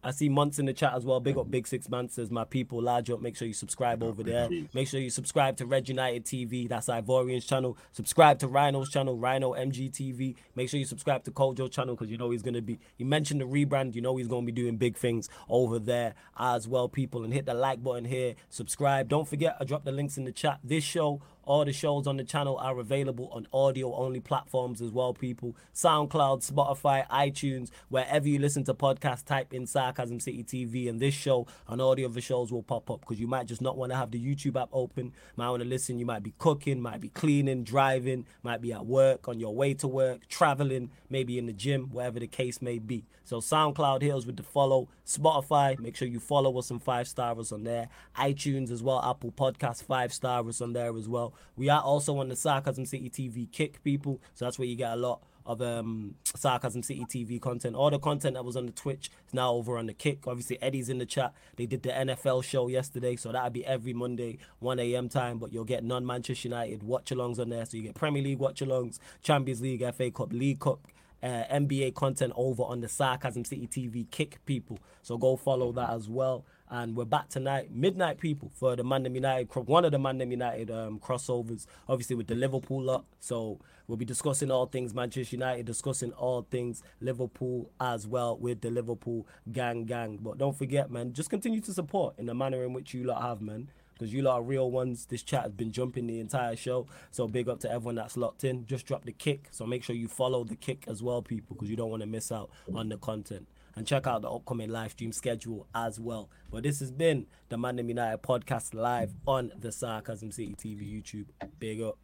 [SPEAKER 1] I see Months in the chat as well. Big up Big Six Months says, my people, large up. Make sure you subscribe over there. Make sure you subscribe to Red United TV. That's Ivorian's channel. Subscribe to Rhino's channel, Rhino MGTV. Make sure you subscribe to Kojo's channel because you know he's going to be, you mentioned the rebrand. You know he's going to be doing big things over there as well, people. And hit the like button here. Subscribe. Don't forget, I dropped the links in the chat. This show, all the shows on the channel are available on audio only platforms as well, people. SoundCloud, Spotify, iTunes, wherever you listen to podcasts, type in Sarcasm City TV, and this show and all the other shows will pop up because you might just not want to have the YouTube app open. Might want to listen. You might be cooking, might be cleaning, driving, might be at work, on your way to work, traveling, maybe in the gym, whatever the case may be. So SoundCloud hills with the follow. Spotify, make sure you follow us and five star us on there. iTunes as well, Apple Podcast five star us on there as well. We are also on the Sarcasm City TV Kick people, so that's where you get a lot of um Sarcasm City TV content. All the content that was on the Twitch is now over on the Kick. Obviously, Eddie's in the chat. They did the NFL show yesterday, so that'll be every Monday, 1 a.m. time. But you'll get non Manchester United watch alongs on there. So you get Premier League watch alongs, Champions League, FA Cup, League Cup, uh, NBA content over on the Sarcasm City TV Kick people. So go follow that as well. And we're back tonight, midnight people, for the Mandem United, one of the Mandem United um, crossovers, obviously with the Liverpool lot. So we'll be discussing all things Manchester United, discussing all things Liverpool as well with the Liverpool gang gang. But don't forget, man, just continue to support in the manner in which you lot have, man because you lot are real ones. This chat has been jumping the entire show. So big up to everyone that's locked in. Just drop the kick. So make sure you follow the kick as well, people, because you don't want to miss out on the content. And check out the upcoming live stream schedule as well. But this has been the Mandem United podcast live on the Sarcasm City TV YouTube. Big up.